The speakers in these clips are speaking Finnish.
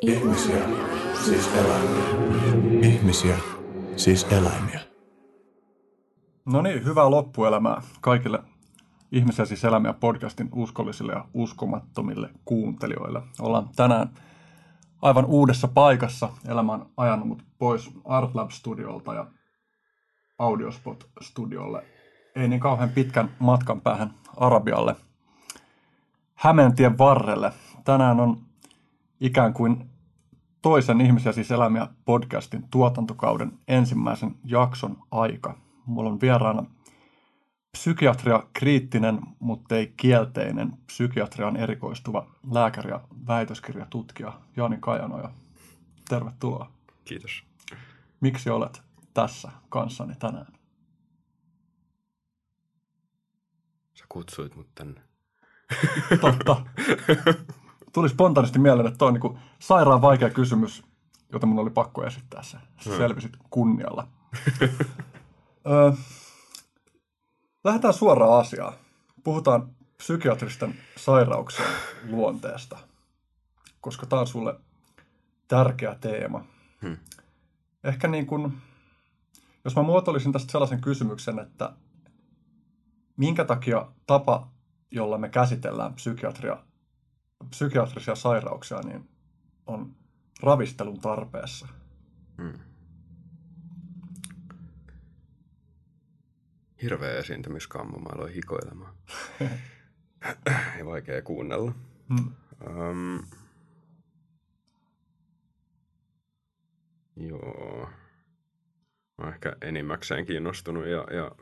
Ihmisiä, siis eläimiä. Ihmisiä, siis eläimiä. No niin, hyvää loppuelämää kaikille Ihmisiä siis eläimiä podcastin uskollisille ja uskomattomille kuuntelijoille. Ollaan tänään aivan uudessa paikassa. Elämä on ajanut mut pois Artlab-studiolta ja Audiospot-studiolle. Ei niin kauhean pitkän matkan päähän Arabialle. Hämeentien varrelle. Tänään on ikään kuin toisen Ihmisiä siis eläimiä podcastin tuotantokauden ensimmäisen jakson aika. Mulla on vieraana psykiatria kriittinen, mutta ei kielteinen psykiatrian erikoistuva lääkäri ja väitöskirjatutkija Jani Kajanoja. Tervetuloa. Kiitos. Miksi olet tässä kanssani tänään? Sä kutsuit mut tänne. Totta. Tuli spontaanisti mieleen, että toi on niin sairaan vaikea kysymys, jota mun oli pakko esittää se. Sä selvisit kunnialla. Ö, lähdetään suoraan asiaan. Puhutaan psykiatristen sairauksien luonteesta, koska tämä on sulle tärkeä teema. Hmm. Ehkä niin kuin, jos mä muotoilisin tästä sellaisen kysymyksen, että minkä takia tapa, jolla me käsitellään psykiatria, psykiatrisia sairauksia, niin on ravistelun tarpeessa. Hmm. Hirveä esiintymiskammo, mä aloin hikoilemaan. ja vaikea kuunnella. Hmm. Um, joo. Mä oon ehkä enimmäkseen kiinnostunut ja, ja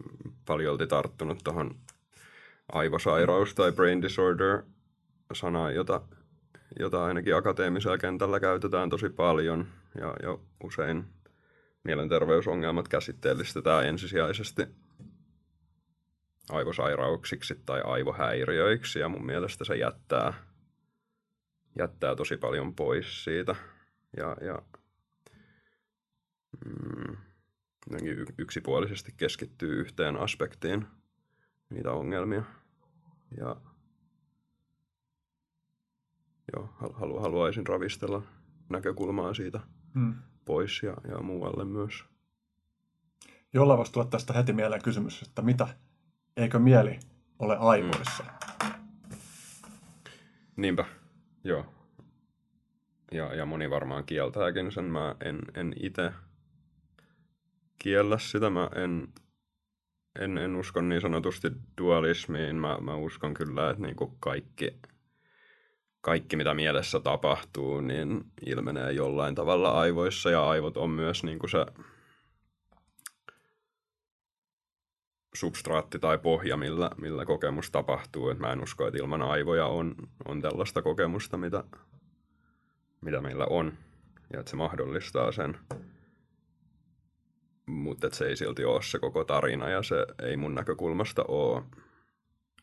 paljolti tarttunut tuohon aivosairaus tai brain disorder sanaan, jota, jota ainakin akateemisella kentällä käytetään tosi paljon ja, ja usein mielenterveysongelmat käsitteellistetään ensisijaisesti aivosairauksiksi tai aivohäiriöiksi ja mun mielestä se jättää, jättää tosi paljon pois siitä ja, ja mm, yksipuolisesti keskittyy yhteen aspektiin niitä ongelmia. Ja joo, halu, haluaisin ravistella näkökulmaa siitä Hmm. pois ja, ja muualle myös. Jolla voisi tulla tästä heti mieleen kysymys, että mitä, eikö mieli ole aivoissa? Niinpä, joo. Ja, ja moni varmaan kieltääkin sen. Mä en, en itse kiellä sitä. Mä en, en, en usko niin sanotusti dualismiin. Mä, mä uskon kyllä, että niinku kaikki, kaikki, mitä mielessä tapahtuu, niin ilmenee jollain tavalla aivoissa. Ja aivot on myös niinku se substraatti tai pohja, millä, millä kokemus tapahtuu. Et mä en usko, että ilman aivoja on, on tällaista kokemusta, mitä, mitä meillä on. Ja että se mahdollistaa sen. Mutta se ei silti ole se koko tarina ja se ei mun näkökulmasta ole,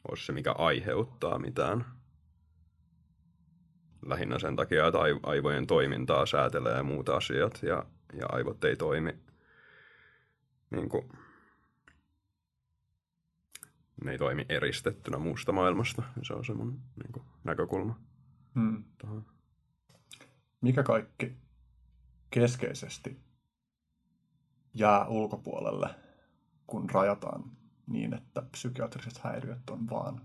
ole se, mikä aiheuttaa mitään. Lähinnä sen takia, että aivojen toimintaa säätelee muut asiat ja, ja aivot ei toimi niin kuin, ne ei toimi eristettynä muusta maailmasta. Se on se mun niin kuin, näkökulma Hmm. Mikä kaikki keskeisesti jää ulkopuolelle, kun rajataan niin, että psykiatriset häiriöt on vaan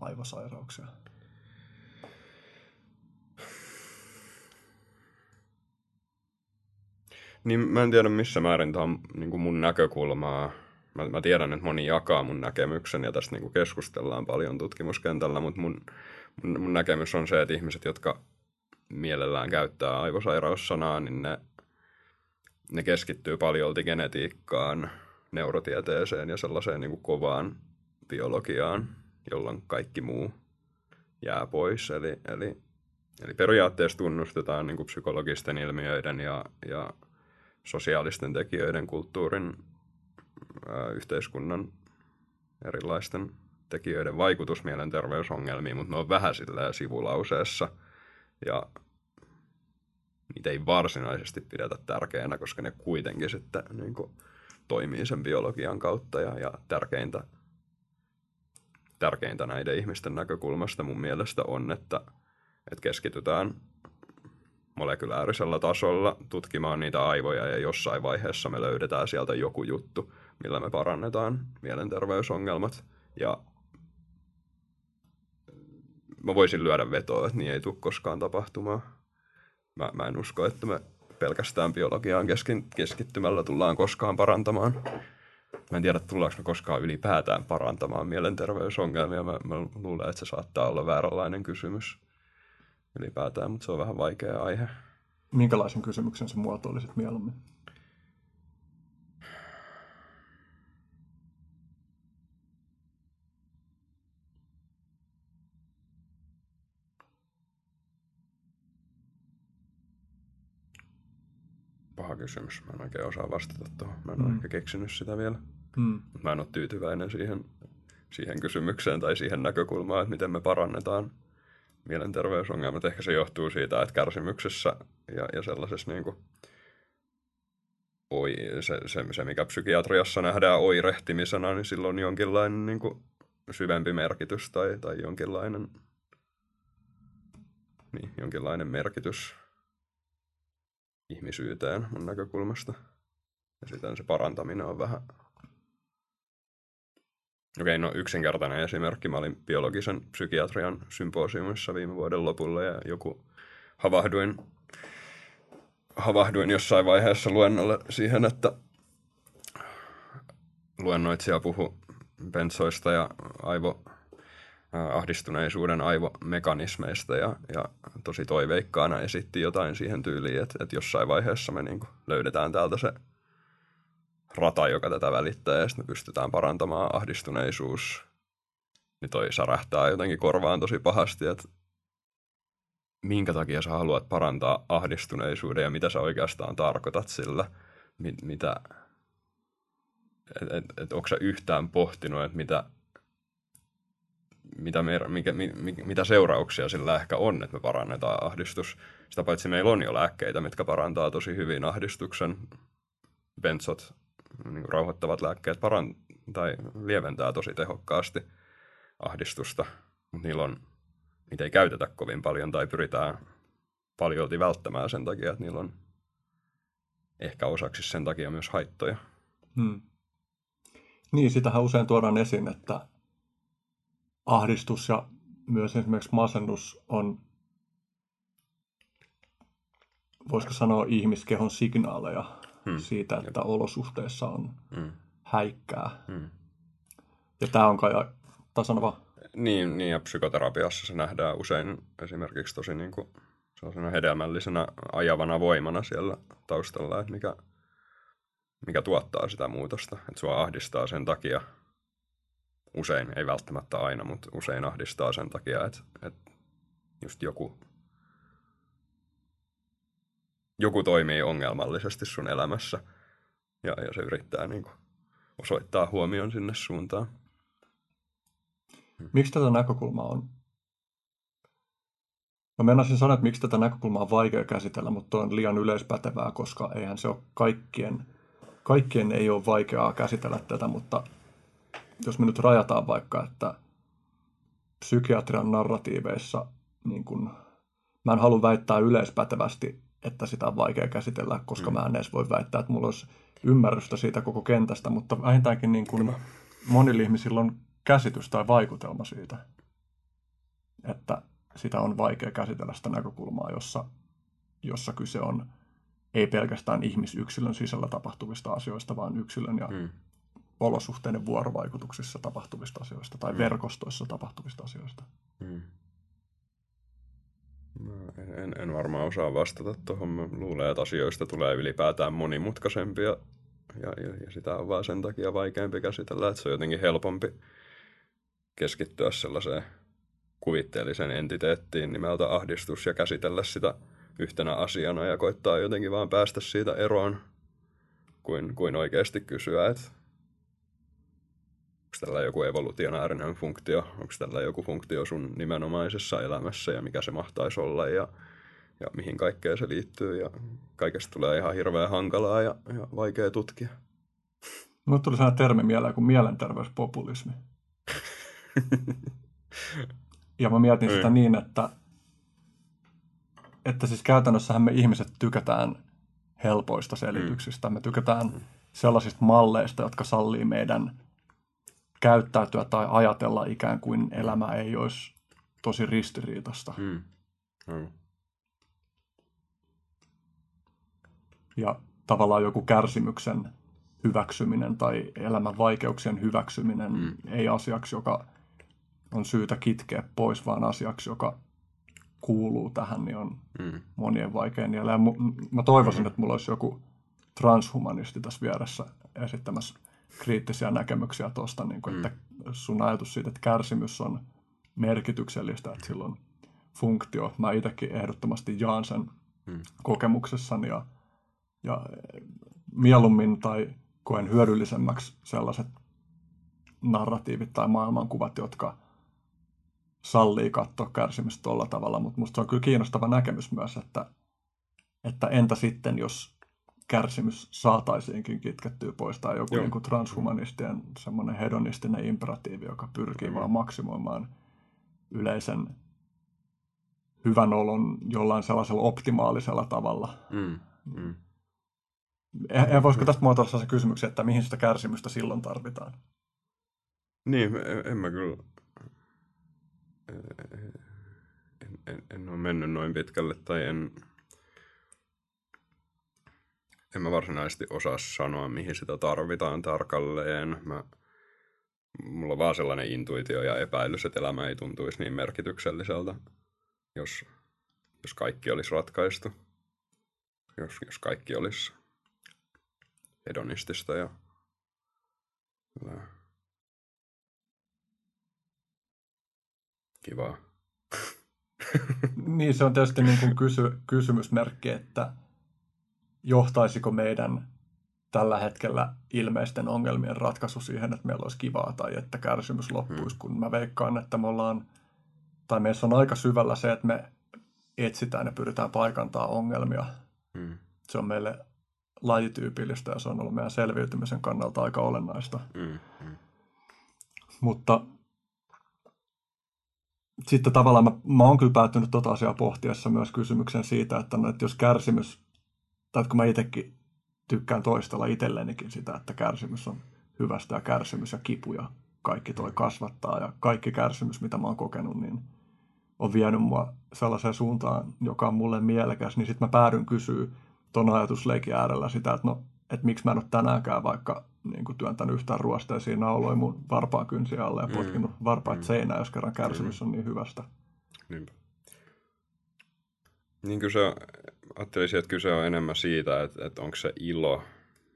aivosairauksia? Niin mä en tiedä missä määrin tämä on niin kuin mun näkökulmaa. Mä, mä tiedän, että moni jakaa mun näkemyksen ja tästä niin kuin keskustellaan paljon tutkimuskentällä, mutta mun, mun, mun näkemys on se, että ihmiset, jotka mielellään käyttää aivosairaussanaa, niin ne, ne keskittyy paljolti genetiikkaan, neurotieteeseen ja sellaiseen niin kuin kovaan biologiaan, jolloin kaikki muu jää pois. Eli, eli, eli periaatteessa tunnustetaan niin kuin psykologisten ilmiöiden ja, ja sosiaalisten tekijöiden, kulttuurin, yhteiskunnan erilaisten tekijöiden vaikutus mielenterveysongelmiin, mutta ne on vähän silleen sivulauseessa. Ja niitä ei varsinaisesti pidetä tärkeänä, koska ne kuitenkin sitten niin kuin, toimii sen biologian kautta ja, ja tärkeintä, tärkeintä näiden ihmisten näkökulmasta mun mielestä on, että, että keskitytään molekuläärisellä tasolla tutkimaan niitä aivoja ja jossain vaiheessa me löydetään sieltä joku juttu, millä me parannetaan mielenterveysongelmat. Ja mä voisin lyödä vetoa, että niin ei tule koskaan tapahtumaan. Mä, mä en usko, että me pelkästään biologiaan keskittymällä tullaan koskaan parantamaan. Mä en tiedä, tullaanko me koskaan ylipäätään parantamaan mielenterveysongelmia. Mä, mä luulen, että se saattaa olla vääränlainen kysymys ylipäätään, mutta se on vähän vaikea aihe. Minkälaisen kysymyksen se muotoilisit mieluummin? paha kysymys. Mä en oikein osaa vastata tuohon. Mä en mm. ole ehkä keksinyt sitä vielä. Mm. Mä en ole tyytyväinen siihen, siihen kysymykseen tai siihen näkökulmaan, että miten me parannetaan mielenterveysongelmat. Ehkä se johtuu siitä, että kärsimyksessä ja, ja sellaisessa niin kuin, oi, se, se, se, mikä psykiatriassa nähdään oirehtimisena, niin silloin on jonkinlainen niin kuin, syvempi merkitys tai, tai jonkinlainen, niin, jonkinlainen merkitys ihmisyyteen mun näkökulmasta. Ja sitten se parantaminen on vähän... Okei, no yksinkertainen esimerkki. Mä olin biologisen psykiatrian symposiumissa viime vuoden lopulla ja joku havahduin, havahduin jossain vaiheessa luennolle siihen, että luennoitsija puhu bensoista ja aivo, ahdistuneisuuden aivomekanismeista ja, ja tosi toiveikkaana esitti jotain siihen tyyliin, että, että jossain vaiheessa me niin löydetään täältä se rata, joka tätä välittää ja sitten me pystytään parantamaan ahdistuneisuus. Niin toi särähtää jotenkin korvaan tosi pahasti, että minkä takia sä haluat parantaa ahdistuneisuuden ja mitä sä oikeastaan tarkoitat sillä, mit, mitä, että et, et, onko sä yhtään pohtinut, että mitä mitä, mer- mikä, mi, mi, mitä seurauksia sillä ehkä on, että me parannetaan ahdistus. Sitä paitsi meillä on jo lääkkeitä, mitkä parantaa tosi hyvin ahdistuksen. Bensot, niin rauhoittavat lääkkeet, paran- tai lieventää tosi tehokkaasti ahdistusta, mutta niillä on, niitä ei käytetä kovin paljon tai pyritään paljolti välttämään sen takia, että niillä on ehkä osaksi sen takia myös haittoja. Hmm. Niin, sitähän usein tuodaan esiin, että ahdistus ja myös esimerkiksi masennus on, voisiko sanoa, ihmiskehon signaaleja hmm. siitä, että Jep. olosuhteessa on hmm. häikkää. Hmm. Ja tämä on kai tasanova. Niin, niin, ja psykoterapiassa se nähdään usein esimerkiksi tosi niin kuin sellaisena hedelmällisenä ajavana voimana siellä taustalla, että mikä, mikä tuottaa sitä muutosta. Että sua ahdistaa sen takia, usein, ei välttämättä aina, mutta usein ahdistaa sen takia, että, että just joku, joku toimii ongelmallisesti sun elämässä ja, ja se yrittää niin kuin osoittaa huomion sinne suuntaan. Miksi tätä näkökulmaa on? Mä meinasin sanoa, että miksi tätä näkökulmaa on vaikea käsitellä, mutta on liian yleispätevää, koska eihän se ole kaikkien, kaikkien ei ole vaikeaa käsitellä tätä, mutta jos me nyt rajataan vaikka, että psykiatrian narratiiveissa, niin kun, mä en halua väittää yleispätevästi, että sitä on vaikea käsitellä, koska mm. mä en edes voi väittää, että mulla olisi ymmärrystä siitä koko kentästä, mutta vähintäänkin niin kun monilla ihmisillä on käsitys tai vaikutelma siitä, että sitä on vaikea käsitellä sitä näkökulmaa, jossa, jossa kyse on ei pelkästään ihmisyksilön sisällä tapahtuvista asioista, vaan yksilön ja mm olosuhteiden vuorovaikutuksissa tapahtuvista asioista tai mm. verkostoissa tapahtuvista asioista? Mm. No, en, en varmaan osaa vastata tuohon. Mä luulen, että asioista tulee ylipäätään monimutkaisempia ja, ja, ja sitä on vaan sen takia vaikeampi käsitellä, että se on jotenkin helpompi keskittyä sellaiseen kuvitteellisen entiteettiin nimeltä ahdistus ja käsitellä sitä yhtenä asiana ja koittaa jotenkin vaan päästä siitä eroon, kuin, kuin oikeasti kysyä, että onko tällä joku evolutionaarinen funktio, onko tällä joku funktio sun nimenomaisessa elämässä ja mikä se mahtaisi olla ja, ja mihin kaikkeen se liittyy ja kaikesta tulee ihan hirveän hankalaa ja, ja vaikea tutkia. Mulle tuli sellainen termi mieleen kuin mielenterveyspopulismi. ja mä mietin sitä niin, että että siis käytännössähän me ihmiset tykätään helpoista selityksistä. Me tykätään sellaisista malleista, jotka sallii meidän käyttäytyä tai ajatella ikään kuin elämä ei olisi tosi ristiriitasta. Mm. Mm. Ja tavallaan joku kärsimyksen hyväksyminen tai elämän vaikeuksien hyväksyminen mm. ei asiaksi, joka on syytä kitkeä pois, vaan asiaksi, joka kuuluu tähän, niin on mm. monien vaikein niellä. Ja mä toivoisin, mm. että mulla olisi joku transhumanisti tässä vieressä esittämässä kriittisiä näkemyksiä tuosta, niin kuin, mm. että sun ajatus siitä, että kärsimys on merkityksellistä, että sillä on funktio. Mä itsekin ehdottomasti jaan sen mm. kokemuksessani ja, ja mieluummin tai koen hyödyllisemmäksi sellaiset narratiivit tai maailmankuvat, jotka sallii katsoa kärsimystä tuolla tavalla, mutta musta se on kyllä kiinnostava näkemys myös, että, että entä sitten, jos kärsimys saataisiinkin kitkettyä pois, tai joku niin kuin transhumanistien semmoinen hedonistinen imperatiivi, joka pyrkii mm. vaan maksimoimaan yleisen hyvän olon jollain sellaisella optimaalisella tavalla. Mm. Mm. Eh, eh, voisiko tästä muotoilla se kysymys, että mihin sitä kärsimystä silloin tarvitaan? Niin, en, en mä kyllä... En, en, en ole mennyt noin pitkälle tai en, en mä varsinaisesti osaa sanoa, mihin sitä tarvitaan tarkalleen. Mä, mulla on vaan sellainen intuitio ja epäilys, että elämä ei tuntuisi niin merkitykselliseltä, jos, jos kaikki olisi ratkaistu. Jos, jos kaikki olisi hedonistista ja kivaa. niin, se on tietysti niin kuin kysy, kysymysmerkki, että johtaisiko meidän tällä hetkellä ilmeisten ongelmien ratkaisu siihen, että meillä olisi kivaa tai että kärsimys loppuisi, hmm. kun mä veikkaan, että me ollaan, tai meissä on aika syvällä se, että me etsitään ja pyritään paikantaa ongelmia. Hmm. Se on meille lajityypillistä ja se on ollut meidän selviytymisen kannalta aika olennaista. Mm, mm. Mutta sitten tavallaan mä, mä oon kyllä päättynyt tota asiaa pohtiessa myös kysymyksen siitä, että, no, että jos kärsimys, tai kun mä itsekin tykkään toistella itsellenikin sitä, että kärsimys on hyvästä ja kärsimys ja kipu ja kaikki toi kasvattaa ja kaikki kärsimys, mitä mä oon kokenut, niin on vienyt mua sellaiseen suuntaan, joka on mulle mielekäs, niin sitten mä päädyn kysyä ton ajatusleikin äärellä sitä, että no, että miksi mä en ole tänäänkään vaikka niin kuin työntänyt yhtään ruosteisiin nauloi mun varpaan kynsiä alle ja mm. potkinut mm. varpaat mm. seinään, jos kerran kärsimys mm. on niin hyvästä. Niinpä. Niin kyse on, ajattelisin, että kyse on enemmän siitä, että, että onko se ilo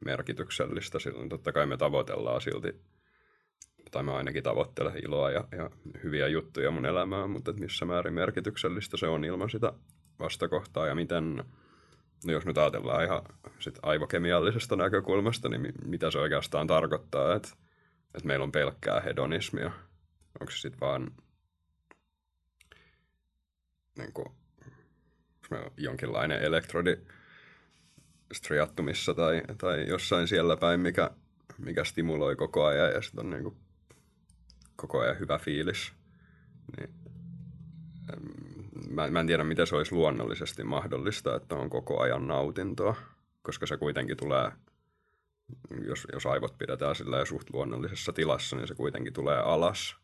merkityksellistä. Silloin totta kai me tavoitellaan silti, tai mä ainakin tavoittelen iloa ja, ja hyviä juttuja mun elämään, mutta että missä määrin merkityksellistä se on ilman sitä vastakohtaa ja miten no jos nyt ajatellaan ihan sit aivokemiallisesta näkökulmasta, niin mitä se oikeastaan tarkoittaa, että, että meillä on pelkkää hedonismia. Onko se sitten vaan niin kuin, jonkinlainen elektrodi striattumissa tai, tai jossain siellä päin, mikä, mikä stimuloi koko ajan ja sitten on niin kuin, koko ajan hyvä fiilis. Niin, mä, mä en tiedä, miten se olisi luonnollisesti mahdollista, että on koko ajan nautintoa, koska se kuitenkin tulee, jos, jos aivot pidetään sillä suht luonnollisessa tilassa, niin se kuitenkin tulee alas,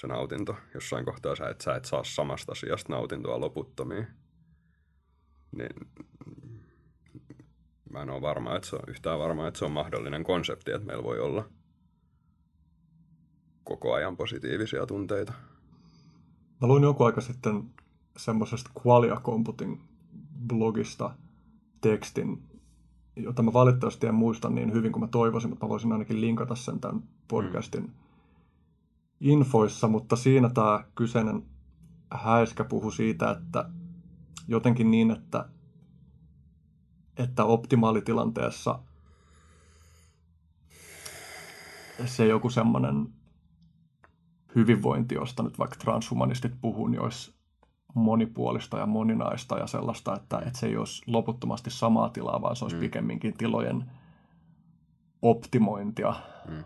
se nautinto. Jossain kohtaa sä et, sä et saa samasta asiasta nautintoa loputtomiin. Niin mä en ole varma, että se on yhtään varma, että se on mahdollinen konsepti, että meillä voi olla koko ajan positiivisia tunteita. Mä luin joku aika sitten semmoisesta Qualia Computing blogista tekstin, jota mä valitettavasti en muista niin hyvin kuin mä toivoisin, mutta mä voisin ainakin linkata sen tämän podcastin mm. infoissa, mutta siinä tämä kyseinen häiskä puhui siitä, että jotenkin niin, että, että optimaalitilanteessa se joku semmoinen hyvinvointi, josta nyt vaikka transhumanistit puhuu, niin olisi monipuolista ja moninaista ja sellaista, että, että se ei olisi loputtomasti samaa tilaa, vaan se olisi mm. pikemminkin tilojen optimointia. Mm.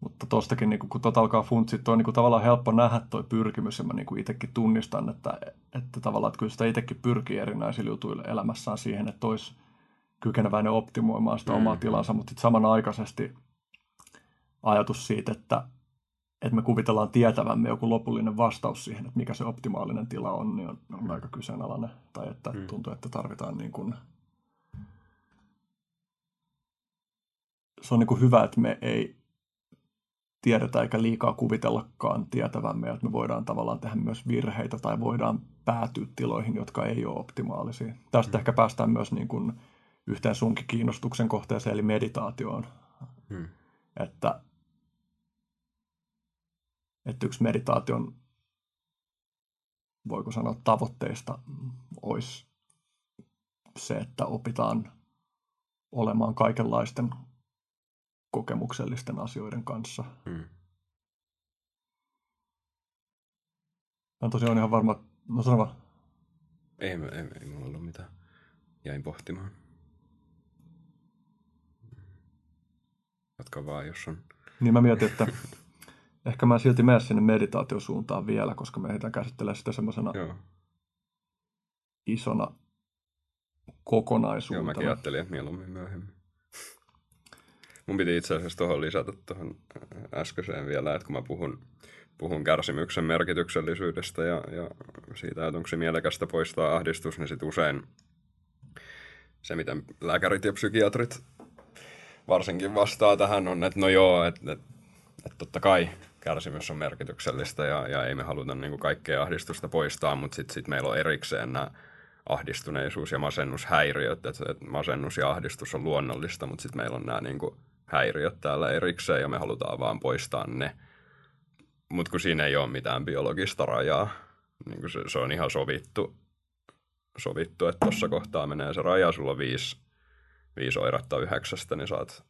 Mutta tuostakin, niin kun tuota alkaa funtsia, on niin tavallaan helppo nähdä tuo pyrkimys, ja mä niin itsekin tunnistan, että, että tavallaan että kyllä sitä itsekin pyrkii erinäisillä jutuilla elämässään siihen, että olisi kykeneväinen optimoimaan sitä omaa mm. tilansa, mutta sitten samanaikaisesti ajatus siitä, että, että me kuvitellaan tietävämme joku lopullinen vastaus siihen, että mikä se optimaalinen tila on, niin on, on aika kyseenalainen. Tai että mm. tuntuu, että tarvitaan niin kuin, se on niin kuin hyvä, että me ei tiedetä eikä liikaa kuvitellakaan tietävämme, että me voidaan tavallaan tehdä myös virheitä tai voidaan päätyä tiloihin, jotka ei ole optimaalisia. Tästä mm. ehkä päästään myös niin kuin yhteen sunkin kiinnostuksen kohteeseen, eli meditaatioon. Mm. Että, että yksi meditaation, voiko sanoa tavoitteista, olisi se, että opitaan olemaan kaikenlaisten kokemuksellisten asioiden kanssa. Hmm. Mä tosiaan ihan varma, no sano vaan. Ei, ei, ei, ei mulla ollut mitään. Jäin pohtimaan. Jatka vaan, jos on. Niin mä mietin, että ehkä mä silti mene sinne meditaatiosuuntaan vielä, koska me ehditään käsitellä sitä semmoisena isona kokonaisuutena. Joo, mäkin ajattelin, että mieluummin myöhemmin. Mun piti itse asiassa tuohon lisätä tuohon äskeiseen vielä, että kun mä puhun, puhun kärsimyksen merkityksellisyydestä ja, ja siitä, että onko se mielekästä poistaa ahdistus, niin sitten usein se, miten lääkärit ja psykiatrit varsinkin vastaa tähän on, että no joo, että, että, että totta kai kärsimys on merkityksellistä ja, ja ei me haluta niin kuin kaikkea ahdistusta poistaa, mutta sitten sit meillä on erikseen nämä ahdistuneisuus- ja masennushäiriöt, että, että masennus ja ahdistus on luonnollista, mutta sitten meillä on nämä niin kuin häiriöt täällä erikseen ja me halutaan vaan poistaa ne. Mutta kun siinä ei ole mitään biologista rajaa, niin se, se on ihan sovittu, sovittu että tuossa kohtaa menee se raja, sulla on viisi, viisi oiretta yhdeksästä, niin saat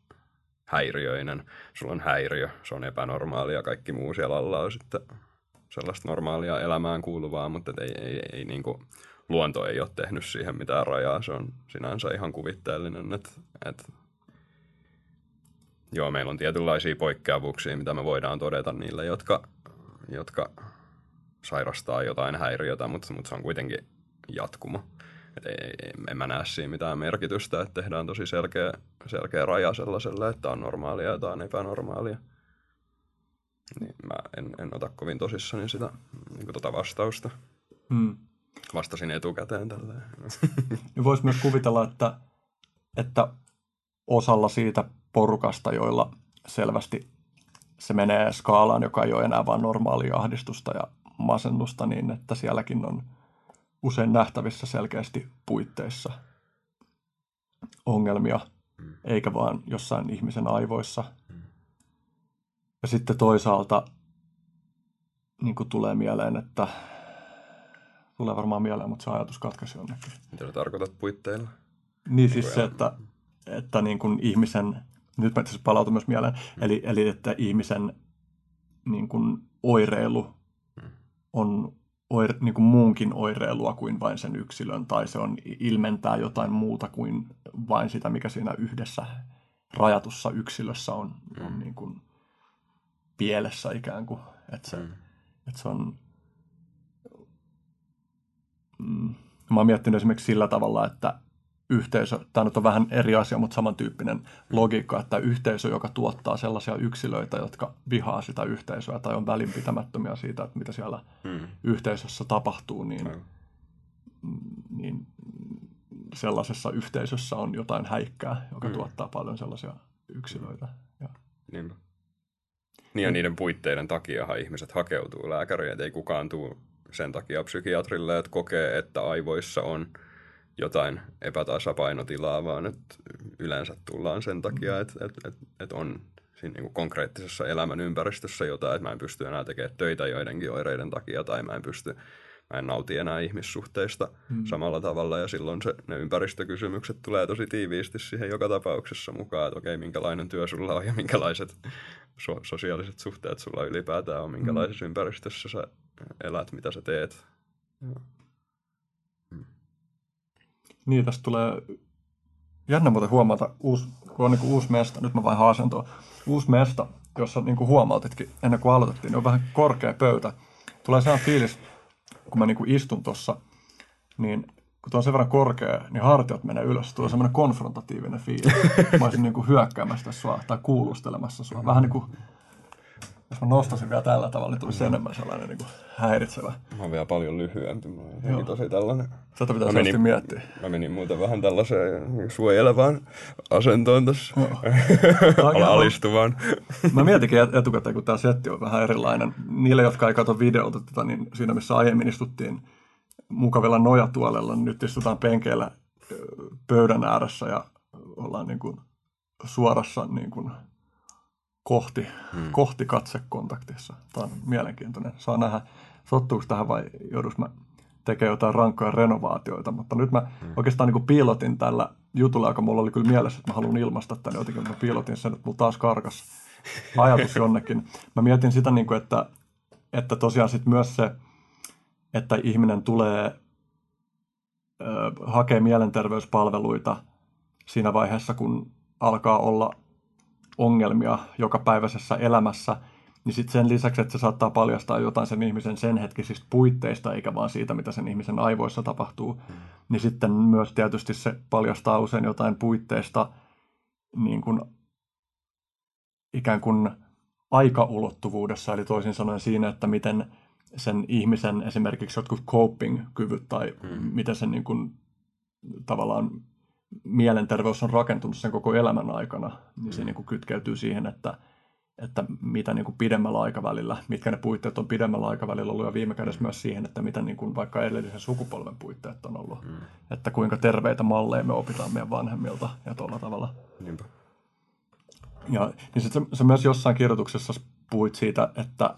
häiriöinen. Sulla on häiriö, se on epänormaalia, kaikki muu siellä alla on sitten sellaista normaalia elämään kuuluvaa, mutta ei, ei, ei niin kuin, luonto ei ole tehnyt siihen mitään rajaa. Se on sinänsä ihan kuvitteellinen, että, että Joo, meillä on tietynlaisia poikkeavuuksia, mitä me voidaan todeta niille, jotka, jotka sairastaa jotain häiriötä, mutta, mutta se on kuitenkin jatkumo. Et ei, en mä näe siinä mitään merkitystä, että tehdään tosi selkeä, selkeä raja sellaiselle, että on normaalia ja on epänormaalia. Niin mä en, en ota kovin tosissani sitä niin tota vastausta. Hmm. Vastasin etukäteen tälleen. Voisi myös kuvitella, että, että osalla siitä porukasta, joilla selvästi se menee skaalaan, joka ei ole enää vain normaalia ahdistusta ja masennusta, niin että sielläkin on usein nähtävissä selkeästi puitteissa ongelmia, eikä vaan jossain ihmisen aivoissa. Ja sitten toisaalta niin kuin tulee mieleen, että tulee varmaan mieleen, mutta se ajatus katkaisi jonnekin. Mitä tarkoitat puitteilla? Niin siis se, että, että niin kuin ihmisen nyt mä tässä palautan myös mieleen, mm. eli, eli että ihmisen niin kuin oireilu mm. on oire, niin kuin muunkin oireilua kuin vain sen yksilön, tai se on ilmentää jotain muuta kuin vain sitä, mikä siinä yhdessä rajatussa yksilössä on, mm. on niin kuin pielessä ikään kuin. Että se, mm. että se on... Mm, mä oon miettinyt esimerkiksi sillä tavalla, että yhteisö, tämä nyt on vähän eri asia, mutta samantyyppinen logiikka, että yhteisö, joka tuottaa sellaisia yksilöitä, jotka vihaa sitä yhteisöä tai on välinpitämättömiä siitä, että mitä siellä hmm. yhteisössä tapahtuu, niin, niin sellaisessa yhteisössä on jotain häikkää, joka hmm. tuottaa paljon sellaisia yksilöitä. Ja. Niinpä. Niin ja niiden puitteiden takia ihmiset hakeutuu lääkäriin, ei kukaan tule sen takia psykiatrille, että kokee, että aivoissa on – jotain epätasapainotilaa, vaan että yleensä tullaan sen takia, että, että, että, että on siinä niin kuin konkreettisessa elämän ympäristössä jotain, että mä en pysty enää tekemään töitä joidenkin oireiden takia tai mä en pysty, mä en nauti enää ihmissuhteista hmm. samalla tavalla ja silloin se, ne ympäristökysymykset tulee tosi tiiviisti siihen joka tapauksessa mukaan, että okei, minkälainen työ sulla on ja minkälaiset so- sosiaaliset suhteet sulla ylipäätään on, minkälaisessa hmm. ympäristössä sä elät, mitä sä teet. Joo. Niin, tästä tulee jännä muuten huomata, uusi, kun on niin uusi mesta, nyt mä vain haasen tuo, uusi mesta, jossa niin kuin huomautitkin ennen kuin aloitettiin, niin on vähän korkea pöytä. Tulee sellainen fiilis, kun mä niin kuin istun tuossa, niin kun tuo on sen verran korkea, niin hartiat menee ylös. Tulee semmoinen konfrontatiivinen fiilis. Mä olisin niin kuin hyökkäämässä sua tai kuulustelemassa sua. Vähän niin kuin jos mä nostasin vielä tällä tavalla, niin tulisi enemmän sellainen niin kuin häiritsevä. Mä oon vielä paljon lyhyempi. Mä oon tosi tällainen. Tätä pitää Mä selvästi menin- miettiä. Mä menin muuten vähän tällaiseen suojelevaan asentoon tässä. Alistuvaan. Mä mietinkin et- etukäteen, kun tämä setti on vähän erilainen. Niille, jotka ei katso videota tätä, niin siinä missä aiemmin istuttiin mukavilla nojatuolella, niin nyt istutaan penkeillä pöydän ääressä ja ollaan niin kuin suorassa niin kuin kohti, hmm. kohti katsekontaktissa. Tämä on mielenkiintoinen. Saa nähdä, sottuuko tähän vai joudus mä tekemään jotain rankkoja renovaatioita, mutta nyt mä hmm. oikeastaan niin piilotin tällä jutulla, joka mulla oli kyllä mielessä, että mä haluan ilmaista tänne jotenkin, mutta mä piilotin sen, että mulla taas karkas ajatus jonnekin. Mä mietin sitä, niin kuin, että, että tosiaan sit myös se, että ihminen tulee ö, hakee mielenterveyspalveluita siinä vaiheessa, kun alkaa olla ongelmia jokapäiväisessä elämässä, niin sitten sen lisäksi, että se saattaa paljastaa jotain sen ihmisen sen hetkisistä puitteista, eikä vaan siitä, mitä sen ihmisen aivoissa tapahtuu, niin sitten myös tietysti se paljastaa usein jotain puitteista niin kuin ikään kuin aikaulottuvuudessa, eli toisin sanoen siinä, että miten sen ihmisen esimerkiksi jotkut coping-kyvyt tai mm. miten sen niin kuin, tavallaan mielenterveys on rakentunut sen koko elämän aikana, niin se niin kuin kytkeytyy siihen, että, että mitä niin kuin pidemmällä aikavälillä, mitkä ne puitteet on pidemmällä aikavälillä ollut ja viime kädessä myös siihen, että mitä niin kuin vaikka edellisen sukupolven puitteet on ollut. Mm. Että kuinka terveitä malleja me opitaan meidän vanhemmilta ja tuolla tavalla. Niinpä. Ja niin sit sä, sä myös jossain kirjoituksessa puhuit siitä, että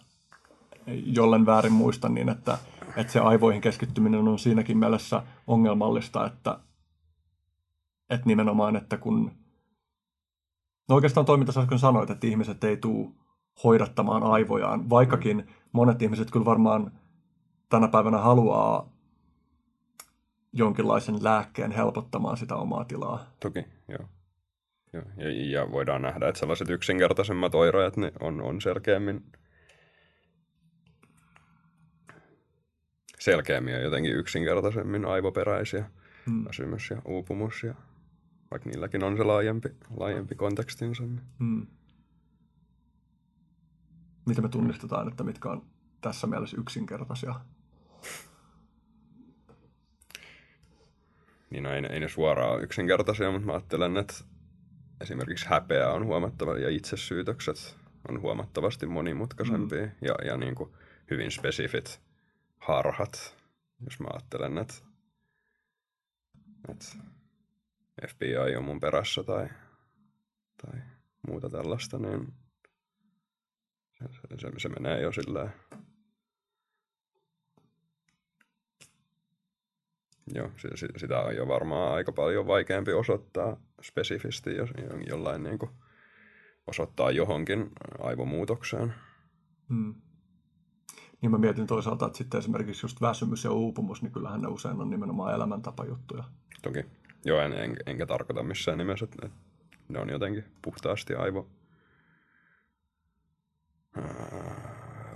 jollen väärin muistan niin, että, että se aivoihin keskittyminen on siinäkin mielessä ongelmallista, että, että nimenomaan, että kun no oikeastaan toiminta sä äsken sanoit, että ihmiset ei tule hoidattamaan aivojaan, vaikkakin monet ihmiset kyllä varmaan tänä päivänä haluaa jonkinlaisen lääkkeen helpottamaan sitä omaa tilaa. Toki, joo. joo. Ja, ja voidaan nähdä, että sellaiset yksinkertaisemmat oireet ne on, on selkeämmin selkeämmin ja jotenkin yksinkertaisemmin aivoperäisiä. Hmm. Väsymys ja uupumus ja vaikka niilläkin on se laajempi, laajempi kontekstinsa. Niin. Hmm. Miten me tunnistetaan, että mitkä on tässä mielessä yksinkertaisia? niin no, ei, ei ne suoraan ole yksinkertaisia, mutta mä ajattelen, että esimerkiksi häpeä on huomattava ja itsesyytökset on huomattavasti monimutkaisempia mm. ja, ja niin kuin hyvin spesifit harhat, jos mä ajattelen, että, että FBI on mun perässä tai, tai muuta tällaista, niin se, se, se menee jo silleen Joo, si- si- sitä on jo varmaan aika paljon vaikeampi osoittaa spesifisti, jos jo- jollain niin kuin osoittaa johonkin aivomuutokseen. Hmm. Niin mä mietin toisaalta, että sitten esimerkiksi just väsymys ja uupumus, niin kyllähän ne usein on nimenomaan elämäntapajuttuja. Toki. Joo, en, en, enkä tarkoita missään nimessä, että ne on jotenkin puhtaasti aivo...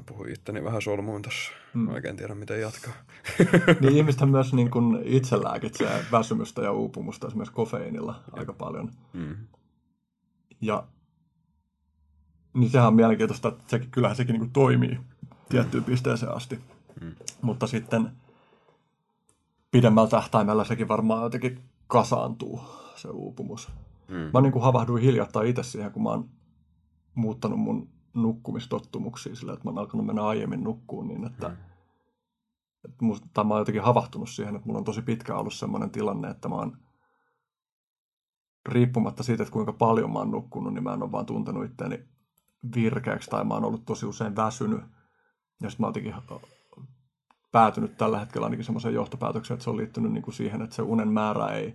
Puhuin itteni vähän solmuun tässä. Mm. Oikein tiedä, miten jatkaa. Niin ihmiset myös niin kuin itse lääkitsee väsymystä ja uupumusta esimerkiksi kofeiinilla aika paljon. Mm. Ja niin sehän on mielenkiintoista, että sekin, kyllähän sekin niin toimii tiettyyn pisteeseen asti. Mm. Mutta sitten pidemmällä tähtäimellä sekin varmaan jotenkin kasaantuu, se uupumus. Mm. Mä niin kuin havahduin hiljattain itse siihen, kun mä oon muuttanut mun nukkumistottumuksia sillä, että mä oon alkanut mennä aiemmin nukkuun niin, että, mm. että musta, tai mä oon jotenkin havahtunut siihen, että mulla on tosi pitkään ollut sellainen tilanne, että mä oon riippumatta siitä, että kuinka paljon mä oon nukkunut, niin mä en ole vaan tuntenut itseäni virkeäksi tai mä oon ollut tosi usein väsynyt. Ja sitten mä oon jotenkin päätynyt tällä hetkellä ainakin semmoiseen johtopäätökseen, että se on liittynyt niin kuin siihen, että se unen määrä ei,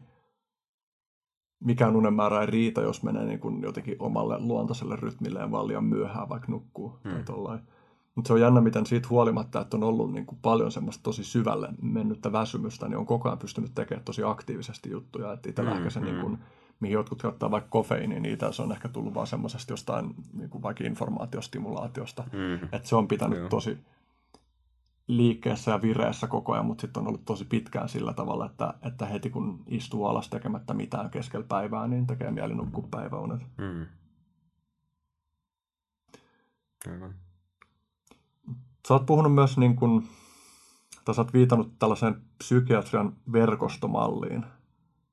mikään unen määrä ei riitä, jos menee niin kuin jotenkin omalle luontaiselle rytmilleen vaan liian myöhään, vaikka nukkuu hmm. tai tollain. Mutta se on jännä, miten siitä huolimatta, että on ollut niin kuin paljon semmoista tosi syvälle mennyttä väsymystä, niin on koko ajan pystynyt tekemään tosi aktiivisesti juttuja. Että itsellä Mm, ehkä se mm. niin kuin mihin jotkut ottaa vaikka kofeiiniin, niitä se on ehkä tullut vaan semmoisesta jostain niin kuin vaikka informaatiostimulaatiosta. Mm. Että se on pitänyt Joo. tosi liikkeessä ja vireessä koko ajan, mutta sitten on ollut tosi pitkään sillä tavalla, että, että heti kun istuu alas tekemättä mitään keskellä päivää, niin tekee mieli nukkua päiväunet. Mm. Aivan. Sä oot puhunut myös, niin kun, tai sä oot viitannut tällaiseen psykiatrian verkostomalliin.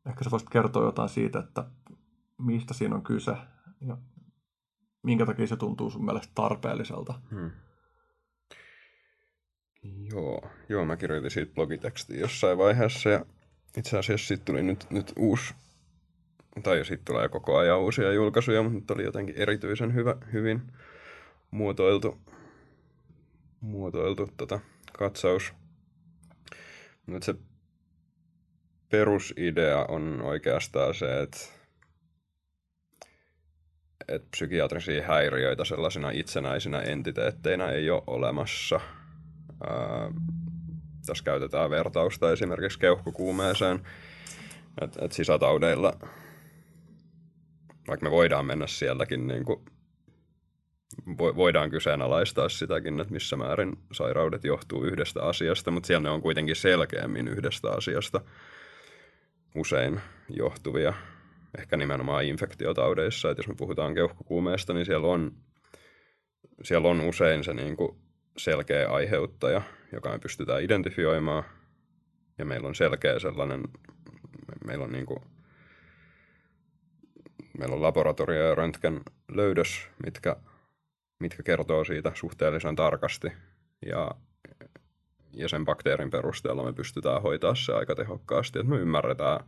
Ehkä sä voisit kertoa jotain siitä, että mistä siinä on kyse ja minkä takia se tuntuu sun mielestä tarpeelliselta. Hmm. Joo, joo, mä kirjoitin siitä blogitekstiä jossain vaiheessa ja itse asiassa siitä tuli nyt, nyt uusi, tai siitä tulee koko ajan uusia julkaisuja, mutta nyt oli jotenkin erityisen hyvä, hyvin muotoiltu, muotoiltu tota, katsaus. Nyt se perusidea on oikeastaan se, että että psykiatrisia häiriöitä sellaisina itsenäisinä entiteetteinä ei ole olemassa. Tässä käytetään vertausta esimerkiksi keuhkokuumeeseen, että et sisätaudeilla, vaikka me voidaan mennä sieltäkin, niin kuin, vo, voidaan kyseenalaistaa sitäkin, että missä määrin sairaudet johtuu yhdestä asiasta, mutta siellä ne on kuitenkin selkeämmin yhdestä asiasta usein johtuvia. Ehkä nimenomaan infektiotaudeissa, että jos me puhutaan keuhkokuumeesta, niin siellä on, siellä on usein se niin kuin selkeä aiheuttaja, joka me pystytään identifioimaan, ja meillä on selkeä sellainen, meillä on, niin kuin, meillä on laboratorio- ja röntgen löydös, mitkä, mitkä kertoo siitä suhteellisen tarkasti, ja, ja sen bakteerin perusteella me pystytään hoitaa se aika tehokkaasti, että me ymmärretään,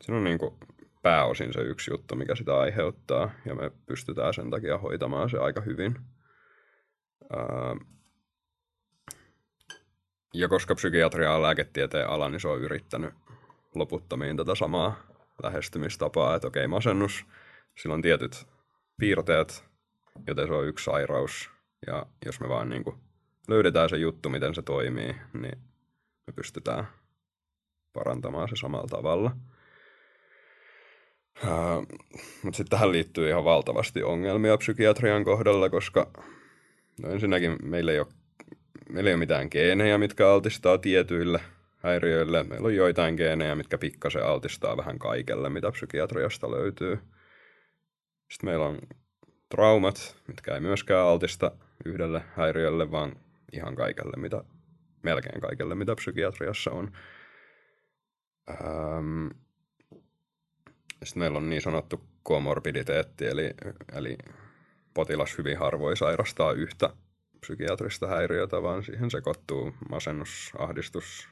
se on niin kuin pääosin se yksi juttu, mikä sitä aiheuttaa, ja me pystytään sen takia hoitamaan se aika hyvin. Ja koska psykiatria on lääketieteen ala, niin se on yrittänyt loputtomiin tätä samaa lähestymistapaa, että okei, masennus, sillä on tietyt piirteet, joten se on yksi sairaus, ja jos me vaan niin kuin löydetään se juttu, miten se toimii, niin me pystytään parantamaan se samalla tavalla. Mutta sitten tähän liittyy ihan valtavasti ongelmia psykiatrian kohdalla, koska no ensinnäkin meillä ei, ole, meillä ei ole mitään geenejä, mitkä altistaa tietyille häiriöille. Meillä on joitain geenejä, mitkä pikkasen altistaa vähän kaikelle, mitä psykiatriasta löytyy. Sitten meillä on traumat, mitkä ei myöskään altista yhdelle häiriölle, vaan ihan kaikelle, mitä, melkein kaikelle, mitä psykiatriassa on. Um, sitten meillä on niin sanottu komorbiditeetti, eli, eli potilas hyvin harvoin sairastaa yhtä psykiatrista häiriötä, vaan siihen sekoittuu masennus, ahdistus,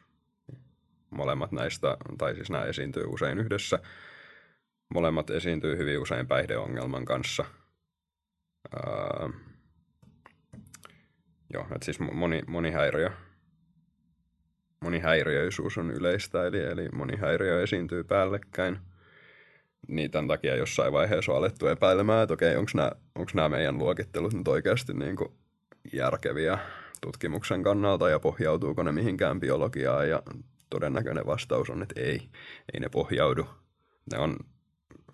molemmat näistä, tai siis nämä esiintyy usein yhdessä. Molemmat esiintyy hyvin usein päihdeongelman kanssa. Ää, joo, että siis moni, moni häiriö, monihäiriöisyys on yleistä, eli, eli moni häiriö esiintyy päällekkäin – niin tämän takia jossain vaiheessa on alettu epäilemään, että okei, onko nämä, meidän luokittelut nyt oikeasti niin kuin järkeviä tutkimuksen kannalta ja pohjautuuko ne mihinkään biologiaan ja todennäköinen vastaus on, että ei, ei ne pohjaudu. Ne on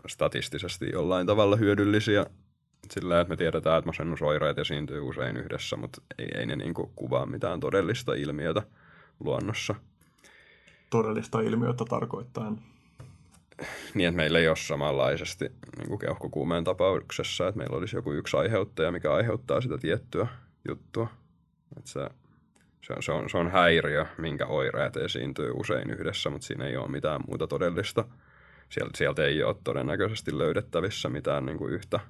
statistisesti jollain tavalla hyödyllisiä sillä, että me tiedetään, että masennusoireet esiintyy usein yhdessä, mutta ei, ei ne niin kuin kuvaa mitään todellista ilmiötä luonnossa. Todellista ilmiötä tarkoittain niin, että meillä ei ole samanlaisesti niin kuin keuhkokuumeen tapauksessa, että meillä olisi joku yksi aiheuttaja, mikä aiheuttaa sitä tiettyä juttua. Että se, se, on, se, on, se on häiriö, minkä oireet esiintyy usein yhdessä, mutta siinä ei ole mitään muuta todellista. Sieltä, sieltä ei ole todennäköisesti löydettävissä mitään niin kuin yhtä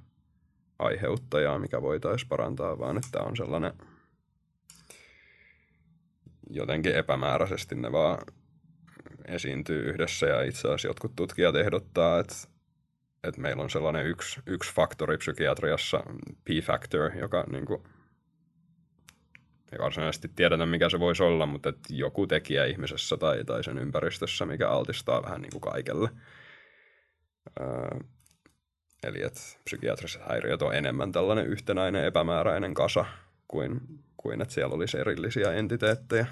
aiheuttajaa, mikä voitaisiin parantaa, vaan että on sellainen jotenkin epämääräisesti ne vaan esiintyy yhdessä ja itse asiassa jotkut tutkijat ehdottaa, että, että meillä on sellainen yksi, yksi faktori psykiatriassa, P-factor, joka niin kuin, ei varsinaisesti tiedetä mikä se voisi olla, mutta että joku tekijä ihmisessä tai, tai sen ympäristössä, mikä altistaa vähän niin kuin kaikelle. Öö, eli että psykiatriset häiriöt on enemmän tällainen yhtenäinen epämääräinen kasa kuin, kuin että siellä olisi erillisiä entiteettejä.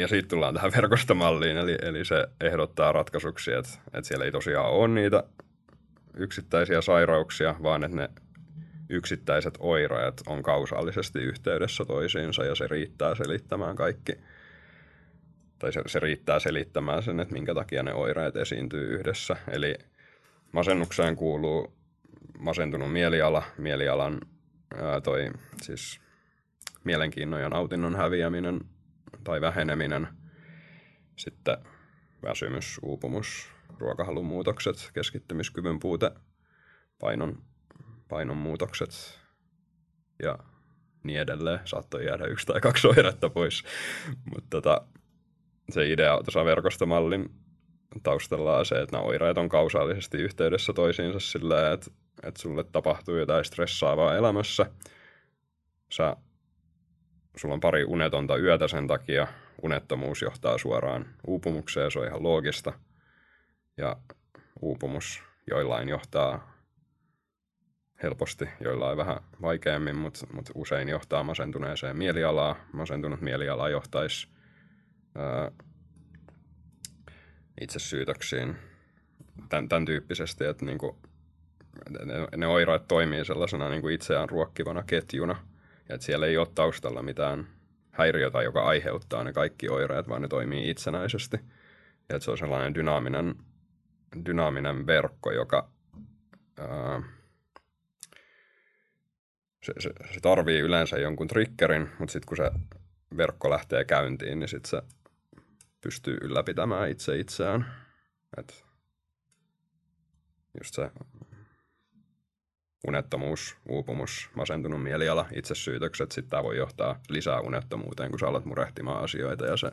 Ja sitten tullaan tähän verkostomalliin, eli, eli se ehdottaa ratkaisuksi, että, että siellä ei tosiaan ole niitä yksittäisiä sairauksia, vaan että ne yksittäiset oireet on kausaalisesti yhteydessä toisiinsa ja se riittää selittämään kaikki, tai se, se riittää selittämään sen, että minkä takia ne oireet esiintyy yhdessä. Eli masennukseen kuuluu masentunut mieliala, mielialan ää, toi siis mielenkiinnon ja nautinnon häviäminen tai väheneminen, sitten väsymys, uupumus, ruokahalun muutokset, keskittymiskyvyn puute, painon, painon muutokset ja niin edelleen. Saattoi jäädä yksi tai kaksi oiretta pois, mutta tota, se idea tuossa verkostomallin taustalla on se, että nämä oireet on kausaalisesti yhteydessä toisiinsa sillä, että, että sulle tapahtuu jotain stressaavaa elämässä. Sä, sulla on pari unetonta yötä sen takia. Unettomuus johtaa suoraan uupumukseen, se on ihan loogista. Ja uupumus joillain johtaa helposti, joillain vähän vaikeammin, mutta, mutta usein johtaa masentuneeseen mielialaa. Masentunut mieliala johtaisi ää, itsesyytöksiin tämän, tämän tyyppisesti, että niin kuin, ne, ne oireet toimii sellaisena niin kuin itseään ruokkivana ketjuna, että siellä ei ole taustalla mitään häiriötä, joka aiheuttaa ne kaikki oireet, vaan ne toimii itsenäisesti. Ja että se on sellainen dynaaminen, dynaaminen verkko, joka ää, se, se, se tarvii yleensä jonkun triggerin, mutta sitten kun se verkko lähtee käyntiin, niin sitten se pystyy ylläpitämään itse itseään. Et just se unettomuus, uupumus, masentunut mieliala, itsesyytökset, sitten tämä voi johtaa lisää unettomuuteen, kun sä alat murehtimaan asioita ja se,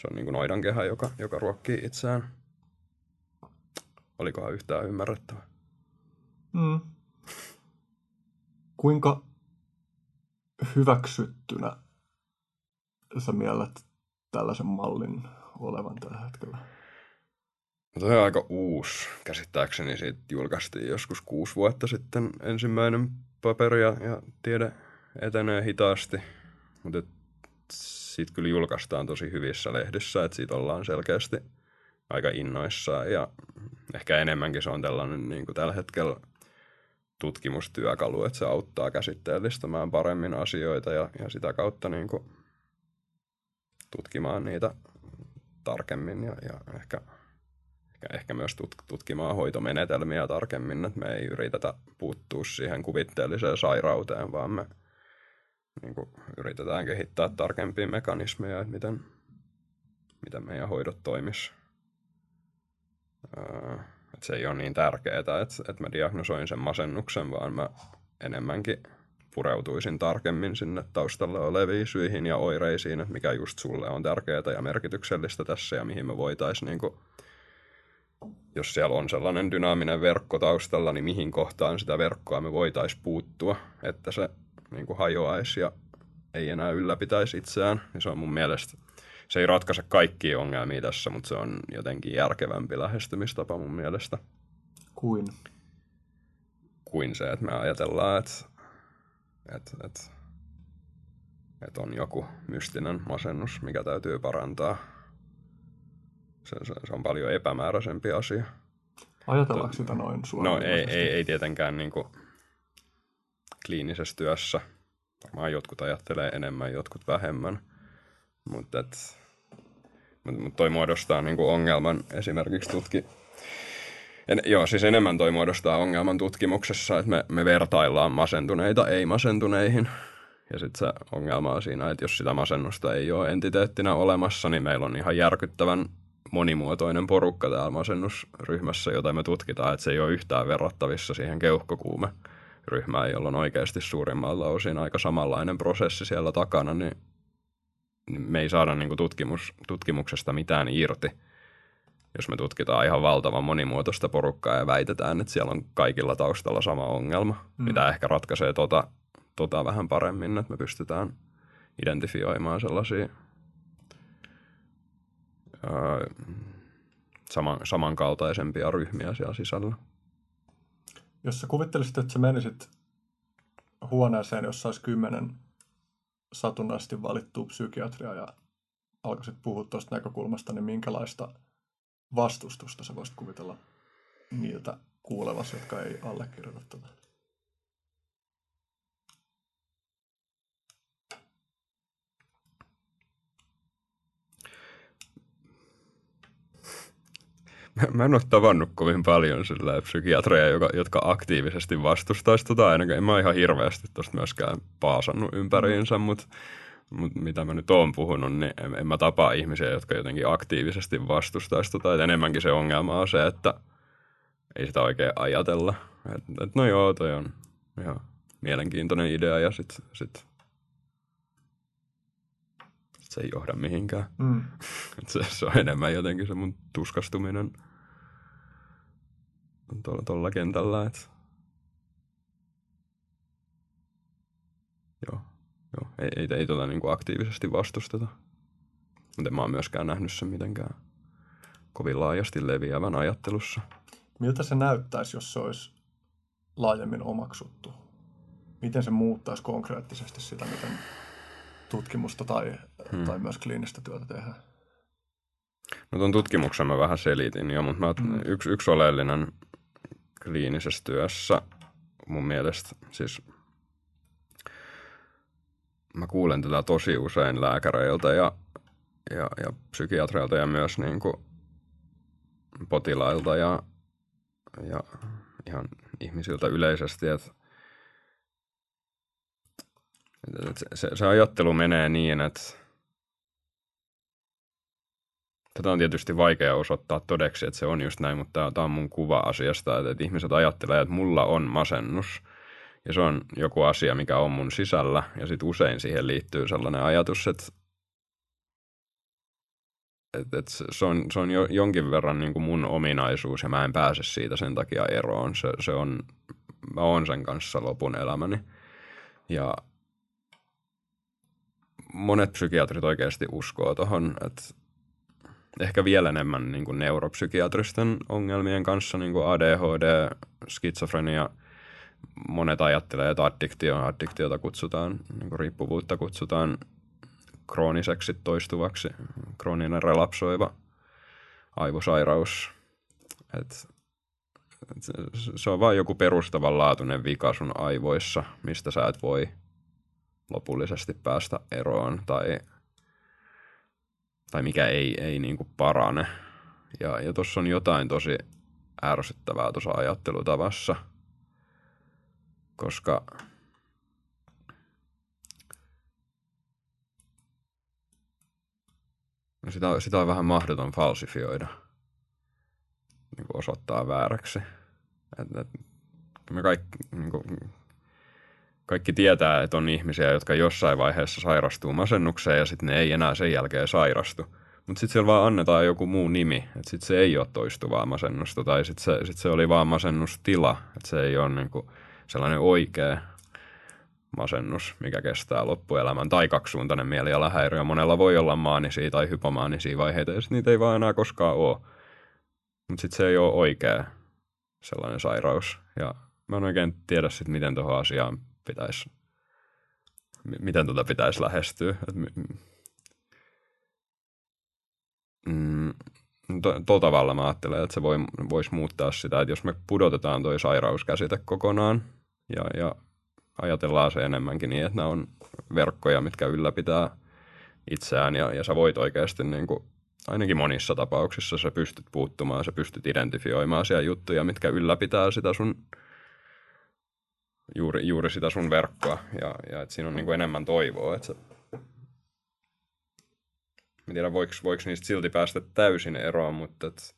se on niin kuin noidankehä, joka, joka ruokkii itseään. Olikohan yhtään ymmärrettävä? Mm. Kuinka hyväksyttynä sä miellet tällaisen mallin olevan tällä hetkellä? Toi on aika uusi. Käsittääkseni siitä julkaistiin joskus kuusi vuotta sitten ensimmäinen paperi ja, ja tiede etenee hitaasti. Mutta siitä kyllä julkaistaan tosi hyvissä lehdissä, että siitä ollaan selkeästi aika innoissaan ja ehkä enemmänkin se on tällainen niin kuin tällä hetkellä tutkimustyökalu, että se auttaa käsitteellistämään paremmin asioita ja, ja sitä kautta niin kuin tutkimaan niitä tarkemmin ja, ja ehkä, ehkä, myös tutkimaan hoitomenetelmiä tarkemmin, että me ei yritetä puuttua siihen kuvitteelliseen sairauteen, vaan me niin kuin, yritetään kehittää tarkempia mekanismeja, että miten, miten meidän hoidot toimisi. Öö, että se ei ole niin tärkeää, että, että mä diagnosoin sen masennuksen, vaan mä enemmänkin – pureutuisin tarkemmin sinne taustalla oleviin syihin ja oireisiin, että mikä just sulle on tärkeää ja merkityksellistä tässä ja mihin me voitaisiin, niin jos siellä on sellainen dynaaminen verkko taustalla, niin mihin kohtaan sitä verkkoa me voitaisiin puuttua, että se niin kuin hajoaisi ja ei enää ylläpitäisi itseään. Ja se on mun mielestä, se ei ratkaise kaikkia ongelmia tässä, mutta se on jotenkin järkevämpi lähestymistapa mun mielestä. Kuin? Kuin se, että me ajatellaan, että että et, et on joku mystinen masennus, mikä täytyy parantaa. Se, se, se on paljon epämääräisempi asia. Ajatellaanko sitä noin suoraan? No ei, ei, ei tietenkään niin kuin kliinisessä työssä. Varmaan jotkut ajattelee enemmän, jotkut vähemmän. Mutta mut, mut toi muodostaa niin kuin ongelman esimerkiksi tutki, en, joo, siis enemmän toi muodostaa ongelman tutkimuksessa, että me, me vertaillaan masentuneita ei-masentuneihin. Ja sitten se ongelma on siinä, että jos sitä masennusta ei ole entiteettinä olemassa, niin meillä on ihan järkyttävän monimuotoinen porukka täällä masennusryhmässä, jota me tutkitaan, että se ei ole yhtään verrattavissa siihen keuhkokuume ryhmään, jolla on oikeasti suurimmalla osin aika samanlainen prosessi siellä takana, niin, niin me ei saada niin kuin tutkimus, tutkimuksesta mitään irti jos me tutkitaan ihan valtavan monimuotoista porukkaa ja väitetään, että siellä on kaikilla taustalla sama ongelma, mm. mitä ehkä ratkaisee tota, tota vähän paremmin, että me pystytään identifioimaan sellaisia ää, saman, samankaltaisempia ryhmiä siellä sisällä. Jos sä kuvittelisit, että sä menisit huoneeseen, jossa olisi kymmenen satunnaisesti valittua psykiatria ja alkaisit puhua tuosta näkökulmasta, niin minkälaista vastustusta sä voisit kuvitella niiltä kuulevas, jotka ei allekirjoita tätä? Mä en ole tavannut kovin paljon sillä psykiatreja, joka, jotka aktiivisesti vastustaisi tota. Ainakaan en mä ihan hirveästi tuosta myöskään paasannut ympäriinsä, mutta mut mitä mä nyt oon puhunut, niin en, en mä tapaa ihmisiä, jotka jotenkin aktiivisesti vastustaisi tota. Et enemmänkin se ongelma on se, että ei sitä oikein ajatella. Et, et no joo, toi on ihan mielenkiintoinen idea ja sit, sit, se ei johda mihinkään. Mm. Se, se on enemmän jotenkin se mun tuskastuminen tuolla, tuolla kentällä. Et... Joo, joo. Ei, ei, ei tota niinku aktiivisesti vastusteta. Mutta en mä oon myöskään nähnyt sen mitenkään kovin laajasti leviävän ajattelussa. Miltä se näyttäisi, jos se olisi laajemmin omaksuttu? Miten se muuttaisi konkreettisesti sitä, miten tutkimusta tai, hmm. tai myös kliinistä työtä tehdään? No tuon tutkimuksen mä vähän selitin jo, mutta mä, mm. yksi, yksi oleellinen kliinisessä työssä. Mun mielestä, siis mä kuulen tätä tosi usein lääkäreiltä ja, ja, ja psykiatreilta ja myös niin kuin potilailta ja, ja ihan ihmisiltä yleisesti, että, se, se ajattelu menee niin, että Tätä on tietysti vaikea osoittaa todeksi, että se on just näin, mutta tämä on mun kuva asiasta, että, ihmiset ajattelee, että mulla on masennus. Ja se on joku asia, mikä on mun sisällä. Ja sitten usein siihen liittyy sellainen ajatus, että, että, että se on, se on jo, jonkin verran niin kuin mun ominaisuus ja mä en pääse siitä sen takia eroon. Se, se on, mä oon sen kanssa lopun elämäni. Ja monet psykiatrit oikeasti uskoo tuohon, että ehkä vielä enemmän niin kuin neuropsykiatristen ongelmien kanssa, niin kuin ADHD, skitsofrenia. Monet ajattelee, että addiktio, addiktiota kutsutaan, niin kuin riippuvuutta kutsutaan krooniseksi toistuvaksi, krooninen relapsoiva aivosairaus. Et, et se on vain joku perustavanlaatuinen vika sun aivoissa, mistä sä et voi lopullisesti päästä eroon tai tai mikä ei, ei niin kuin parane. Ja, ja tuossa on jotain tosi ärsyttävää tuossa ajattelutavassa, koska no sitä, sitä on vähän mahdoton falsifioida, niin kuin osoittaa vääräksi. Et, et, me kaikki, niin kuin, kaikki tietää, että on ihmisiä, jotka jossain vaiheessa sairastuu masennukseen ja sitten ne ei enää sen jälkeen sairastu. Mutta sitten siellä vaan annetaan joku muu nimi, että sitten se ei ole toistuvaa masennusta tai sitten se, sit se oli vaan masennustila, että se ei ole niinku sellainen oikea masennus, mikä kestää loppuelämän, tai kaksisuuntainen mielialahäiriö. Monella voi olla maanisia tai hypomaanisia vaiheita, ja niitä ei vaan enää koskaan ole. Mutta sitten se ei ole oikea sellainen sairaus. Ja mä en oikein tiedä sitten, miten tuohon asiaan pitäisi, miten tuota pitäisi lähestyä. Mm, Tuolla tavalla mä ajattelen, että se voi, voisi muuttaa sitä, että jos me pudotetaan toi sairauskäsite kokonaan ja, ja ajatellaan se enemmänkin niin, että nämä on verkkoja, mitkä ylläpitää itseään ja, ja sä voit oikeasti niin kuin, ainakin monissa tapauksissa sä pystyt puuttumaan, sä pystyt identifioimaan siellä juttuja, mitkä ylläpitää sitä sun juuri, juuri sitä sun verkkoa ja, ja että siinä on niin kuin enemmän toivoa. Että se... Mä tiedän, voiko, voiko niistä silti päästä täysin eroon, mutta, et,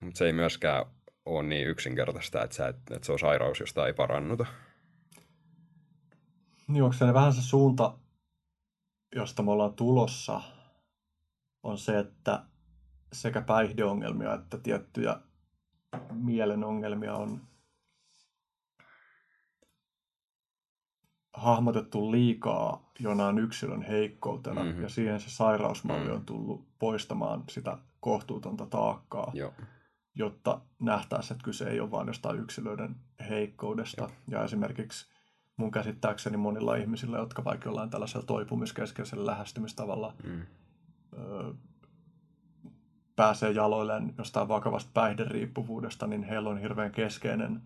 mutta se ei myöskään ole niin yksinkertaista, että, sä, että se on sairaus, josta ei parannuta. Niin onko se vähän se suunta, josta me ollaan tulossa, on se, että sekä päihdeongelmia että tiettyjä mielen ongelmia on hahmotettu liikaa jonain yksilön heikkoutena mm-hmm. ja siihen se sairausmalli mm-hmm. on tullut poistamaan sitä kohtuutonta taakkaa, Joo. jotta nähtäisiin, että kyse ei ole vain jostain yksilöiden heikkoudesta. Joo. Ja esimerkiksi mun käsittääkseni monilla ihmisillä, jotka vaikka jollain tällaisella toipumiskeskeisellä lähestymistavalla mm. ö, pääsee jaloilleen jostain vakavasta päihderiippuvuudesta, niin heillä on hirveän keskeinen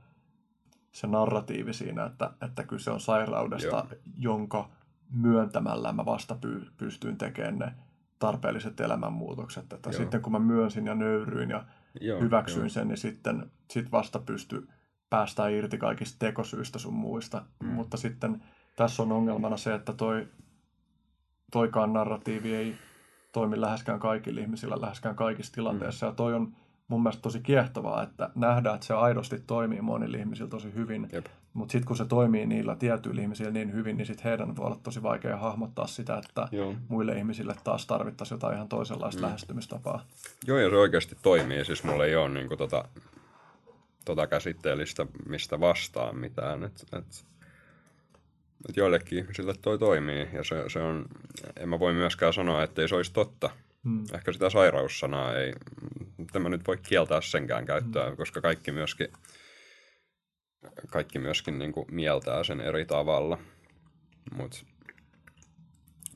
se narratiivi siinä, että, että kyse on sairaudesta, Joo. jonka myöntämällä mä vasta py, pystyin tekemään ne tarpeelliset elämänmuutokset. Että sitten kun mä myönsin ja nöyryin ja Joo, hyväksyin jo. sen, niin sitten sit vasta pysty päästään irti kaikista tekosyistä sun muista. Mm. Mutta sitten tässä on ongelmana se, että toi, toikaan narratiivi ei toimi läheskään kaikille ihmisillä, läheskään kaikissa tilanteissa. Mm. Ja toi on mun mielestä tosi kiehtovaa, että nähdään, että se aidosti toimii monille ihmisillä tosi hyvin. Mutta sitten kun se toimii niillä tietyillä ihmisillä niin hyvin, niin sitten heidän voi olla tosi vaikea hahmottaa sitä, että Joo. muille ihmisille taas tarvittaisiin jotain ihan toisenlaista mm. lähestymistapaa. Joo, ja se oikeasti toimii. Siis mulla ei ole niin kuin, tota, tota käsitteellistä, mistä vastaan mitään. Et, et, et joillekin ihmisille toi toimii, ja se, se on, en mä voi myöskään sanoa, että ei se olisi totta. Hmm. Ehkä sitä sairaussanaa ei, tämä nyt voi kieltää senkään käyttöä, hmm. koska kaikki myöskin, kaikki myöskin niin kuin mieltää sen eri tavalla. Mutta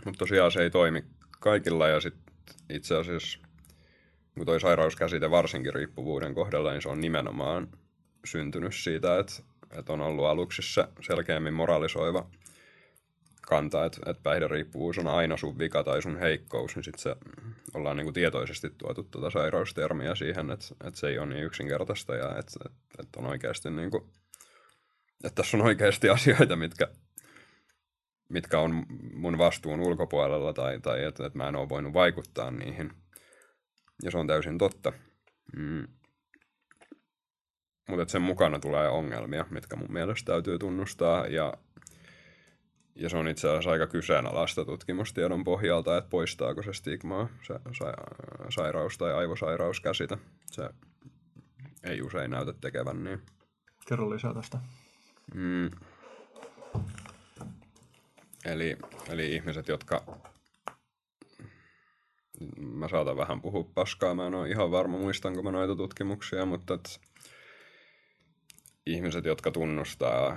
mut tosiaan se ei toimi kaikilla ja sit itse asiassa kun toi sairauskäsite varsinkin riippuvuuden kohdalla, niin se on nimenomaan syntynyt siitä, että, että on ollut aluksi se selkeämmin moralisoiva kanta, että, että päihderiippuvuus on aina sun vika tai sun heikkous, niin sitten se ollaan niin kuin tietoisesti tuotu tuota sairaustermiä siihen, että, että se ei ole niin yksinkertaista ja että, että, että on oikeasti niin kuin, että tässä on oikeasti asioita, mitkä, mitkä on mun vastuun ulkopuolella tai, tai että, että mä en ole voinut vaikuttaa niihin. Ja se on täysin totta. Mm. Mutta sen mukana tulee ongelmia, mitkä mun mielestä täytyy tunnustaa ja ja se on itse asiassa aika kyseenalaista tutkimustiedon pohjalta, että poistaako se stigmaa, se sa- sairaus tai aivosairaus käsitä. Se ei usein näytä tekevän niin. Kerro lisää tästä. Mm. Eli, eli ihmiset, jotka... Mä saatan vähän puhua paskaa, mä en ole ihan varma muistanko mä noita tutkimuksia, mutta et ihmiset, jotka tunnustaa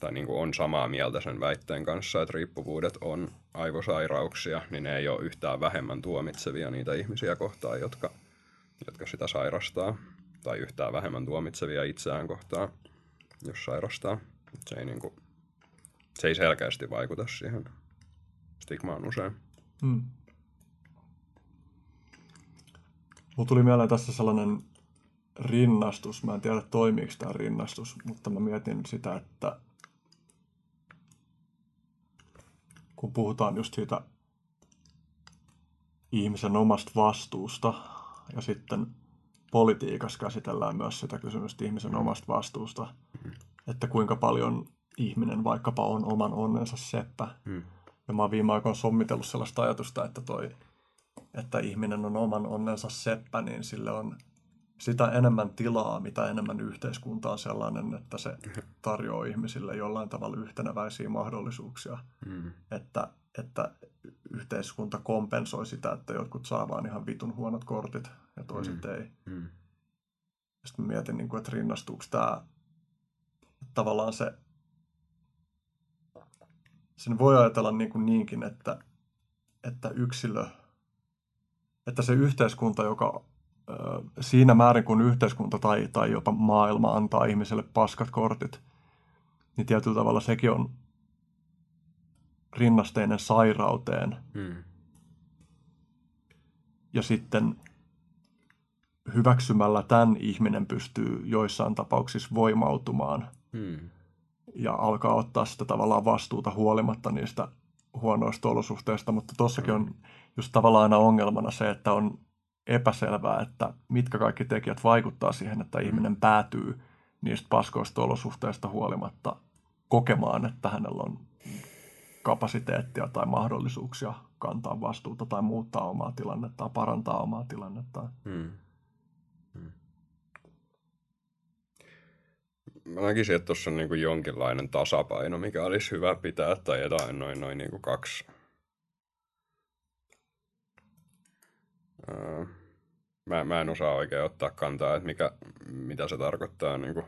tai niin kuin on samaa mieltä sen väitteen kanssa, että riippuvuudet on aivosairauksia, niin ne ei ole yhtään vähemmän tuomitsevia niitä ihmisiä kohtaan, jotka, jotka sitä sairastaa, tai yhtään vähemmän tuomitsevia itseään kohtaan, jos sairastaa. Se ei, niin kuin, se ei selkeästi vaikuta siihen stigmaan usein. Hmm. Mulla tuli mieleen tässä sellainen rinnastus. Mä en tiedä toimiiko tämä rinnastus, mutta mä mietin sitä, että kun puhutaan just siitä ihmisen omasta vastuusta ja sitten politiikassa käsitellään myös sitä kysymystä ihmisen omasta vastuusta, että kuinka paljon ihminen vaikkapa on oman onnensa seppä. Hmm. Ja mä oon viime aikoina sommitellut sellaista ajatusta, että, toi, että ihminen on oman onnensa seppä, niin sille on sitä enemmän tilaa, mitä enemmän yhteiskunta on sellainen, että se tarjoaa ihmisille jollain tavalla yhtenäväisiä mahdollisuuksia. Mm. Että, että yhteiskunta kompensoi sitä, että jotkut saa vaan ihan vitun huonot kortit ja toiset mm. ei. Mm. Sitten mietin, niin kuin, että rinnastuuko tämä tavallaan se, sen voi ajatella niin kuin niinkin, että, että yksilö, että se yhteiskunta, joka siinä määrin, kun yhteiskunta tai, tai jopa maailma antaa ihmiselle paskat kortit, niin tietyllä tavalla sekin on rinnasteinen sairauteen. Hmm. Ja sitten hyväksymällä tämän ihminen pystyy joissain tapauksissa voimautumaan hmm. ja alkaa ottaa sitä tavallaan vastuuta huolimatta niistä huonoista olosuhteista, mutta tuossakin on just tavallaan aina ongelmana se, että on epäselvää, että mitkä kaikki tekijät vaikuttaa siihen, että ihminen päätyy niistä paskoista olosuhteista huolimatta kokemaan, että hänellä on kapasiteettia tai mahdollisuuksia kantaa vastuuta tai muuttaa omaa tilannetta, parantaa omaa tilannetta. Hmm. Hmm. Mä näkisin, että tuossa on niin jonkinlainen tasapaino, mikä olisi hyvä pitää, tai jotain noin, noin niin kuin kaksi mä, mä en osaa oikein ottaa kantaa, että mikä, mitä se tarkoittaa niin kuin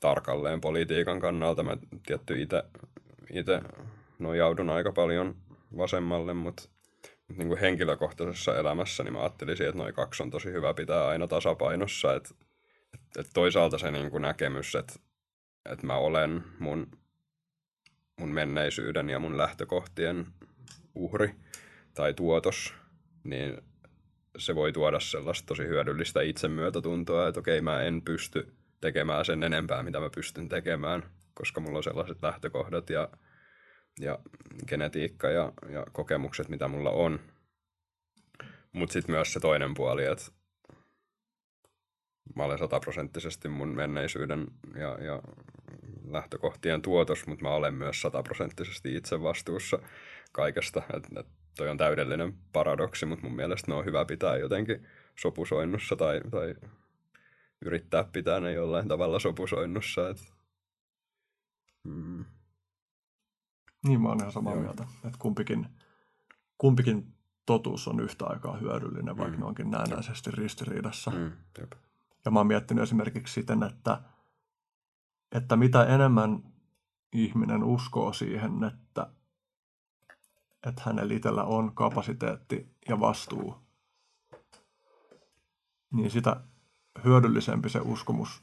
tarkalleen politiikan kannalta. Mä tietty itse nojaudun aika paljon vasemmalle, mutta niin henkilökohtaisessa elämässä niin mä ajattelisin, että noin kaksi on tosi hyvä pitää aina tasapainossa. Että et, et toisaalta se niin kuin näkemys, että et mä olen mun, mun menneisyyden ja mun lähtökohtien uhri tai tuotos, niin se voi tuoda sellaista tosi hyödyllistä itsemyötätuntoa, että okei, mä en pysty tekemään sen enempää, mitä mä pystyn tekemään, koska mulla on sellaiset lähtökohdat ja, ja genetiikka ja, ja kokemukset, mitä mulla on. Mutta sitten myös se toinen puoli, että mä olen sataprosenttisesti mun menneisyyden ja, ja lähtökohtien tuotos, mutta mä olen myös sataprosenttisesti itse vastuussa kaikesta. Et, et toi on täydellinen paradoksi, mutta mun mielestä ne on hyvä pitää jotenkin sopusoinnussa tai, tai yrittää pitää ne jollain tavalla sopusoinnussa. Et, mm. Niin mä oon ihan samaa Joo. mieltä, että kumpikin, kumpikin totuus on yhtä aikaa hyödyllinen, vaikka mm. ne onkin näennäisesti ristiriidassa. Mm. Jep. Ja mä oon miettinyt esimerkiksi siten, että, että mitä enemmän ihminen uskoo siihen, että, että hänellä itsellä on kapasiteetti ja vastuu, niin sitä hyödyllisempi se uskomus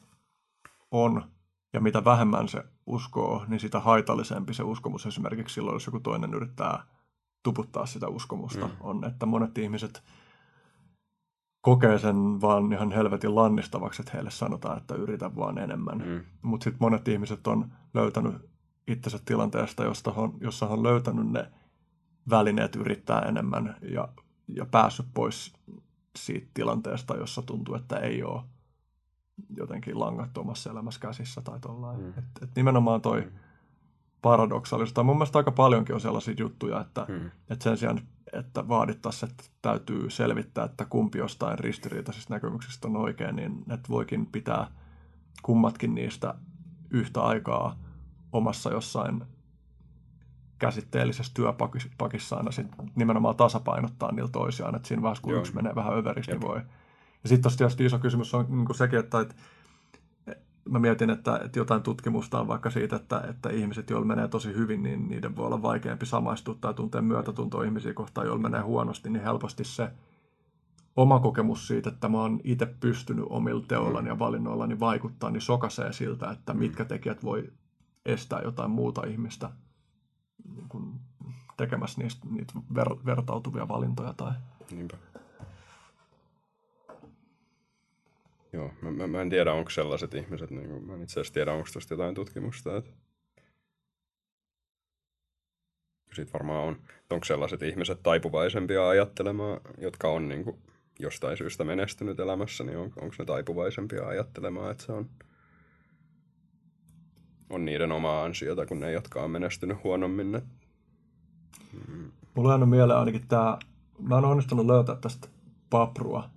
on. Ja mitä vähemmän se uskoo, niin sitä haitallisempi se uskomus esimerkiksi silloin, jos joku toinen yrittää tuputtaa sitä uskomusta. Mm. On, että monet ihmiset kokee sen vaan ihan helvetin lannistavaksi, että heille sanotaan, että yritä vaan enemmän. Mm. Mutta sitten monet ihmiset on löytänyt itsensä tilanteesta, josta on, jossa on löytänyt ne välineet yrittää enemmän ja, ja päässyt pois siitä tilanteesta, jossa tuntuu, että ei ole jotenkin langat omassa elämässä käsissä tai tollain. Mm. Et, et nimenomaan toi mm. paradoksaalista. Mun mielestä aika paljonkin on sellaisia juttuja, että, mm. että sen sijaan, että vaadittaisiin, että täytyy selvittää, että kumpi jostain ristiriitaisista näkemyksistä on oikein, niin että voikin pitää kummatkin niistä yhtä aikaa omassa jossain käsitteellisessä työpakissa aina sit nimenomaan tasapainottaa niillä toisiaan, että siinä vaiheessa kun Joo. yksi menee vähän överiksi, niin voi. Ja sitten tietysti iso kysymys on niin sekin, että, että mä mietin, että, että jotain tutkimusta on vaikka siitä, että, että ihmiset, joilla menee tosi hyvin, niin niiden voi olla vaikeampi samaistua tai tuntea myötätuntoa ihmisiä kohtaan, joilla menee huonosti, niin helposti se oma kokemus siitä, että mä oon itse pystynyt omilla teoillani ja valinnoillani vaikuttaa, niin sokaisee siltä, että mitkä tekijät voi estää jotain muuta ihmistä niin kuin tekemässä niistä, niitä ver, vertautuvia valintoja. Tai... Niinpä. Joo, mä, mä, mä en tiedä, onko sellaiset ihmiset, niin kuin, mä en itse asiassa tiedä, onko tuosta jotain tutkimusta, että sitten varmaan on, onko sellaiset ihmiset taipuvaisempia ajattelemaan, jotka on niin kuin, jostain syystä menestynyt elämässä, niin on, onko ne taipuvaisempia ajattelemaan, että se on on niiden omaa ansiota, kun ne, jotka on menestynyt huonommin. Ne... Mm. Mulla on mieleen ainakin tämä, mä oon onnistunut löytää tästä paprua.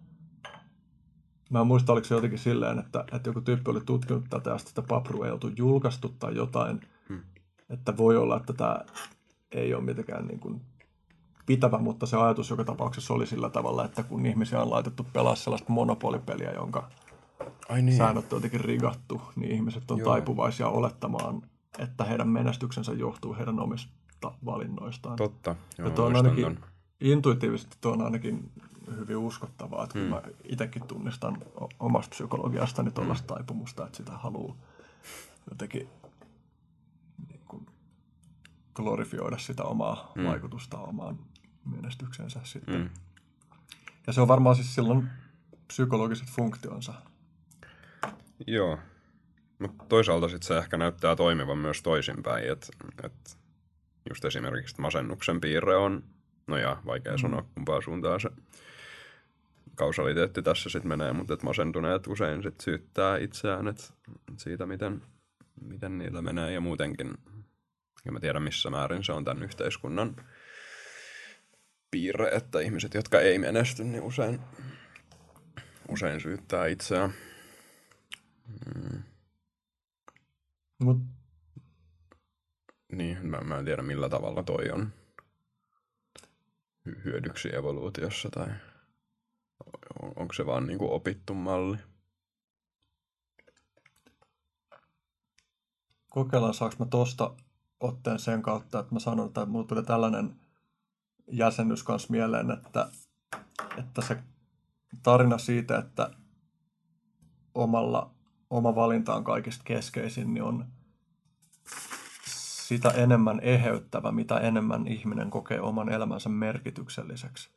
Mä en muista, oliko se jotenkin silleen, että, että joku tyyppi oli tutkinut tätä ja sitä paprua ei oltu julkaistu tai jotain. Hmm. Että voi olla, että tämä ei ole mitenkään niin kuin pitävä, mutta se ajatus joka tapauksessa oli sillä tavalla, että kun ihmisiä on laitettu pelaa sellaista monopolipeliä, jonka Ai niin. säännöt on jotenkin rigattu, niin ihmiset on Joo. taipuvaisia olettamaan, että heidän menestyksensä johtuu heidän omista valinnoistaan. Totta. Joo, ja on ainakin, ton. intuitiivisesti tuo on ainakin hyvin uskottavaa, että hmm. kun mä itsekin tunnistan omasta psykologiastani tuollaista hmm. taipumusta, että sitä haluaa jotenkin niin kuin, glorifioida sitä omaa hmm. vaikutusta omaan menestyksensä sitten. Hmm. Ja se on varmaan siis silloin psykologiset funktionsa Joo. Mutta toisaalta sit se ehkä näyttää toimivan myös toisinpäin, että et just esimerkiksi masennuksen piirre on, no ja vaikea mm. sanoa kumpaa suuntaan se kausaliteetti tässä sitten menee, mutta että masentuneet usein sit syyttää itseään et siitä, miten, miten niillä menee ja muutenkin, ja mä tiedän missä määrin se on tämän yhteiskunnan piirre, että ihmiset, jotka ei menesty, niin usein, usein syyttää itseään. Mm. Mut. Niin, mä, mä en tiedä millä tavalla toi on hyödyksi evoluutiossa tai on, onko se vaan niinku opittu malli? kokeillaan saanko mä tosta otteen sen kautta, että mä sanon, että mulla tuli tällainen jäsennys kanssa mieleen, että, että se tarina siitä, että omalla, oma valinta on kaikista keskeisin, niin on sitä enemmän eheyttävä, mitä enemmän ihminen kokee oman elämänsä merkitykselliseksi.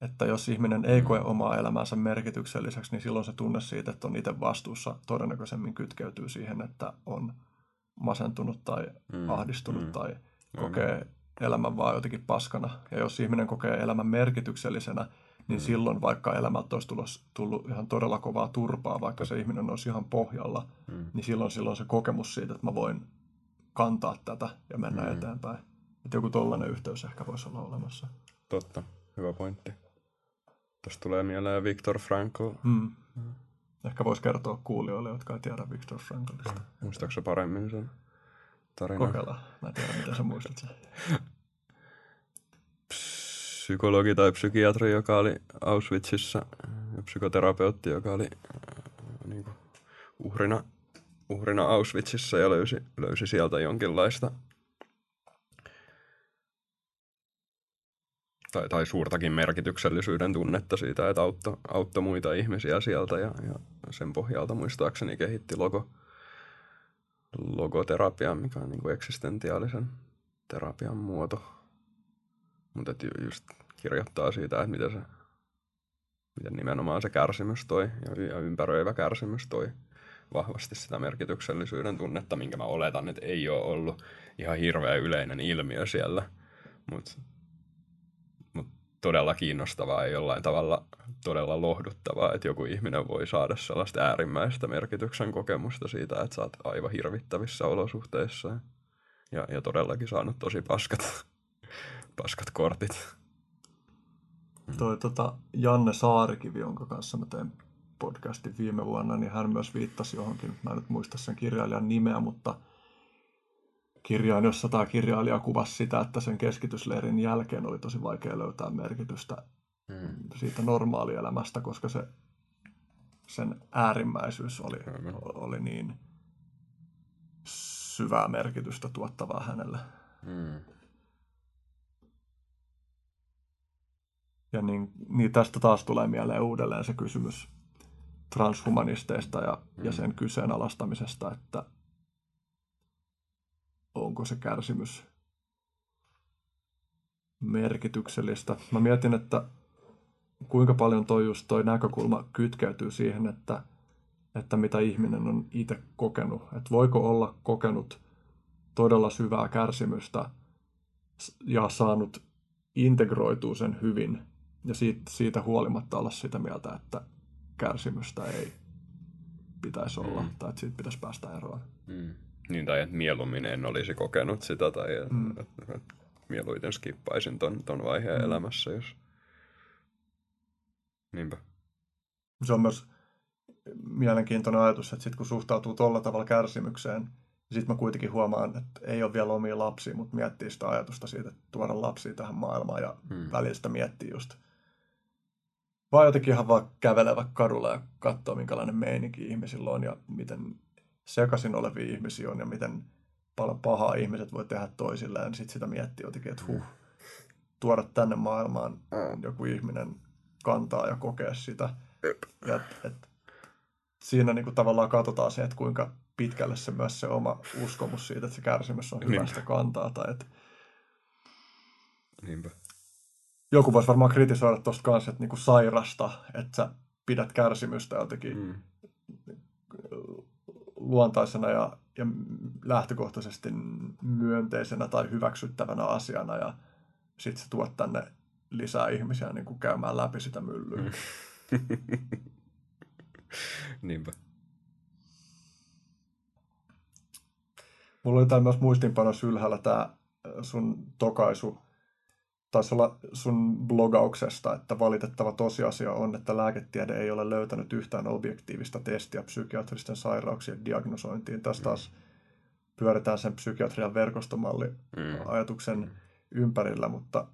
Että jos ihminen ei koe omaa elämäänsä merkitykselliseksi, niin silloin se tunne siitä, että on itse vastuussa, todennäköisemmin kytkeytyy siihen, että on masentunut tai mm, ahdistunut mm, tai kokee mm. elämän vaan jotenkin paskana. Ja jos ihminen kokee elämän merkityksellisenä, niin mm. silloin vaikka elämältä olisi tullut, tullut ihan todella kovaa turpaa, vaikka se ihminen olisi ihan pohjalla, mm. niin silloin, silloin se kokemus siitä, että mä voin kantaa tätä ja mennä mm. eteenpäin. Että joku tollainen yhteys ehkä voisi olla olemassa. Totta, hyvä pointti. Tuosta tulee mieleen Viktor Frankl. Mm. Mm. Ehkä voisi kertoa kuulijoille, jotka ei tiedä Viktor Franklista. Muistaaks paremmin sen tarinan? Kokeillaan. Mä en tiedä, miten sä muistat sen. Psykologi tai psykiatri, joka oli Auschwitzissa, ja psykoterapeutti, joka oli äh, niin kuin, uhrina, uhrina Auschwitzissa ja löysi, löysi sieltä jonkinlaista tai, tai suurtakin merkityksellisyyden tunnetta siitä, että auttoi, auttoi muita ihmisiä sieltä ja, ja sen pohjalta muistaakseni kehitti logo, logoterapia, mikä on niin kuin eksistentiaalisen terapian muoto. Mutta just kirjoittaa siitä, että miten, se, miten nimenomaan se kärsimys toi ja, ympäröivä kärsimys toi vahvasti sitä merkityksellisyyden tunnetta, minkä mä oletan, että ei ole ollut ihan hirveän yleinen ilmiö siellä. Mutta todella kiinnostavaa ja jollain tavalla todella lohduttavaa, että joku ihminen voi saada sellaista äärimmäistä merkityksen kokemusta siitä, että sä oot aivan hirvittävissä olosuhteissa ja, ja todellakin saanut tosi paskat, paskat kortit. Toi tota, Janne Saarikivi, jonka kanssa mä tein podcastin viime vuonna, niin hän myös viittasi johonkin, mä en nyt muista sen kirjailijan nimeä, mutta – kirjaan, jossa tämä kirjailija kuvasi sitä, että sen keskitysleirin jälkeen oli tosi vaikea löytää merkitystä hmm. siitä normaalielämästä, koska se, sen äärimmäisyys oli, hmm. oli niin syvää merkitystä tuottavaa hänelle. Hmm. Ja niin, niin tästä taas tulee mieleen uudelleen se kysymys transhumanisteista ja, hmm. ja sen kyseenalaistamisesta, että onko se kärsimys merkityksellistä. Mä mietin, että kuinka paljon toi, just toi näkökulma kytkeytyy siihen, että, että mitä ihminen on itse kokenut. Että voiko olla kokenut todella syvää kärsimystä ja saanut integroitua sen hyvin ja siitä, siitä huolimatta olla sitä mieltä, että kärsimystä ei pitäisi olla mm. tai että siitä pitäisi päästä eroon. Mm. Niin, tai että mieluummin en olisi kokenut sitä, tai mm. että, että mieluiten skippaisin ton, ton vaiheen mm. elämässä, jos... Niinpä. Se on myös mielenkiintoinen ajatus, että sit kun suhtautuu tuolla tavalla kärsimykseen, niin sitten mä kuitenkin huomaan, että ei ole vielä omia lapsia, mutta miettii sitä ajatusta siitä, että tuoda lapsia tähän maailmaan ja hmm. välistä miettii just vaan jotenkin ihan vaan kävelevä kadulla ja katsoa, minkälainen meininki ihmisillä on ja miten sekaisin olevia ihmisiä on ja miten paljon pahaa ihmiset voi tehdä toisilleen, sitten sitä miettii jotenkin, että huh, tuoda tänne maailmaan mm. joku ihminen kantaa ja kokea sitä. Ja et, et, siinä niin kuin tavallaan katsotaan se, että kuinka pitkälle se myös se oma uskomus siitä, että se kärsimys on hyvästä kantaa. Tai et... Niinpä. Joku voisi varmaan kritisoida tuosta kanssa, että niinku sairasta, että sä pidät kärsimystä jotenkin mm luontaisena ja, ja lähtökohtaisesti myönteisenä tai hyväksyttävänä asiana ja sitten se tuot tänne lisää ihmisiä niin kuin käymään läpi sitä myllyä. Mm. Niinpä. Mulla oli tämä myös muistinpanossa ylhäällä tämä sun tokaisu taisi olla sun blogauksesta, että valitettava tosiasia on, että lääketiede ei ole löytänyt yhtään objektiivista testiä psykiatristen sairauksien diagnosointiin. Tässä taas pyöritään sen psykiatrian verkostomalli mm. ajatuksen mm. ympärillä, mutta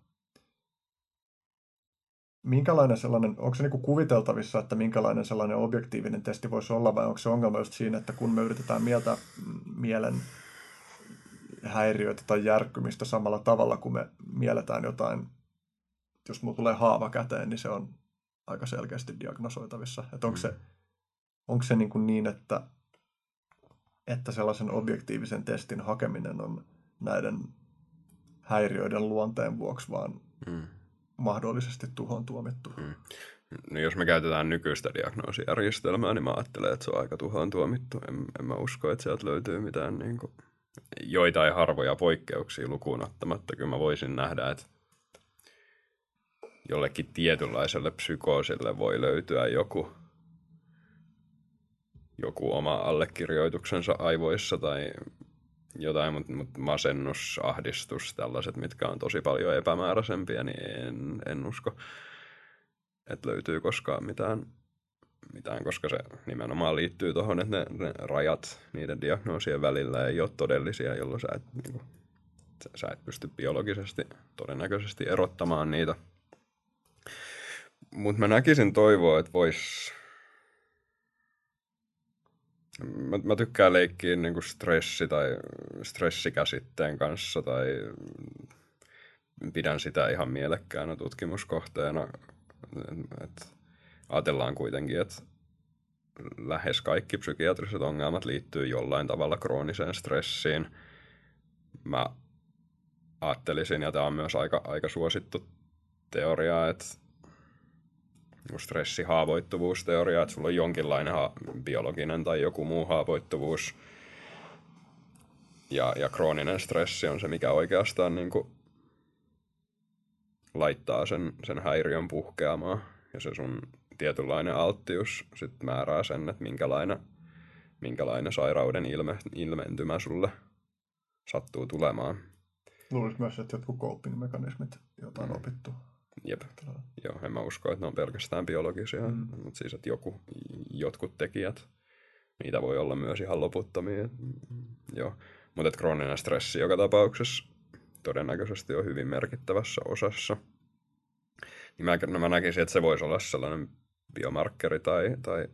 minkälainen sellainen, onko se niin kuviteltavissa, että minkälainen sellainen objektiivinen testi voisi olla, vai onko se ongelma just siinä, että kun me yritetään mieltää mielen häiriöitä tai järkkymistä samalla tavalla, kun me mielletään jotain, jos mulla tulee haava käteen, niin se on aika selkeästi diagnosoitavissa. Että onko se, onko se niin, kuin niin että, että sellaisen objektiivisen testin hakeminen on näiden häiriöiden luonteen vuoksi vaan mm. mahdollisesti tuhoon tuomittu. Mm. No jos me käytetään nykyistä diagnoosijärjestelmää, niin mä ajattelen, että se on aika tuhoon tuomittu. En, en mä usko, että sieltä löytyy mitään niin kuin, joitain harvoja poikkeuksia lukuun ottamatta. Kyllä mä voisin nähdä, että jollekin tietynlaiselle psykoosille voi löytyä joku, joku oma allekirjoituksensa aivoissa tai jotain, mutta mut masennus, ahdistus, tällaiset, mitkä on tosi paljon epämääräisempiä, niin en, en usko, että löytyy koskaan mitään, mitään, koska se nimenomaan liittyy tuohon, että ne, ne rajat niiden diagnoosien välillä ei ole todellisia, jolloin sä et, niin kuin, sä et pysty biologisesti todennäköisesti erottamaan niitä. Mutta mä näkisin toivoa, että vois Mä, mä tykkään leikkiä niin kuin stressi tai stressikäsitteen kanssa tai pidän sitä ihan mielekkäänä tutkimuskohteena. Et ajatellaan kuitenkin, että lähes kaikki psykiatriset ongelmat liittyy jollain tavalla krooniseen stressiin. Mä ajattelisin, ja tämä on myös aika, aika suosittu teoria, että stressihaavoittuvuusteoria, että sulla on jonkinlainen ha- biologinen tai joku muu haavoittuvuus. Ja, ja krooninen stressi on se, mikä oikeastaan niin kuin laittaa sen, sen häiriön puhkeamaan. Ja se sun tietynlainen alttius sit määrää sen, että minkälainen, minkälainen sairauden ilme, ilmentymä sulle sattuu tulemaan. Luulisin myös, että jotkut coping-mekanismit, joita on mm. opittu Jep. Joo, en mä usko, että ne on pelkästään biologisia, mm. mutta siis, että joku, jotkut tekijät, niitä voi olla myös ihan loputtomia. Joo, mutta että krooninen stressi joka tapauksessa todennäköisesti on hyvin merkittävässä osassa. Niin mä, no mä näkisin, että se voisi olla sellainen biomarkkeri tai, tai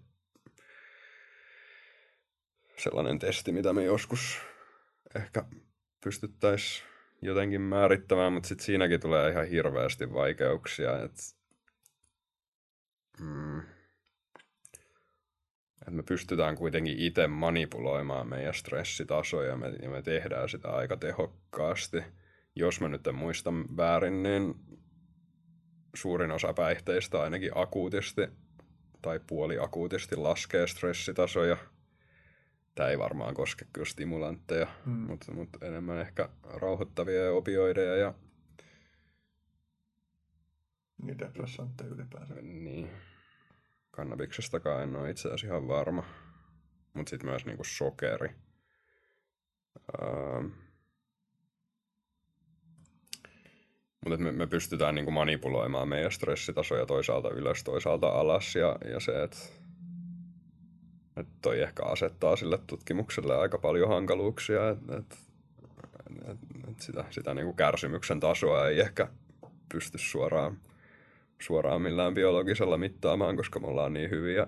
sellainen testi, mitä me joskus ehkä pystyttäisiin jotenkin määrittämään, mutta sitten siinäkin tulee ihan hirveästi vaikeuksia. Että mm, et me pystytään kuitenkin itse manipuloimaan meidän stressitasoja me, ja me tehdään sitä aika tehokkaasti. Jos mä nyt en muista väärin, niin suurin osa päihteistä ainakin akuutisti tai puoliakuutisti laskee stressitasoja – Tämä ei varmaan koske kyllä stimulantteja, mm. mutta, mutta enemmän ehkä rauhoittavia opioideja ja... Niin depressantteja ylipäänsä. Niin. Kannabiksestakaan en ole itse asiassa ihan varma. Mutta sitten myös niinku sokeri. Ähm. Mutta me, me pystytään niinku manipuloimaan meidän stressitasoja toisaalta ylös, toisaalta alas. Ja, ja se, että että toi ehkä asettaa sille tutkimukselle aika paljon hankaluuksia, että et, et, et sitä, sitä niin kuin kärsimyksen tasoa ei ehkä pysty suoraan, suoraan millään biologisella mittaamaan, koska me ollaan niin hyviä,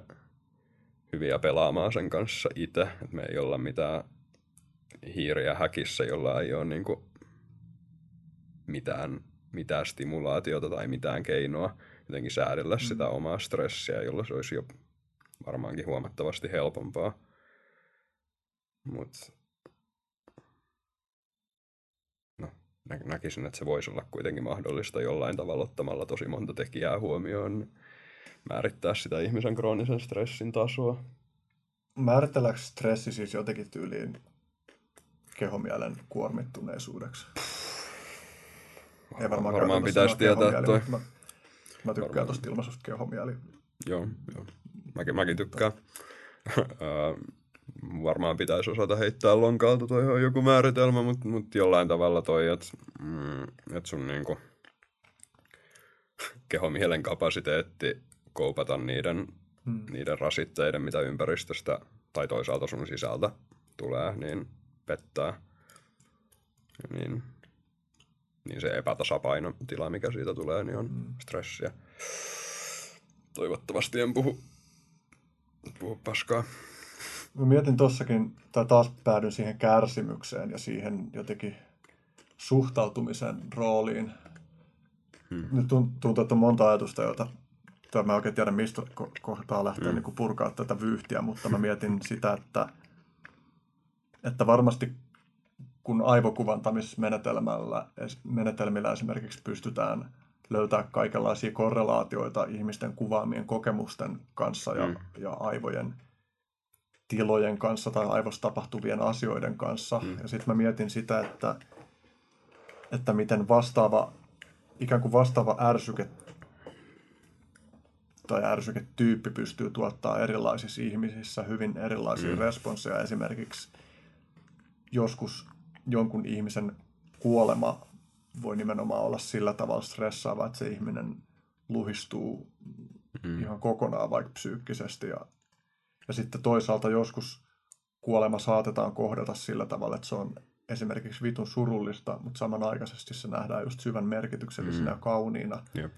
hyviä pelaamaan sen kanssa itse, että me ei olla mitään hiiriä häkissä, jolla ei ole niin kuin mitään, mitään stimulaatiota tai mitään keinoa jotenkin säädellä mm. sitä omaa stressiä, jolla se olisi jo varmaankin huomattavasti helpompaa. Mutta no, nä- näkisin, että se voisi olla kuitenkin mahdollista jollain tavalla ottamalla tosi monta tekijää huomioon määrittää sitä ihmisen kroonisen stressin tasoa. Määritelläänkö stressi siis jotenkin tyyliin kehomielen kuormittuneisuudeksi? Ei varmaan, varmaan pitäisi tietää toi. Mä, mä tykkään tuosta ilmaisusta kehomieli. Joo, joo. Mäkin, mäkin tykkään. varmaan pitäisi osata heittää lonkalta toi joku määritelmä, mutta mut jollain tavalla toi, että mm, et sun niinku kehomielen kapasiteetti koupata niiden, hmm. niiden rasitteiden, mitä ympäristöstä tai toisaalta sun sisältä tulee, niin pettää. Niin, niin se epätasapainotila, mikä siitä tulee, niin on mm. stressiä. Toivottavasti en puhu, puhu paskaa. Mä mietin tossakin, tai taas päädyin siihen kärsimykseen ja siihen jotenkin suhtautumisen rooliin. Hmm. Nyt tuntuu, että on monta ajatusta, joita tai mä oikein tiedä, mistä kohtaa lähtee hmm. niin purkaa tätä vyyhtiä, mutta mä mietin sitä, että, että varmasti kun aivokuvantamismenetelmällä menetelmillä esimerkiksi pystytään löytää kaikenlaisia korrelaatioita ihmisten kuvaamien kokemusten kanssa ja, mm. ja aivojen tilojen kanssa tai aivossa tapahtuvien asioiden kanssa. Mm. Ja sitten mä mietin sitä, että, että miten vastaava, ikään kuin vastaava ärsyke tai ärsyketyyppi pystyy tuottaa erilaisissa ihmisissä hyvin erilaisia mm. responsseja. Esimerkiksi joskus jonkun ihmisen kuolema voi nimenomaan olla sillä tavalla stressaava, että se ihminen luhistuu mm. ihan kokonaan vaikka psyykkisesti. Ja, ja sitten toisaalta joskus kuolema saatetaan kohdata sillä tavalla, että se on esimerkiksi vitun surullista, mutta samanaikaisesti se nähdään just syvän merkityksellisenä mm. ja kauniina. Yep.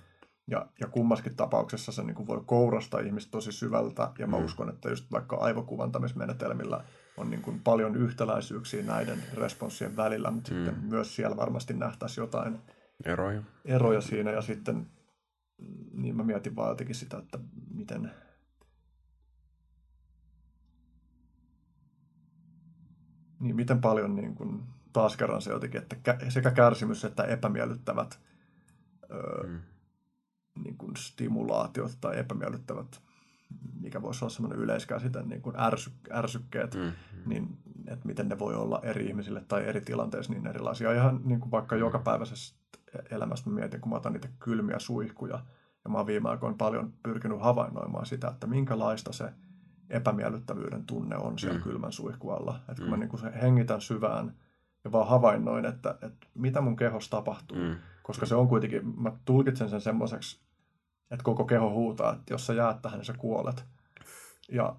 Ja, ja kummaskin tapauksessa se niin kuin voi kourasta ihmistä tosi syvältä, ja mä mm. uskon, että just vaikka aivokuvantamismenetelmillä on niin kuin paljon yhtäläisyyksiä näiden responssien välillä, mutta mm. sitten myös siellä varmasti nähtäisiin jotain eroja. eroja siinä, ja sitten niin mä mietin vaan jotenkin sitä, että miten, niin miten paljon niin kuin, taas kerran se jotenkin, että sekä kärsimys että epämiellyttävät öö, mm niin kuin stimulaatiot tai epämiellyttävät, mikä voisi olla semmoinen yleiskäsite, niin kuin ärsy, ärsykkeet, mm-hmm. niin että miten ne voi olla eri ihmisille tai eri tilanteissa niin erilaisia. Ihan niin kuin vaikka mm-hmm. jokapäiväisessä elämässä mä mietin, kun mä otan niitä kylmiä suihkuja, ja mä oon viime aikoina paljon pyrkinyt havainnoimaan sitä, että minkälaista se epämiellyttävyyden tunne on siellä mm. kylmän suihkualla. Että kun mm. mä niin kuin hengitän syvään ja vaan havainnoin, että, että mitä mun kehossa tapahtuu, mm koska se on kuitenkin, mä tulkitsen sen semmoiseksi, että koko keho huutaa, että jos sä jäät tähän, niin sä kuolet. Ja,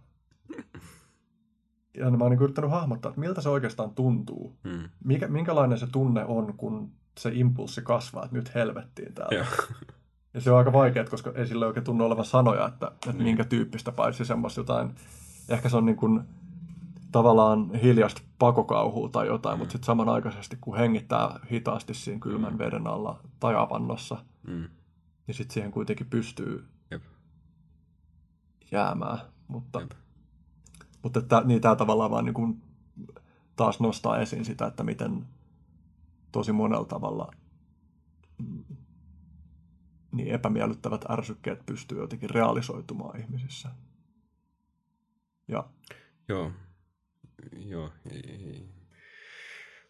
ja mä oon niin yrittänyt hahmottaa, että miltä se oikeastaan tuntuu. Hmm. Mikä, minkälainen se tunne on, kun se impulssi kasvaa, että nyt helvettiin täällä. Ja, ja se on aika vaikeaa, koska ei sille oikein tunnu olevan sanoja, että, että niin. minkä tyyppistä, paitsi semmoista jotain, ehkä se on niin kuin, tavallaan hiljasta pakokauhua tai jotain, mm. mutta sitten samanaikaisesti kun hengittää hitaasti siinä kylmän mm. veden alla tai avannossa, mm. Niin sitten siihen kuitenkin pystyy Jep. jäämään. Mutta, Jep. mutta että, niin tämä tavallaan vaan niin kuin taas nostaa esiin sitä, että miten tosi monella tavalla mm, niin epämiellyttävät ärsykkeet pystyy jotenkin realisoitumaan ihmisissä. Ja Joo, joo.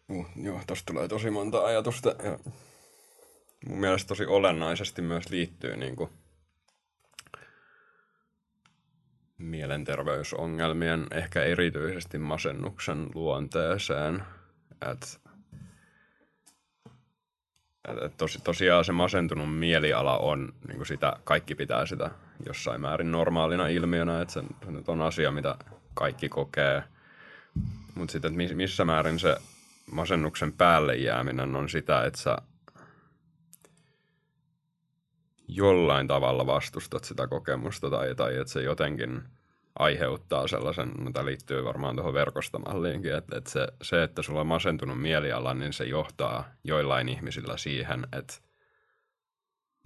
Uh, joo, tosta tulee tosi monta ajatusta. Ja mun mielestä tosi olennaisesti myös liittyy niin kuin, mielenterveysongelmien, ehkä erityisesti masennuksen luonteeseen. Et, et, et tosi, tosiaan se masentunut mieliala on, niin kuin sitä, kaikki pitää sitä jossain määrin normaalina ilmiönä, että se, se nyt on asia, mitä kaikki kokee – mutta sitten, missä määrin se masennuksen päälle jääminen on sitä, että sä jollain tavalla vastustat sitä kokemusta tai, tai että se jotenkin aiheuttaa sellaisen, no tämä liittyy varmaan tuohon verkostomalliinkin, että, että se, se, että sulla on masentunut mieliala, niin se johtaa joillain ihmisillä siihen, että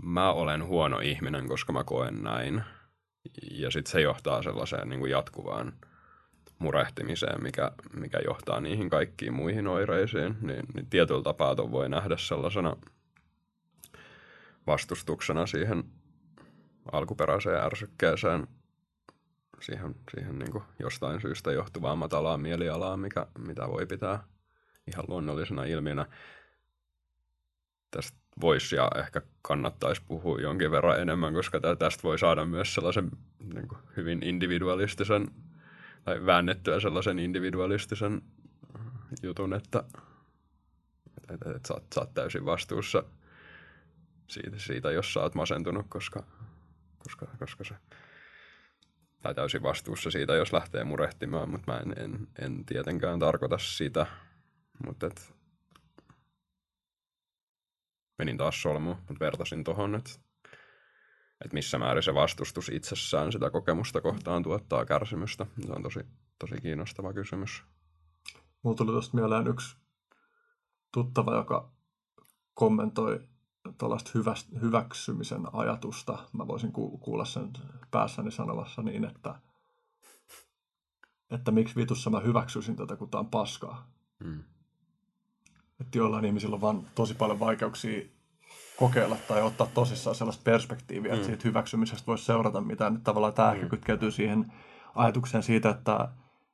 mä olen huono ihminen, koska mä koen näin. Ja sitten se johtaa sellaiseen niin kuin jatkuvaan murehtimiseen, mikä, mikä johtaa niihin kaikkiin muihin oireisiin, niin, niin tietyllä tapaa voi nähdä sellaisena vastustuksena siihen alkuperäiseen ärsykkeeseen, siihen, siihen niin kuin jostain syystä johtuvaan matalaan mielialaan, mikä, mitä voi pitää ihan luonnollisena ilmiönä. Tästä voisi ja ehkä kannattaisi puhua jonkin verran enemmän, koska tästä voi saada myös sellaisen niin kuin hyvin individualistisen tai väännettyä sellaisen individualistisen jutun, että, että, että sä, oot, sä oot täysin vastuussa siitä, siitä, jos sä oot masentunut, koska, koska, koska se tai täysin vastuussa siitä, jos lähtee murehtimaan, mutta mä en, en, en tietenkään tarkoita sitä. Mutta et, menin taas solmuun, mutta vertasin tuohon, että, että missä määrin se vastustus itsessään sitä kokemusta kohtaan tuottaa kärsimystä. Se on tosi, tosi kiinnostava kysymys. Mulla tuli tuosta mieleen yksi tuttava, joka kommentoi tuollaista hyväksymisen ajatusta. Mä voisin kuulla sen päässäni sanomassa niin, että, että miksi vitussa mä hyväksyisin tätä, kun tää on paskaa. Hmm. Että jollain ihmisillä on vaan tosi paljon vaikeuksia kokeilla tai ottaa tosissaan sellaista perspektiiviä, hmm. että siitä hyväksymisestä voisi seurata mitään. Nyt tavallaan tämä ehkä kytkeytyy siihen ajatukseen siitä, että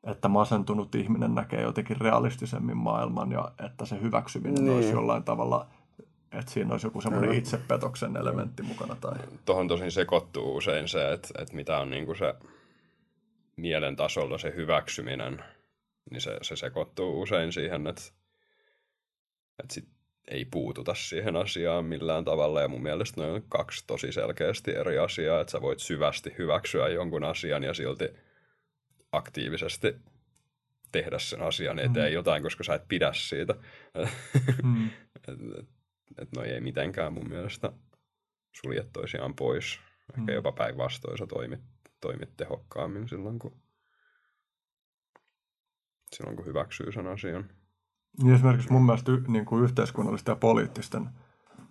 että masentunut ihminen näkee jotenkin realistisemmin maailman ja että se hyväksyminen niin. olisi jollain tavalla, että siinä olisi joku semmoinen itsepetoksen elementti mukana. Tai... Tuohon tosin sekoittuu usein se, että, että mitä on niin kuin se mielen tasolla se hyväksyminen, niin se, se sekoittuu usein siihen, että, että sit ei puututa siihen asiaan millään tavalla. Ja mun mielestä ne on kaksi tosi selkeästi eri asiaa, että sä voit syvästi hyväksyä jonkun asian ja silti aktiivisesti tehdä sen asian eteen mm. jotain, koska sä et pidä siitä. Mm. et, et, et noi ei mitenkään mun mielestä sulje toisiaan pois. Ehkä mm. jopa päinvastoin sä toimit, toimit tehokkaammin silloin, kun, silloin, kun hyväksyy sen asian. Niin esimerkiksi mun mielestä y, niin kuin yhteiskunnallisten ja poliittisten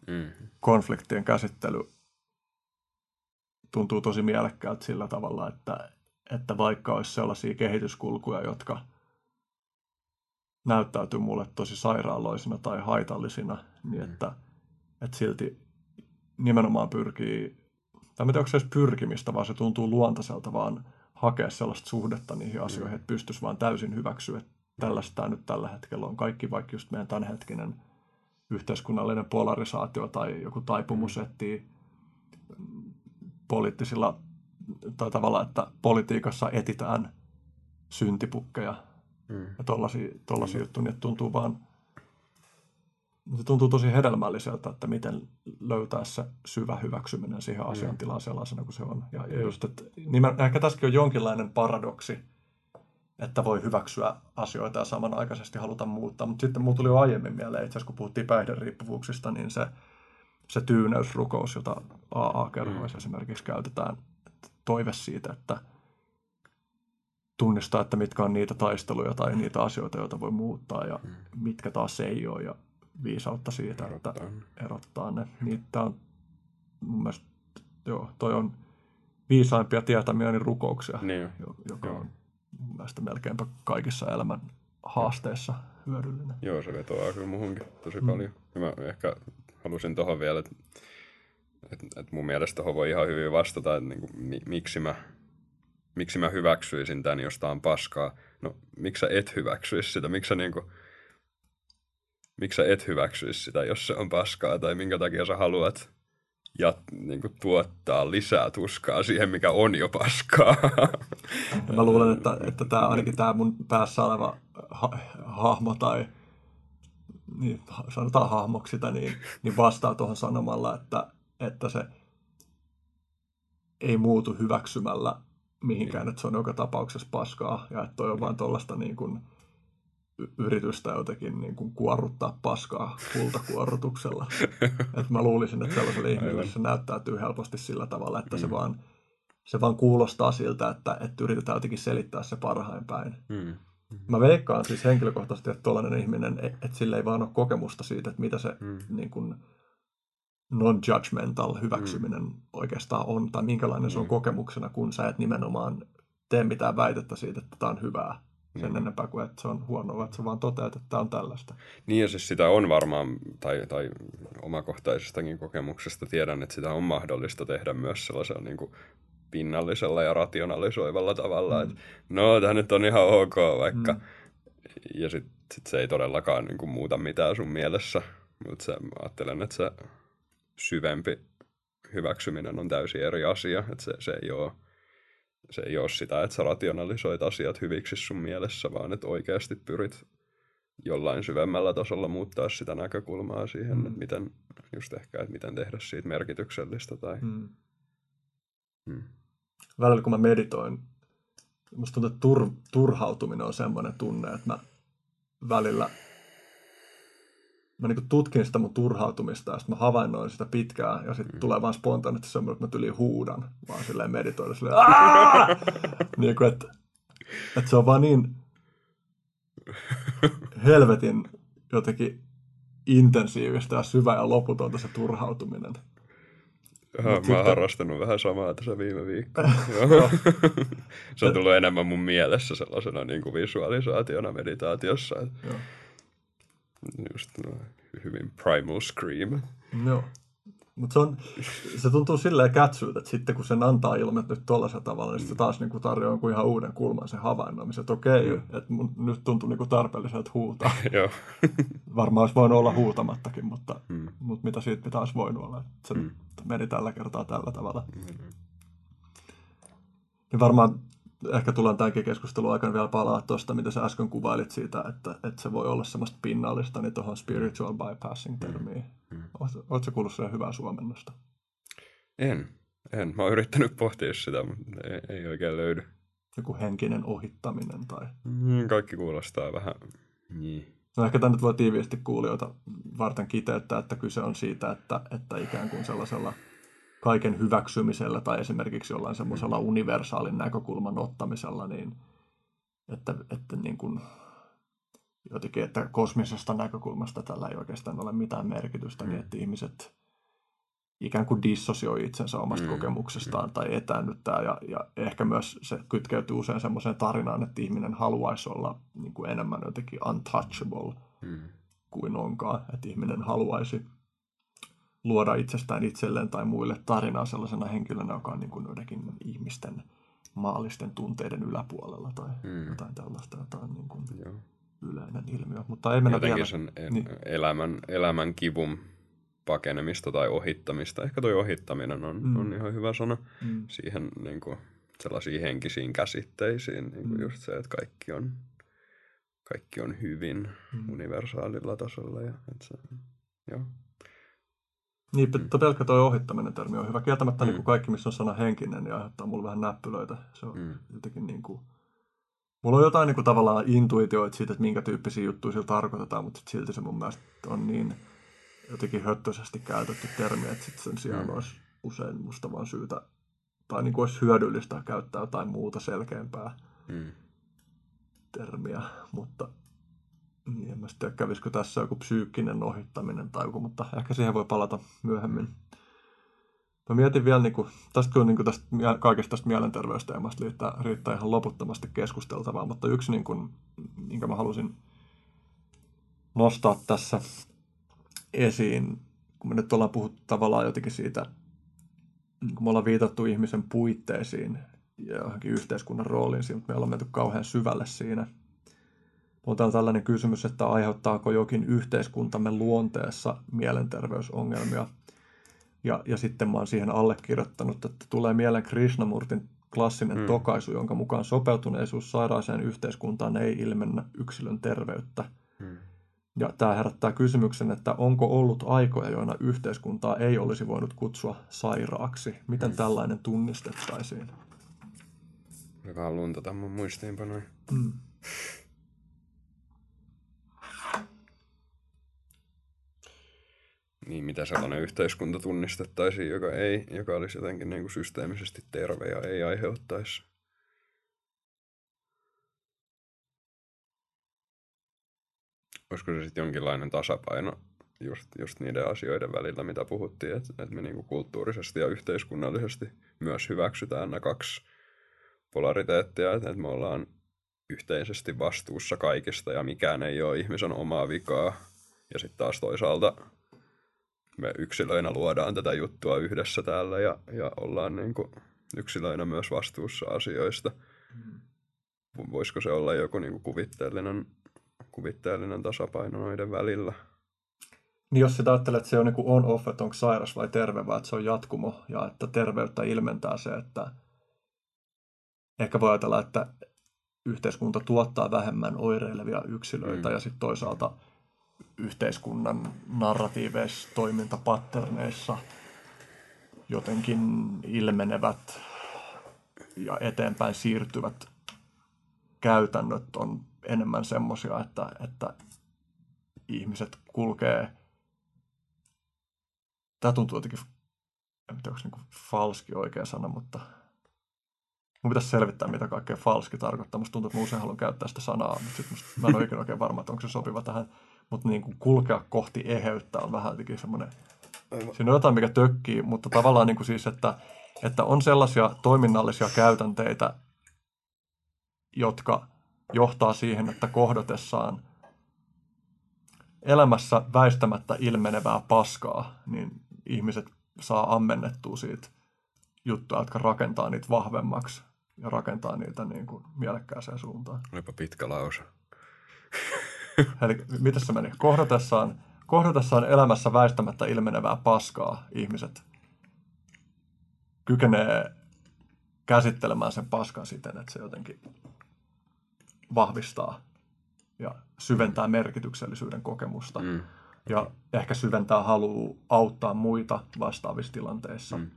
mm. konfliktien käsittely tuntuu tosi mielekkäältä sillä tavalla, että että vaikka olisi sellaisia kehityskulkuja, jotka näyttäytyy mulle tosi sairaaloisina tai haitallisina, niin mm. että, että silti nimenomaan pyrkii, tai mitä onko se edes pyrkimistä, vaan se tuntuu luontaiselta vaan hakea sellaista suhdetta niihin mm. asioihin, että pystyisi vaan täysin hyväksyä, että tällaista tämä nyt tällä hetkellä on. Kaikki vaikka just meidän tämänhetkinen yhteiskunnallinen polarisaatio tai joku taipumus mm. etsii poliittisilla tai tavallaan, että politiikassa etitään syntipukkeja mm. ja tollaisia, mm. juttuja, niin tuntuu vaan, se tuntuu tosi hedelmälliseltä, että miten löytää se syvä hyväksyminen siihen asiantilaan mm. sellaisena kuin se on. Ja, ja just, että nimen, ehkä tässäkin on jonkinlainen paradoksi, että voi hyväksyä asioita ja samanaikaisesti haluta muuttaa. Mutta sitten mulla tuli jo aiemmin mieleen, itse asiassa kun puhuttiin päihderiippuvuuksista, niin se, se tyyneysrukous, jota AA-kerhoissa mm. esimerkiksi käytetään, toive siitä, että tunnistaa, että mitkä on niitä taisteluja tai niitä asioita, joita voi muuttaa ja mm. mitkä taas ei ole ja viisautta siitä, erottaa. että erottaa ne. Niitä on mun mielestä, joo, toi on viisaimpia tietämiä niin rukouksia, niin joka joo. on mun mielestä melkeinpä kaikissa elämän haasteissa hyödyllinen. Joo, se vetoaa kyllä muhunkin tosi mm. paljon. Mä ehkä halusin tuohon vielä, että et, et mun mielestä tuohon voi ihan hyvin vastata, että niinku, mi, miksi, mä, miksi mä hyväksyisin tämän, jos on paskaa. No, miksi sä et hyväksyisi sitä? Miksi sä, niinku, miksi sä et hyväksyisi sitä, jos se on paskaa? Tai minkä takia sä haluat ja niin kuin, tuottaa lisää tuskaa siihen, mikä on jo paskaa. Ja mä luulen, että, että tämä, ainakin tämä mun päässä oleva ha- hahmo tai niin, sanotaan hahmoksi sitä, niin, niin vastaa tuohon sanomalla, että, että se ei muutu hyväksymällä mihinkään, että se on joka tapauksessa paskaa ja että toi on vaan tuollaista niin kuin yritystä jotenkin niin kuin kuorruttaa paskaa kultakuorrutuksella. että mä luulisin, että sellaiselle ihmiselle se näyttäytyy helposti sillä tavalla, että mm. se, vaan, se vaan kuulostaa siltä, että, että yritetään jotenkin selittää se parhain päin. Mm. Mä veikkaan siis henkilökohtaisesti, että tuollainen ihminen, että sillä ei vaan ole kokemusta siitä, että mitä se mm. niin kuin, non-judgmental hyväksyminen mm. oikeastaan on, tai minkälainen mm. se on mm. kokemuksena, kun sä et nimenomaan tee mitään väitettä siitä, että tämä on hyvää sen mm. enempää kuin että se on huonoa, että sä vaan toteat, että tämä on tällaista. Niin ja siis sitä on varmaan, tai, tai omakohtaisestakin kokemuksesta tiedän, että sitä on mahdollista tehdä myös sellaisella niin kuin pinnallisella ja rationalisoivalla tavalla, mm. että no tämä nyt on ihan ok vaikka, mm. ja sitten sit se ei todellakaan niin kuin, muuta mitään sun mielessä, mutta ajattelen, että se syvempi hyväksyminen on täysin eri asia. Että se, se, ei ole, se ei ole sitä, että sä rationalisoit asiat hyviksi sun mielessä, vaan että oikeasti pyrit jollain syvemmällä tasolla muuttaa sitä näkökulmaa siihen, mm. että miten, just ehkä, että miten tehdä siitä merkityksellistä. Tai... Mm. Mm. Välillä kun mä meditoin, musta tuntuu, että tur, turhautuminen on semmoinen tunne, että mä välillä mä niin tutkin sitä mun turhautumista ja sitten mä havainnoin sitä pitkään ja sitten mm. tulee vaan spontaanisti semmoinen, että mä tyliin huudan, vaan silleen meditoida silleen niin kuin, että, että se on vaan niin helvetin jotenkin intensiivistä ja syvä ja loputonta se turhautuminen. Aha, mä oon sitten... harrastanut vähän samaa tässä viime viikkoina. se on tullut enemmän mun mielessä sellaisena niin kuin visualisaationa meditaatiossa. Että... Just no, hyvin primal scream. Joo. Mutta se, se tuntuu silleen kätsyltä, että sitten kun sen antaa ilmet nyt tuollaisella tavalla, niin se taas niinku tarjoaa jonkun ihan uuden kulman sen havainnoimisen, että okei, okay, mm. että mun, nyt tuntuu niinku tarpeelliselta huutaa. Joo. Varmaan olisi voinut olla huutamattakin, mutta, mm. mutta mitä siitä mitä olisi voinut olla. Se mm. meni tällä kertaa tällä tavalla. Mm. Niin varmaan ehkä tullaan tämänkin keskustelun aikana vielä palaa tuosta, mitä sä äsken kuvailit siitä, että, että se voi olla semmoista pinnallista, niin tuohon spiritual bypassing-termiin. Mm. mm. Oletko kuullut sen hyvää suomennosta? En. En. Mä oon yrittänyt pohtia sitä, mutta ei, ei oikein löydy. Joku henkinen ohittaminen tai... Mm, kaikki kuulostaa vähän... Niin. No ehkä tämä nyt voi tiiviisti kuulijoita varten kiteyttää, että kyse on siitä, että, että ikään kuin sellaisella kaiken hyväksymisellä tai esimerkiksi jollain semmoisella universaalin näkökulman ottamisella, niin että, että niin kuin, jotenkin, että kosmisesta näkökulmasta tällä ei oikeastaan ole mitään merkitystä, niin mm. niin että ihmiset ikään kuin dissosioi itsensä omasta mm. kokemuksestaan mm. tai etäännyttää. Ja, ja ehkä myös se kytkeytyy usein semmoiseen tarinaan, että ihminen haluaisi olla niin kuin enemmän jotenkin untouchable mm. kuin onkaan. Että ihminen haluaisi luoda itsestään itselleen tai muille tarinaa sellaisena henkilönä, joka on niin kuin joidenkin ihmisten maallisten tunteiden yläpuolella tai mm. jotain tällaista, jotain niin kuin Joo. yleinen ilmiö. Mutta ei mennä Jotenkin vielä... sen e- niin. elämän, elämän kivun pakenemista tai ohittamista. Ehkä tuo ohittaminen on, mm. on ihan hyvä sana mm. siihen niin kuin, sellaisiin henkisiin käsitteisiin. Niin kuin mm. Just se, että kaikki on, kaikki on hyvin mm. universaalilla tasolla. Ja, että se, joo. Niin, mm. pelkkä tuo ohittaminen termi on hyvä. Kieltämättä mm. niin kuin kaikki, missä on sana henkinen, niin aiheuttaa mulle vähän näppylöitä. Se on mm. jotenkin niin kuin... Mulla on jotain niin kuin, tavallaan intuitioita siitä, että minkä tyyppisiä juttuja sillä tarkoitetaan, mutta silti se mun mielestä on niin jotenkin höttöisesti käytetty termi, että sit sen sijaan mm. olisi usein musta vaan syytä, tai niin kuin olisi hyödyllistä käyttää jotain muuta selkeämpää mm. termiä, mutta niin, en mä tiedä, kävisikö tässä joku psyykkinen ohittaminen tai joku, mutta ehkä siihen voi palata myöhemmin. Mä mietin vielä, niin kuin, tästä kyllä niin kuin tästä, kaikesta tästä mielenterveysteemasta riittää, riittää ihan loputtomasti keskusteltavaa, mutta yksi, niin kuin, minkä mä halusin nostaa tässä esiin, kun me nyt ollaan puhuttu tavallaan jotenkin siitä, kun me ollaan viitattu ihmisen puitteisiin ja johonkin yhteiskunnan rooliin, mutta me ollaan menty kauhean syvälle siinä – on tällainen kysymys, että aiheuttaako jokin yhteiskuntamme luonteessa mielenterveysongelmia. Ja, ja sitten mä oon siihen allekirjoittanut, että tulee mieleen Krishnamurtin klassinen mm. tokaisu, jonka mukaan sopeutuneisuus sairaaseen yhteiskuntaan ei ilmennä yksilön terveyttä. Mm. Ja tämä herättää kysymyksen, että onko ollut aikoja, joina yhteiskuntaa ei olisi voinut kutsua sairaaksi? Miten mm. tällainen tunnistettaisiin? On luntata mun muistiinpanoja. Mm. Niin mitä sellainen yhteiskunta tunnistettaisiin, joka, ei, joka olisi jotenkin niin kuin systeemisesti terve ja ei aiheuttaisi olisiko se sitten jonkinlainen tasapaino just, just niiden asioiden välillä, mitä puhuttiin, että, että me niinku kulttuurisesti ja yhteiskunnallisesti myös hyväksytään nämä kaksi polariteettia, että, että me ollaan yhteisesti vastuussa kaikista ja mikään ei ole ihmisen omaa vikaa. Ja sitten taas toisaalta me yksilöinä luodaan tätä juttua yhdessä täällä ja, ja ollaan niin kuin yksilöinä myös vastuussa asioista. Mm. Voisiko se olla joku niin kuin kuvitteellinen, kuvitteellinen tasapaino noiden välillä? Niin jos sitä ajattelet, että se on niin on-off, että onko sairas vai terve, vai että se on jatkumo, ja että terveyttä ilmentää se, että ehkä voi ajatella, että yhteiskunta tuottaa vähemmän oireilevia yksilöitä, mm. ja sitten toisaalta – yhteiskunnan narratiiveissa, toimintapatterneissa jotenkin ilmenevät ja eteenpäin siirtyvät käytännöt on enemmän semmoisia, että, että ihmiset kulkee, tämä tuntuu jotenkin, en tiedä onko niin falski oikea sana, mutta mun pitäisi selvittää, mitä kaikkea falski tarkoittaa. Musta tuntuu, että mä usein haluan käyttää sitä sanaa, mutta sit musta, mä en ole ikinä oikein varma, että onko se sopiva tähän. Mutta niin kuin kulkea kohti eheyttä on vähän jotenkin semmoinen, siinä on jotain, mikä tökkii, mutta tavallaan niin kuin siis, että, että on sellaisia toiminnallisia käytänteitä, jotka johtaa siihen, että kohdatessaan elämässä väistämättä ilmenevää paskaa, niin ihmiset saa ammennettua siitä juttua, jotka rakentaa niitä vahvemmaksi ja rakentaa niitä niin kuin mielekkääseen suuntaan. Olipa pitkä lause. Eli mitä se meni? Kohdatessaan, kohdatessaan elämässä väistämättä ilmenevää paskaa ihmiset kykenee käsittelemään sen paskan siten, että se jotenkin vahvistaa ja syventää merkityksellisyyden kokemusta. Mm. Ja ehkä syventää halua auttaa muita vastaavissa tilanteissa. Mm.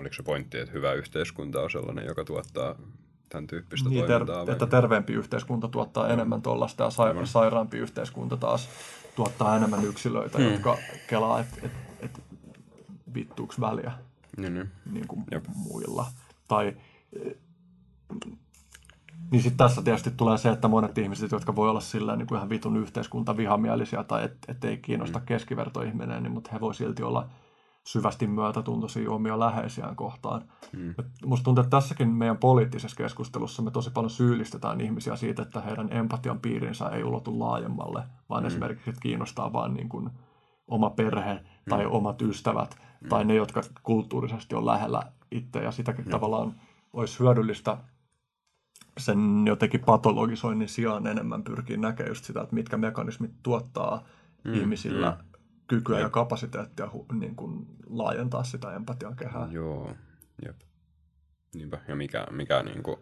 Oliko se pointti, että hyvä yhteiskunta on sellainen, joka tuottaa tämän tyyppistä niin, toimintaa? Ter- että terveempi yhteiskunta tuottaa mm. enemmän tuollaista ja sa- mm. sairaampi yhteiskunta taas tuottaa enemmän yksilöitä, mm. jotka kelaa, että et, et, vittuuks väliä niin, niin. niin kuin muilla. Tai niin sitten tässä tietysti tulee se, että monet ihmiset, jotka voi olla sillä niin kuin ihan vitun yhteiskuntavihamielisiä tai et, ettei kiinnosta mm. keskivertoihminen, niin, mutta he voi silti olla syvästi myötätuntoisia omia läheisiään kohtaan. Mm. musta tuntuu, että tässäkin meidän poliittisessa keskustelussa me tosi paljon syyllistetään ihmisiä siitä, että heidän empatian piirinsä ei ulotu laajemmalle, vaan mm. esimerkiksi että kiinnostaa vain niin kuin oma perhe tai mm. omat ystävät mm. tai ne, jotka kulttuurisesti on lähellä itse ja sitäkin mm. tavallaan olisi hyödyllistä sen jotenkin patologisoinnin sijaan enemmän pyrkii näkemään just sitä, että mitkä mekanismit tuottaa mm, ihmisillä mm. Kykyä ja kapasiteettia niin kuin laajentaa sitä empatian kehää. Joo, jep. Niinpä. Ja mikä, mikä, niin kuin,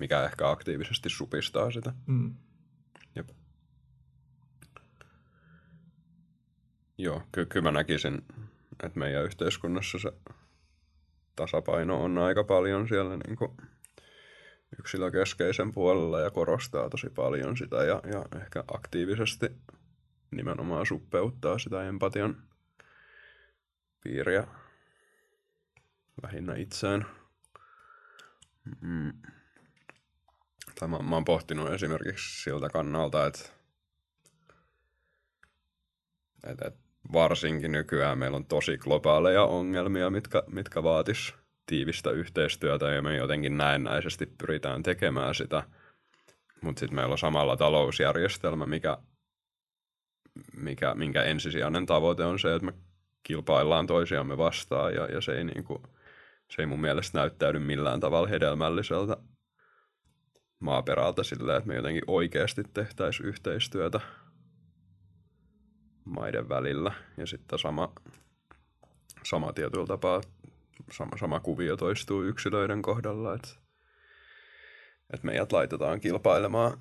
mikä ehkä aktiivisesti supistaa sitä. Mm. Jep. Joo, ky- kyllä mä näkisin, että meidän yhteiskunnassa se tasapaino on aika paljon siellä niin kuin yksilökeskeisen puolella ja korostaa tosi paljon sitä ja, ja ehkä aktiivisesti nimenomaan suppeuttaa sitä empatian piiriä lähinnä itseen. Mm. Tai mä, mä oon pohtinut esimerkiksi siltä kannalta, että, että, että varsinkin nykyään meillä on tosi globaaleja ongelmia, mitkä, mitkä vaatis tiivistä yhteistyötä ja me jotenkin näennäisesti pyritään tekemään sitä. Mutta sitten meillä on samalla talousjärjestelmä, mikä, mikä, minkä ensisijainen tavoite on se, että me kilpaillaan toisiamme vastaan ja, ja se, ei niinku, se ei mun mielestä näyttäydy millään tavalla hedelmälliseltä maaperältä silleen, että me jotenkin oikeasti tehtäisiin yhteistyötä maiden välillä. Ja sitten sama, sama tietyllä tapaa sama, sama kuvio toistuu yksilöiden kohdalla, että, että meidät laitetaan kilpailemaan,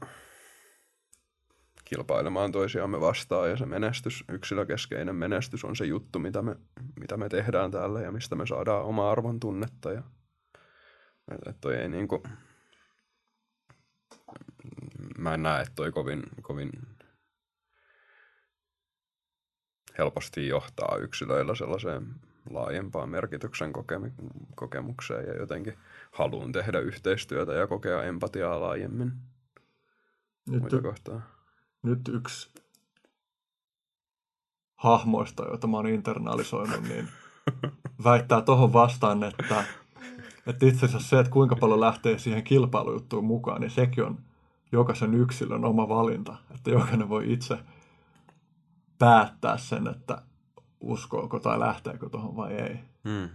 kilpailemaan toisiamme vastaan ja se menestys, yksilökeskeinen menestys on se juttu, mitä me, mitä me tehdään täällä ja mistä me saadaan oma arvon tunnetta ja että toi ei niinku, mä en näe, että toi kovin, kovin helposti johtaa yksilöillä sellaiseen laajempaan merkityksen kokemukseen ja jotenkin haluun tehdä yhteistyötä ja kokea empatiaa laajemmin nyt, kohtaa. Nyt yksi hahmoista, joita mä oon internalisoinut, niin väittää tuohon vastaan, että, että itse asiassa se, että kuinka paljon lähtee siihen kilpailujuttuun mukaan, niin sekin on jokaisen yksilön oma valinta. Että jokainen voi itse päättää sen, että uskoako tai lähteekö tuohon vai ei. Hmm.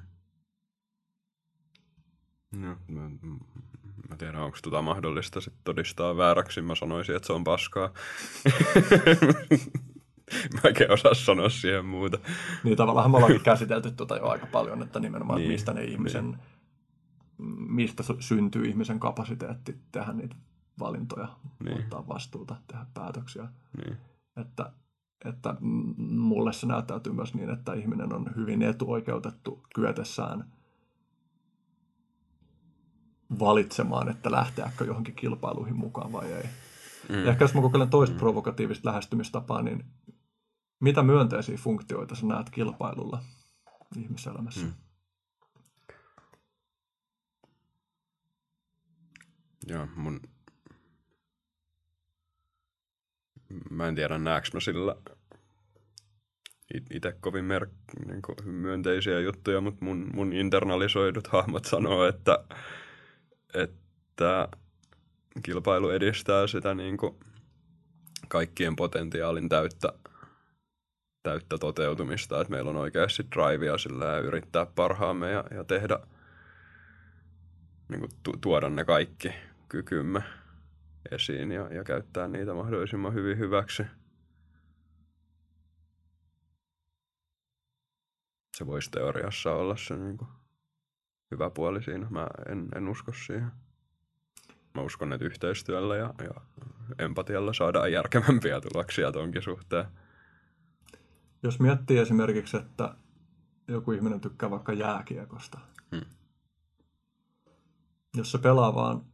No, mä, mä tiedän, onko tota mahdollista sit todistaa vääräksi. Mä sanoisin, että se on paskaa. mä en osaa sanoa siihen muuta. Niin tavallaan me ollaankin käsitelty tuota jo aika paljon, että nimenomaan niin, mistä ne ihmisen, niin. mistä syntyy ihmisen kapasiteetti tehdä niitä valintoja, niin. ottaa vastuuta, tehdä päätöksiä. Niin. Että että mulle se näyttäytyy myös niin, että ihminen on hyvin etuoikeutettu kyetessään valitsemaan, että lähteäkö johonkin kilpailuihin mukaan vai ei. Mm. Ja ehkä jos mä kokeilen toista mm. provokatiivista lähestymistapaa, niin mitä myönteisiä funktioita sä näet kilpailulla ihmiselämässä? Mm. Joo, mun... Mä en tiedä, näekö mä sillä itse kovin mer- niin myönteisiä juttuja, mutta mun, mun internalisoidut hahmot sanoo, että, että kilpailu edistää sitä niin kuin kaikkien potentiaalin täyttä, täyttä toteutumista, että meillä on oikeasti drivea sillä ja yrittää parhaamme ja, ja tehdä, niin kuin tu- tuoda ne kaikki kykymme esiin ja, ja käyttää niitä mahdollisimman hyvin hyväksi. Se voisi teoriassa olla se niin kuin hyvä puoli siinä. Mä en, en usko siihen. Mä uskon, että yhteistyöllä ja, ja empatialla saadaan järkevämpiä tuloksia tonkin suhteen. Jos miettii esimerkiksi, että joku ihminen tykkää vaikka jääkiekosta. Hmm. Jos se pelaa vaan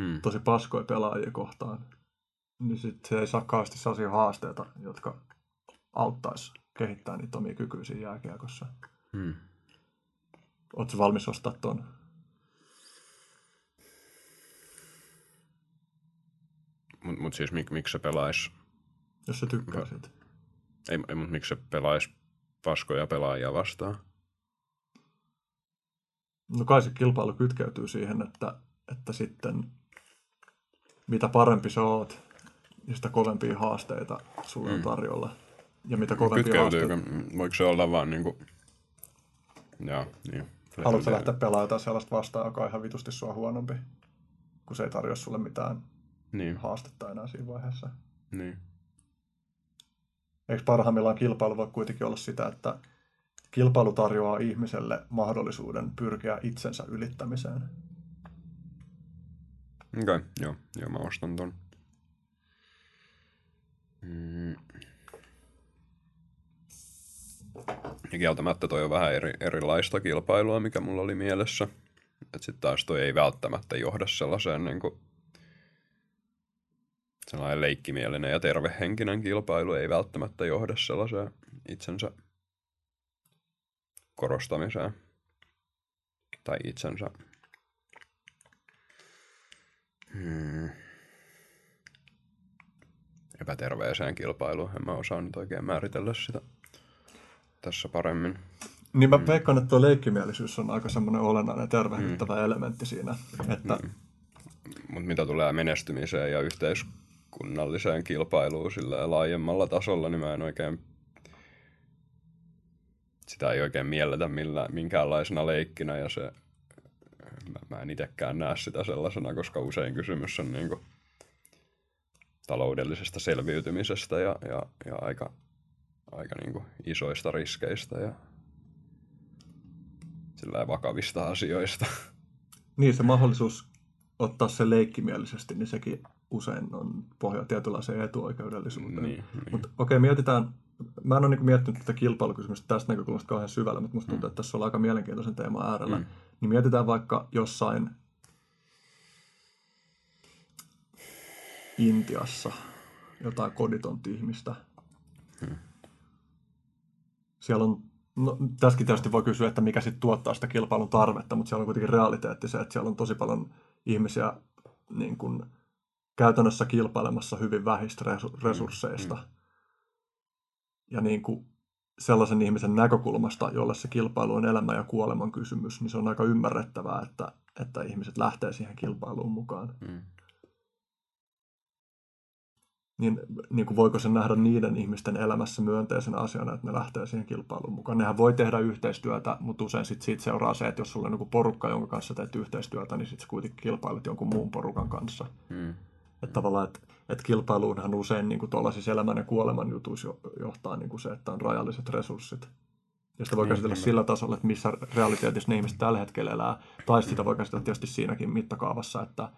hmm. tosi paskoja pelaajia kohtaan, niin sit se ei saa kauheasti sellaisia haasteita, jotka auttaisi kehittää niitä omia kykyjä siinä jääkiekossa. Hmm. Oletko valmis ostaa tuon? Mutta mut siis mik, miksi se pelaisi? Jos se tykkää siitä. Ei, ei mutta miksi se pelaisi paskoja pelaajia vastaan? No kai se kilpailu kytkeytyy siihen, että, että sitten mitä parempi sä oot, niin sitä kovempia haasteita sulle on mm. tarjolla. Ja mitä kovempia haasteita... Voiko se olla vaan niin kuin... Joo, niin. Haluatko lähteä pelaamaan jotain sellaista vastaan, joka on ihan vitusti sua huonompi, kun se ei tarjoa sulle mitään niin. haastetta enää siinä vaiheessa? Niin. Eikö parhaimmillaan kilpailu voi kuitenkin olla sitä, että kilpailu tarjoaa ihmiselle mahdollisuuden pyrkiä itsensä ylittämiseen? Okei, okay, joo, joo, mä ostan ton. Mm. Ja kieltämättä toi on vähän eri, erilaista kilpailua, mikä mulla oli mielessä. Että sitten taas toi ei välttämättä johda sellaiseen niin kuin, sellainen leikkimielinen ja tervehenkinen kilpailu ei välttämättä johda sellaiseen itsensä korostamiseen tai itsensä hmm, epäterveeseen kilpailuun. En mä osaa nyt oikein määritellä sitä tässä paremmin. Niin mä mm. veikkaan, että tuo leikkimielisyys on aika semmoinen olennainen tervehdyttävä mm. elementti siinä. Että... Mm. Mutta mitä tulee menestymiseen ja yhteiskunnalliseen kilpailuun sillä laajemmalla tasolla, niin mä en oikein sitä ei oikein mielletä millään, minkäänlaisena leikkinä ja se, mä, mä en itsekään näe sitä sellaisena, koska usein kysymys on niin kuin taloudellisesta selviytymisestä ja, ja, ja aika aika niin kuin isoista riskeistä ja sillä vakavista asioista. Niin, se mahdollisuus ottaa se leikkimielisesti, niin sekin usein on pohja tietynlaiseen etuoikeudellisuuteen. Niin, niin. Mutta okei, okay, mietitään, mä en ole niin miettinyt tätä kilpailukysymystä tästä näkökulmasta kauhean syvällä, mutta musta tuntuu, mm. että tässä on aika mielenkiintoisen teeman äärellä. Mm. Niin mietitään vaikka jossain Intiassa jotain koditonta ihmistä, hmm siellä on, no, tässäkin tietysti voi kysyä, että mikä sitten tuottaa sitä kilpailun tarvetta, mutta siellä on kuitenkin realiteetti se, että siellä on tosi paljon ihmisiä niin kuin, käytännössä kilpailemassa hyvin vähistä resursseista. Mm, mm. Ja niin kuin, sellaisen ihmisen näkökulmasta, jolle se kilpailu on elämän ja kuoleman kysymys, niin se on aika ymmärrettävää, että, että ihmiset lähtee siihen kilpailuun mukaan. Mm niin, niin kuin voiko se nähdä niiden ihmisten elämässä myönteisenä asiana, että ne lähtee siihen kilpailuun mukaan. Nehän voi tehdä yhteistyötä, mutta usein sit siitä seuraa se, että jos sulla on joku porukka, jonka kanssa teet yhteistyötä, niin sitten kuitenkin kilpailut jonkun muun porukan kanssa. Hmm. Että tavallaan, että, että kilpailuunhan usein niin kuin tuollaisissa elämän ja kuoleman jutuissa johtaa niin kuin se, että on rajalliset resurssit. Ja sitä voi niin, käsitellä sillä tasolla, että missä realiteetissa ne ihmiset tällä hetkellä elää, tai sitä voi käsitellä tietysti siinäkin mittakaavassa, että,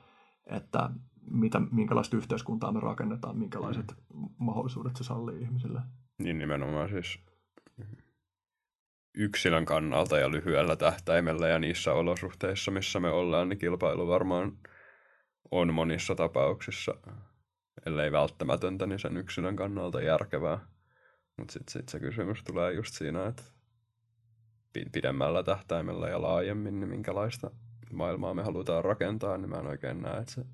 että mitä, minkälaista yhteiskuntaa me rakennetaan, minkälaiset mm. mahdollisuudet se sallii ihmisille. Niin nimenomaan siis yksilön kannalta ja lyhyellä tähtäimellä ja niissä olosuhteissa, missä me ollaan, niin kilpailu varmaan on monissa tapauksissa ellei välttämätöntä, niin sen yksilön kannalta järkevää. Mutta sitten sit se kysymys tulee just siinä, että pidemmällä tähtäimellä ja laajemmin, niin minkälaista maailmaa me halutaan rakentaa, niin mä en oikein näe, että se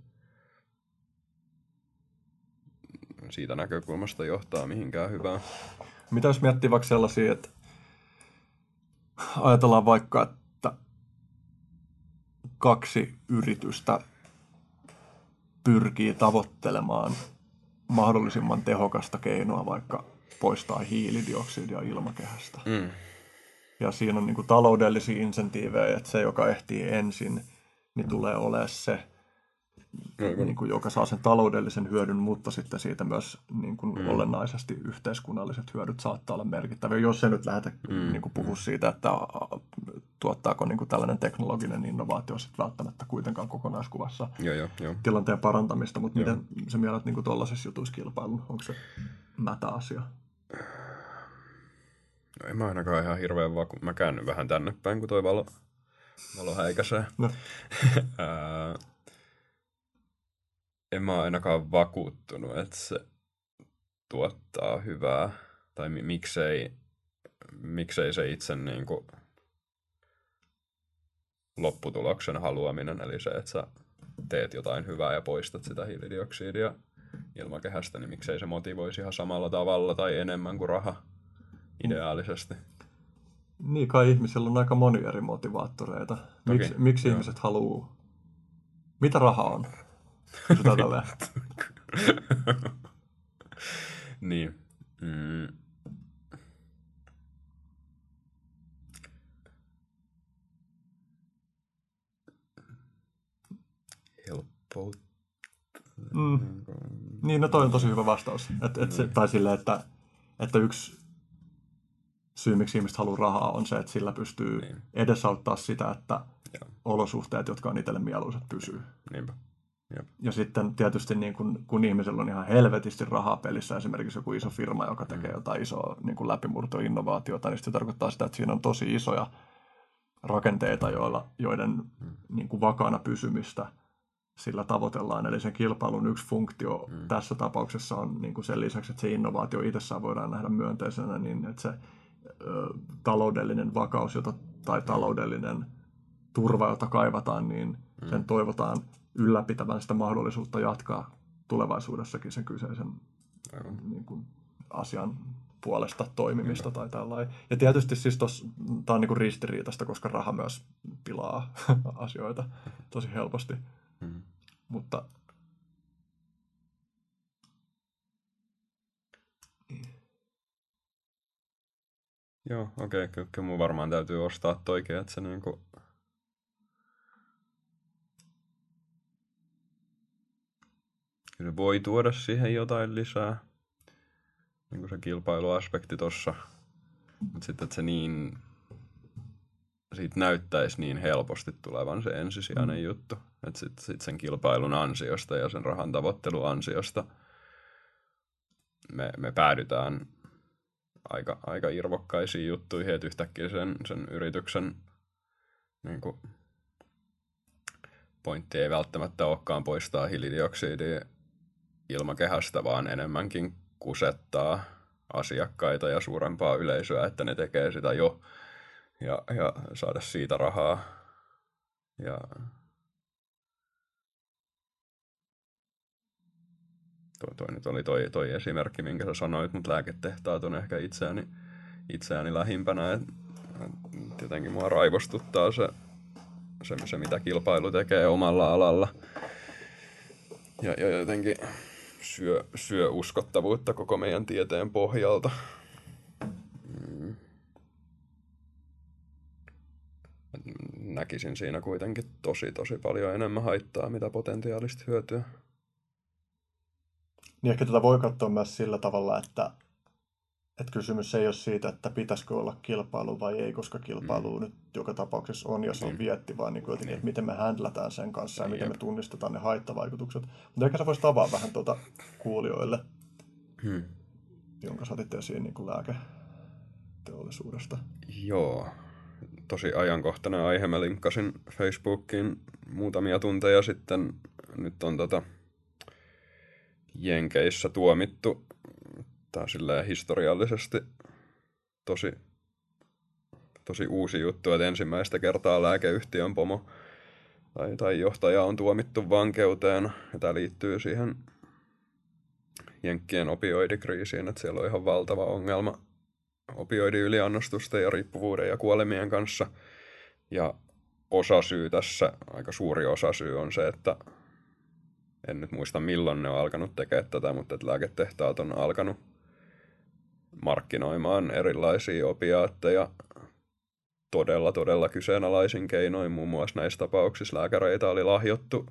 siitä näkökulmasta johtaa mihinkään hyvää. Mitä jos miettii vaikka sellaisia, että ajatellaan vaikka, että kaksi yritystä pyrkii tavoittelemaan mahdollisimman tehokasta keinoa vaikka poistaa hiilidioksidia ilmakehästä. Mm. Ja siinä on niin kuin taloudellisia insentiivejä, että se, joka ehtii ensin, niin tulee olemaan se, niin kuin, joka saa sen taloudellisen hyödyn, mutta sitten siitä myös niin kuin mm. olennaisesti yhteiskunnalliset hyödyt saattaa olla merkittäviä. Jos se nyt lähdetä mm. niin kuin puhua siitä, että tuottaako niin kuin tällainen teknologinen innovaatio sitten välttämättä kuitenkaan kokonaiskuvassa joo, joo, joo. tilanteen parantamista, mutta joo. miten se mielet niin tuollaisessa jutuissa kilpailun, onko se mätä asia? No en mä ainakaan ihan hirveän vaan, kun mä käännyn vähän tänne päin, kun toi valo, valo häikäisee. No. en mä ainakaan vakuuttunut, että se tuottaa hyvää. Tai miksei, miksei se itse niin kuin lopputuloksen haluaminen, eli se, että sä teet jotain hyvää ja poistat sitä hiilidioksidia ilmakehästä, niin miksei se motivoisi ihan samalla tavalla tai enemmän kuin raha ideaalisesti. Niin kai ihmisillä on aika moni eri motivaattoreita. Miks, miksi ihmiset haluaa? Mitä raha on? niin. Mm. Helppoutta. Mm. Niin, no toi on tosi hyvä vastaus. Et, et se, niin. tai sille, että, että yksi syy, miksi ihmiset haluaa rahaa, on se, että sillä pystyy niin. edesauttaa sitä, että Joo. olosuhteet, jotka on itselle mieluiset, pysyy. Niinpä. Jep. Ja sitten tietysti niin kun, kun ihmisellä on ihan helvetisti rahaa pelissä, esimerkiksi joku iso firma, joka tekee mm. jotain isoa niin kuin läpimurtoinnovaatiota, niin se tarkoittaa sitä, että siinä on tosi isoja rakenteita, joilla, joiden mm. niin kuin vakaana pysymistä sillä tavoitellaan. Eli sen kilpailun yksi funktio mm. tässä tapauksessa on niin kuin sen lisäksi, että se innovaatio itsessään voidaan nähdä myönteisenä, niin että se ö, taloudellinen vakaus jota, tai taloudellinen turva, jota kaivataan, niin mm. sen toivotaan ylläpitävän sitä mahdollisuutta jatkaa tulevaisuudessakin sen kyseisen niin kuin, asian puolesta toimimista Kyllä. tai tällainen. Ja tietysti siis tämä on niin kuin ristiriitasta, koska raha myös pilaa asioita tosi helposti. Mm. Mutta Joo, okei. Okay. Kyllä, kyllä mun varmaan täytyy ostaa toikin, että se niinku Kyllä voi tuoda siihen jotain lisää. Niin kuin se kilpailuaspekti tossa. Mutta sitten, että se niin, siitä näyttäisi niin helposti tulevan se ensisijainen mm. juttu. Että sitten sit sen kilpailun ansiosta ja sen rahan tavoittelun ansiosta me, me päädytään aika, aika irvokkaisiin juttuihin, että yhtäkkiä sen, sen yrityksen niin kuin, pointti ei välttämättä olekaan poistaa hiilidioksidia ilmakehästä, vaan enemmänkin kusettaa asiakkaita ja suurempaa yleisöä, että ne tekee sitä jo ja, ja saada siitä rahaa. Ja toi, toi nyt oli toi, toi esimerkki, minkä sä sanoit, mutta lääketehtaat on ehkä itseäni, itseäni lähimpänä. Et, et jotenkin mua raivostuttaa se, se, se, mitä kilpailu tekee omalla alalla. Ja, ja jotenkin syö, syö uskottavuutta koko meidän tieteen pohjalta. Mm. Näkisin siinä kuitenkin tosi tosi paljon enemmän haittaa, mitä potentiaalista hyötyä. Niin ehkä tätä voi katsoa myös sillä tavalla, että että kysymys ei ole siitä, että pitäisikö olla kilpailu vai ei, koska kilpailu mm. nyt joka tapauksessa on ja se on niin. vietti, vaan niin jotenkin, niin. että miten me handlataan sen kanssa niin, ja miten jep. me tunnistetaan ne haittavaikutukset. Mutta ehkä sä voisit avaa vähän tuota kuulijoille, hmm. jonka sä otit esiin niin lääketeollisuudesta. Joo, tosi ajankohtainen aihe. Mä linkkasin Facebookiin muutamia tunteja sitten. Nyt on tota Jenkeissä tuomittu, tämä on silleen historiallisesti tosi, tosi uusi juttu, että ensimmäistä kertaa lääkeyhtiön pomo tai, tai johtaja on tuomittu vankeuteen, ja tämä liittyy siihen Jenkkien opioidikriisiin, että siellä on ihan valtava ongelma opioidiyliannostusten ja riippuvuuden ja kuolemien kanssa. Ja osa syy tässä, aika suuri osa syy on se, että en nyt muista milloin ne on alkanut tekemään tätä, mutta että lääketehtaat on alkanut markkinoimaan erilaisia opiaatteja todella, todella kyseenalaisin keinoin. Muun muassa näissä tapauksissa lääkäreitä oli lahjottu,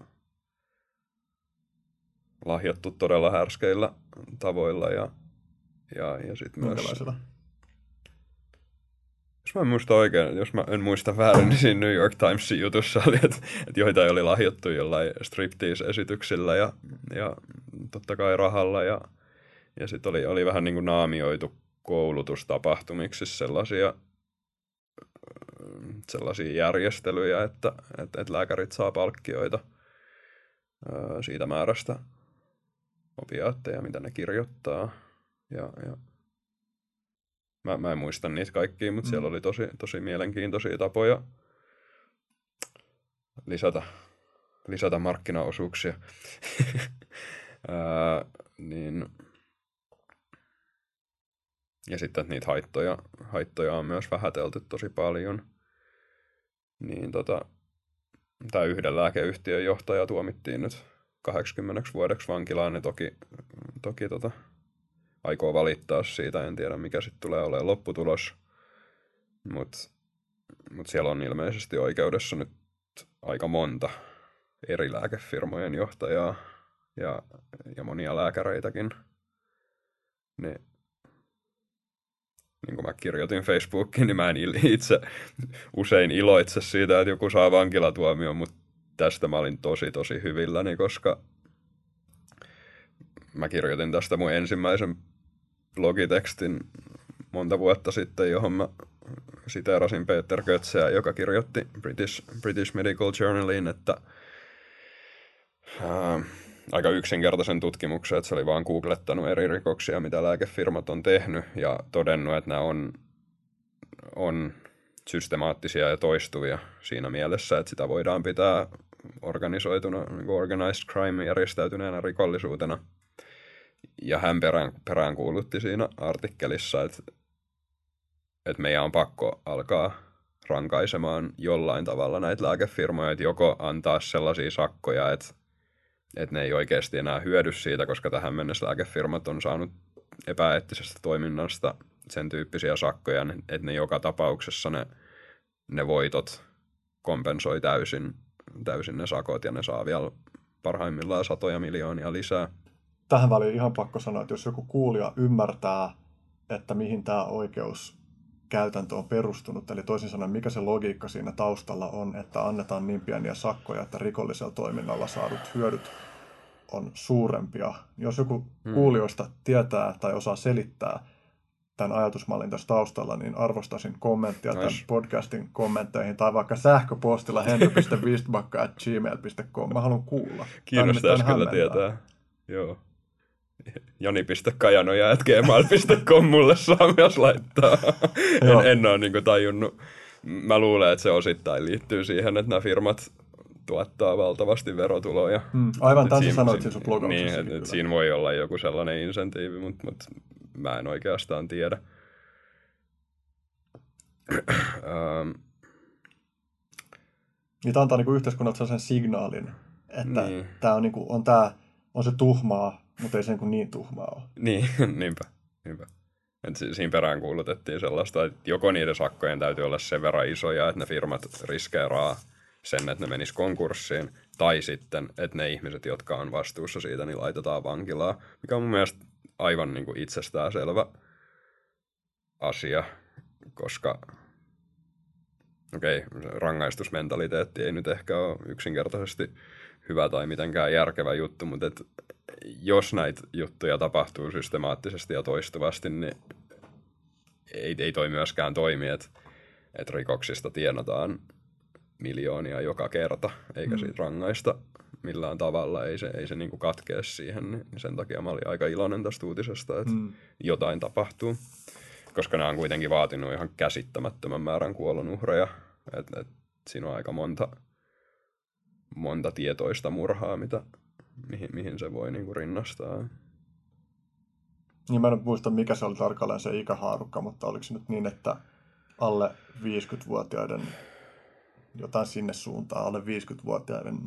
lahjottu todella härskeillä tavoilla ja, ja, ja sitten myös... Jos mä en muista oikein, jos mä en muista väärin, niin siinä New York Timesin jutussa oli, että, että joita oli lahjottu jollain striptease-esityksillä ja, ja totta kai rahalla. Ja, ja sitten oli, oli vähän niin kuin naamioitu koulutustapahtumiksi sellaisia, sellaisia järjestelyjä, että, että, että lääkärit saa palkkioita siitä määrästä opiaatteja, mitä ne kirjoittaa. Ja, ja Mä, mä en muista niitä kaikkia, mutta mm. siellä oli tosi, tosi mielenkiintoisia tapoja lisätä, lisätä markkinaosuuksia. Ää, niin, ja sitten, että niitä haittoja, haittoja on myös vähätelty tosi paljon. Niin tota, tämä yhden lääkeyhtiön johtaja tuomittiin nyt 80 vuodeksi vankilaan, niin toki, toki tota, aikoo valittaa siitä. En tiedä, mikä sitten tulee olemaan lopputulos. Mutta mut siellä on ilmeisesti oikeudessa nyt aika monta eri lääkefirmojen johtajaa ja, ja monia lääkäreitäkin. Niin, niin kuin mä kirjoitin Facebookiin, niin mä en itse usein iloitse siitä, että joku saa vankilatuomion, mutta tästä mä olin tosi tosi hyvilläni, koska mä kirjoitin tästä mun ensimmäisen blogitekstin monta vuotta sitten, johon mä siteerasin Peter Götzeä, joka kirjoitti British, British Medical Journaliin, että aika yksinkertaisen tutkimuksen, että se oli vaan googlettanut eri rikoksia, mitä lääkefirmat on tehnyt ja todennut, että nämä on, on systemaattisia ja toistuvia siinä mielessä, että sitä voidaan pitää organisoituna, niin organized crime järjestäytyneenä rikollisuutena – ja hän perään, perään kuulutti siinä artikkelissa, että, että meidän on pakko alkaa rankaisemaan jollain tavalla näitä lääkefirmoja, että joko antaa sellaisia sakkoja, että, että ne ei oikeasti enää hyödy siitä, koska tähän mennessä lääkefirmat on saanut epäeettisestä toiminnasta sen tyyppisiä sakkoja, että ne joka tapauksessa ne, ne voitot kompensoi täysin, täysin ne sakot ja ne saa vielä parhaimmillaan satoja miljoonia lisää. Tähän väliin ihan pakko sanoa, että jos joku kuulija ymmärtää, että mihin tämä oikeus käytäntö on perustunut, eli toisin sanoen mikä se logiikka siinä taustalla on, että annetaan niin pieniä sakkoja, että rikollisella toiminnalla saadut hyödyt on suurempia. Jos joku hmm. kuulijoista tietää tai osaa selittää tämän ajatusmallin tässä taustalla, niin arvostaisin kommenttia nice. tämän podcastin kommentteihin tai vaikka sähköpostilla henry.vistbakka.gmail.com. Mä haluan kuulla. Kiinnostaisi kyllä tietää. Joo joni.kajanoja.gmail.com mulle saa myös laittaa. en, en ole niin tajunnut. Mä luulen, että se osittain liittyy siihen, että nämä firmat tuottaa valtavasti verotuloja. Mm, aivan tässä sanoit siinä sun Niin, että et siinä voi olla joku sellainen insentiivi, mutta mut mä en oikeastaan tiedä. um, Niitä antaa niinku yhteiskunnalta sellaisen signaalin, että niin. tämä on, niinku, on, tää, on se tuhmaa mutta ei se niin, niin tuhmaa ole. Niin, niinpä. niinpä. Et siinä perään kuulutettiin sellaista, että joko niiden sakkojen täytyy olla sen verran isoja, että ne firmat riskeeraa sen, että ne menis konkurssiin, tai sitten, että ne ihmiset, jotka on vastuussa siitä, niin laitetaan vankilaa, mikä on mun mielestä aivan niin kuin itsestäänselvä asia, koska okei, okay, rangaistusmentaliteetti ei nyt ehkä ole yksinkertaisesti hyvä tai mitenkään järkevä juttu, mutta et jos näitä juttuja tapahtuu systemaattisesti ja toistuvasti, niin ei, ei toi myöskään toimi, että, että rikoksista tienataan miljoonia joka kerta, eikä mm. siitä rangaista, millään tavalla, ei se, ei se niin kuin katkea siihen, niin sen takia mä olin aika iloinen tästä uutisesta, että mm. jotain tapahtuu. Koska nämä on kuitenkin vaatinut ihan käsittämättömän määrän kuolonuhreja, että et, siinä on aika monta, monta tietoista murhaa, mitä, mihin, mihin se voi niin kuin rinnastaa. Niin mä en muista, mikä se oli tarkalleen se ikähaarukka, mutta oliko se nyt niin, että alle 50-vuotiaiden jotain sinne suuntaan, alle 50-vuotiaiden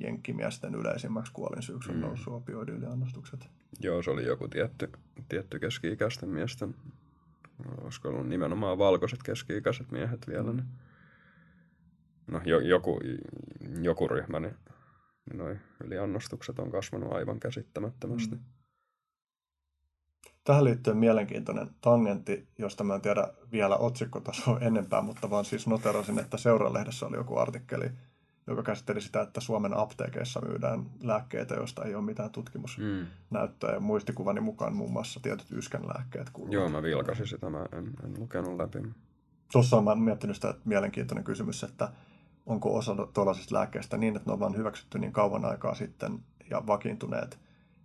jenkkimiesten yleisimmäksi kuolinsyyksi on mm. noussut opioidiyliannostukset. Joo, se oli joku tietty, tietty keski-ikäisten miesten, olisiko ollut nimenomaan valkoiset keski-ikäiset miehet vielä. Niin. No jo, joku, joku ryhmä, niin noi yliannostukset on kasvanut aivan käsittämättömästi. Mm. Tähän liittyen mielenkiintoinen tangentti, josta mä en tiedä vielä otsikkotasoa enempää, mutta vaan siis noterasin, että Seuralehdessä oli joku artikkeli, joka käsitteli sitä, että Suomen apteekeissa myydään lääkkeitä, joista ei ole mitään tutkimusnäyttöä. Mm. Ja muistikuvani mukaan muun muassa tietyt yskänlääkkeet kuuluvat. Joo, mä vilkasin sitä, mä en, en lukenut läpi. Tuossa olen miettinyt sitä, että mielenkiintoinen kysymys, että onko osa tuollaisista lääkkeistä niin, että ne on vain hyväksytty niin kauan aikaa sitten ja vakiintuneet,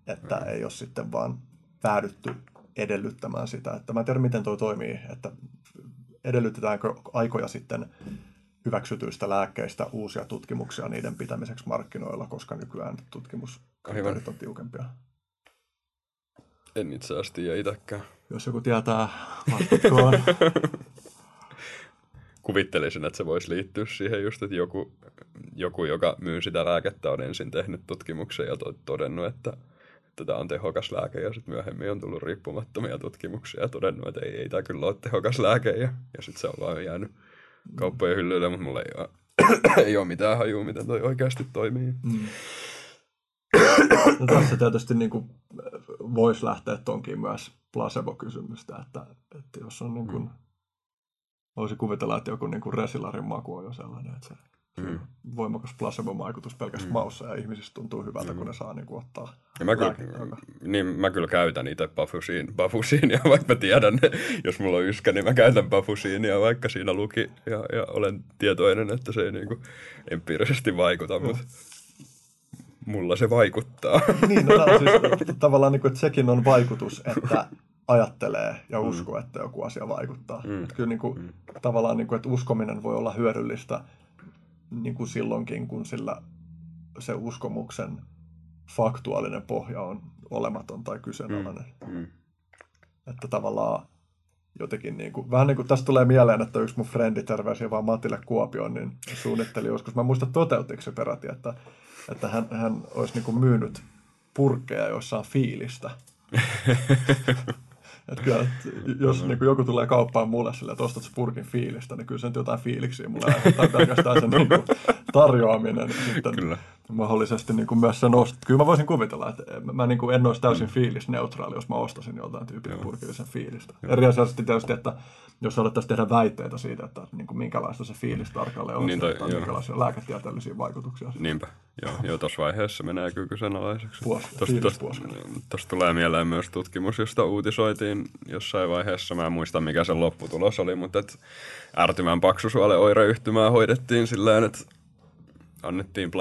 että mm. ei ole sitten vaan päädytty edellyttämään sitä. Että mä en tiedä, miten tuo toimii, että edellytetäänkö aikoja sitten hyväksytyistä lääkkeistä uusia tutkimuksia niiden pitämiseksi markkinoilla, koska nykyään tutkimuskriteerit on tiukempia. En itse asiassa tiedä itsekään. Jos joku tietää, vastatkoon. Kuvittelisin, että se voisi liittyä siihen just, että joku, joku joka myy sitä lääkettä, on ensin tehnyt tutkimuksen ja todennut, että tämä on tehokas lääke ja sitten myöhemmin on tullut riippumattomia tutkimuksia ja todennut, että ei, ei tämä kyllä ole tehokas lääke ja, ja sitten se on vaan jäänyt kauppojen hyllyille, mutta mulla ei ole, ei ole mitään hajua, miten toi oikeasti toimii. Mm. No tässä tietysti niin kuin voisi lähteä tonkin myös placebo-kysymystä, että, että jos on niin kuin, mm. Voisi kuvitella, että joku niin kuin resilarin maku on jo sellainen, että se mm. voimakas placebo-vaikutus pelkästään mm. maussa ja ihmisistä tuntuu hyvältä, mm. kun ne saa niin kuin, ottaa ja mä kyllä, niin mä kyllä käytän itse bafusiin, bafusiinia, vaikka mä tiedän, jos mulla on yskä, niin mä käytän bafusiinia, vaikka siinä luki ja, ja olen tietoinen, että se ei niin kuin empiirisesti vaikuta, mm. mutta mulla se vaikuttaa. Niin, no, siis, tavallaan niin kuin, että sekin on vaikutus, että ajattelee ja mm. uskoo, mm. että joku asia vaikuttaa. Mm. Kyllä niin kuin, mm. tavallaan, niin kuin, että uskominen voi olla hyödyllistä niin kuin silloinkin, kun sillä se uskomuksen faktuaalinen pohja on olematon tai kyseenalainen. Mm, mm. Että tavallaan jotenkin niin kuin, vähän niin kuin tästä tulee mieleen, että yksi mun frendi terveisiä vaan Matille Kuopioon, niin suunnitteli joskus, mä muistan toteutiko se peräti, että, että hän, hän olisi niin kuin myynyt purkkeja, joissa on fiilistä. Että kyllä, että jos niin kuin joku tulee kauppaan mulle sille, että ostat purkin fiilistä, niin kyllä se nyt jotain fiiliksiä mulle aiheuttaa pelkästään sen niin kuin, tarjoaminen. Sitten kyllä. Mahdollisesti niin kuin myös sen ost... Kyllä mä voisin kuvitella, että mä niin kuin en olisi täysin mm. fiilisneutraali, jos mä ostaisin jotain tyypin purkillisen fiilistä. Eri asiassa tietysti, että jos alettaisiin tehdä väitteitä siitä, että niin kuin minkälaista se fiilis tarkalleen on, niin tai, tai minkälaisia lääketieteellisiä vaikutuksia. Niinpä. Joo, joo tuossa vaiheessa menee kyllä kyseenalaiseksi. Tuosta tulee mieleen myös tutkimus, josta uutisoitiin jossain vaiheessa. Mä en muista, mikä se lopputulos oli, mutta et ärtymän paksusuole oireyhtymää hoidettiin sillä että annettiin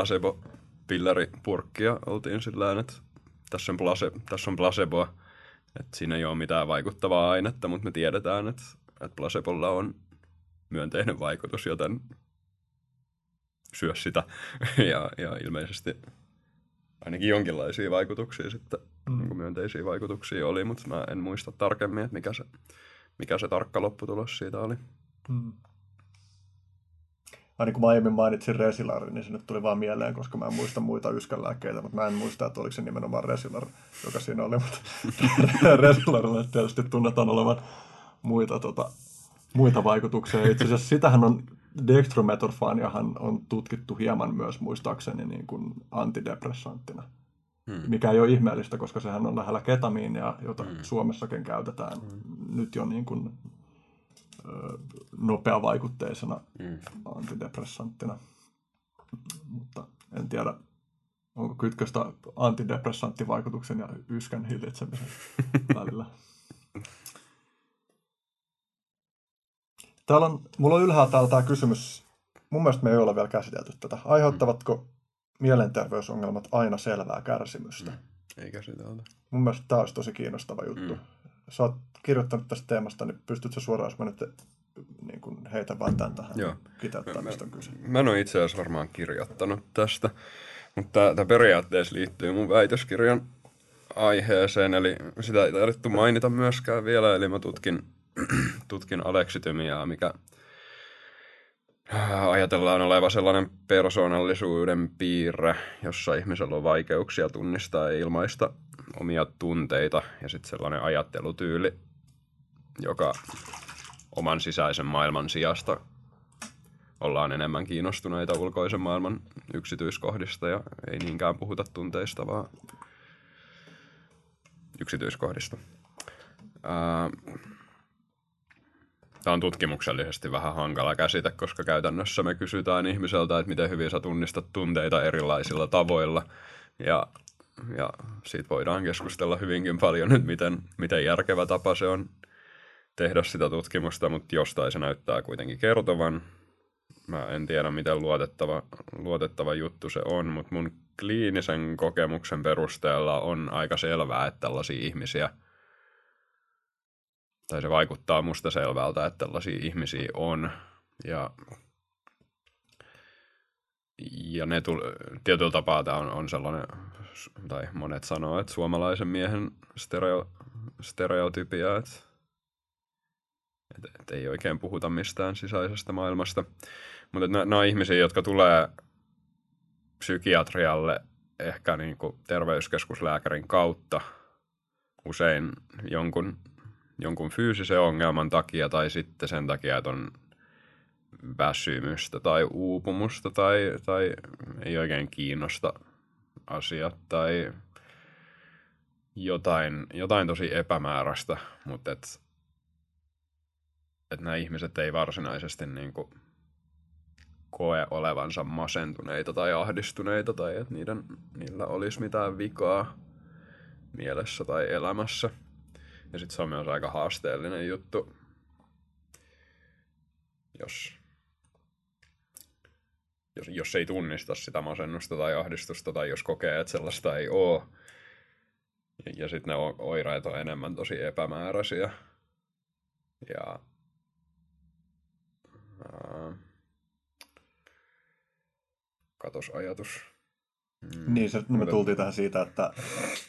placebo-pilleripurkkia. Oltiin sillä että tässä on, place, tässä on placeboa. Että siinä ei ole mitään vaikuttavaa ainetta, mutta me tiedetään, että, että placebolla on myönteinen vaikutus, joten syö sitä. ja, ja ilmeisesti ainakin jonkinlaisia vaikutuksia sitten, mm. niin myönteisiä vaikutuksia oli, mutta mä en muista tarkemmin, että mikä se, mikä se tarkka lopputulos siitä oli. Mm. Aina kun mä aiemmin mainitsin Resilarin, niin se nyt tuli vaan mieleen, koska mä en muista muita yskänlääkkeitä, mutta mä en muista, että oliko se nimenomaan Resilar, joka siinä oli, mutta Resilarilla tietysti tunnetaan olevan muita, tota, muita vaikutuksia. Itse asiassa sitähän on dextrometorfaaniahan on tutkittu hieman myös muistaakseni niin kuin antidepressanttina. Hmm. Mikä ei ole ihmeellistä, koska sehän on lähellä ketamiinia, jota hmm. Suomessakin käytetään hmm. nyt jo niin kuin, nopeavaikutteisena hmm. antidepressanttina. Mutta en tiedä, onko kytköstä antidepressanttivaikutuksen ja yskän hillitsemisen välillä. Täällä on, mulla on ylhäällä täällä tämä kysymys, mun mielestä me ei ole vielä käsitelty tätä. Aiheuttavatko mielenterveysongelmat aina selvää kärsimystä? Mm. Ei käsiteltä. Mun mielestä tämä olisi tosi kiinnostava juttu. Mm. Sä oot kirjoittanut tästä teemasta, niin pystytkö suoraan, jos mä nyt niin kuin heitä vain tämän tähän Joo. kiteyttää, mistä on kyse? Mä en ole itse asiassa varmaan kirjoittanut tästä, mutta tämä periaatteessa liittyy mun väitöskirjan aiheeseen, eli sitä ei tarvittu mainita myöskään vielä, eli mä tutkin, tutkin aleksitymiaa, mikä ajatellaan oleva sellainen persoonallisuuden piirre, jossa ihmisellä on vaikeuksia tunnistaa ja ilmaista omia tunteita ja sitten sellainen ajattelutyyli, joka oman sisäisen maailman sijasta ollaan enemmän kiinnostuneita ulkoisen maailman yksityiskohdista ja ei niinkään puhuta tunteista, vaan yksityiskohdista. Tämä on tutkimuksellisesti vähän hankala käsite, koska käytännössä me kysytään ihmiseltä, että miten hyvin sä tunnistat tunteita erilaisilla tavoilla. Ja, ja siitä voidaan keskustella hyvinkin paljon nyt, miten, miten järkevä tapa se on tehdä sitä tutkimusta, mutta jostain se näyttää kuitenkin kertovan. Mä en tiedä, miten luotettava, luotettava juttu se on, mutta mun kliinisen kokemuksen perusteella on aika selvää, että tällaisia ihmisiä, tai se vaikuttaa musta selvältä, että tällaisia ihmisiä on. Ja, ja ne tul, tietyllä tapaa tämä on, on sellainen, tai monet sanoo, että suomalaisen miehen stereo, stereotypia, että et, et ei oikein puhuta mistään sisäisestä maailmasta. Mutta nämä on ihmisiä, jotka tulee psykiatrialle ehkä niin kuin terveyskeskuslääkärin kautta usein jonkun, jonkun fyysisen ongelman takia tai sitten sen takia, että on väsymystä tai uupumusta tai, tai ei oikein kiinnosta asiat tai jotain, jotain tosi epämääräistä, mutta et että nämä ihmiset ei varsinaisesti niin kuin koe olevansa masentuneita tai ahdistuneita tai että niiden, niillä olisi mitään vikaa mielessä tai elämässä. Ja sitten se on myös aika haasteellinen juttu, jos, jos, jos ei tunnista sitä masennusta tai ahdistusta tai jos kokee, että sellaista ei ole. Ja, ja sitten ne oireet on enemmän tosi epämääräisiä. Ja katos ajatus. Mm. Niin, se, me tultiin tähän siitä, että,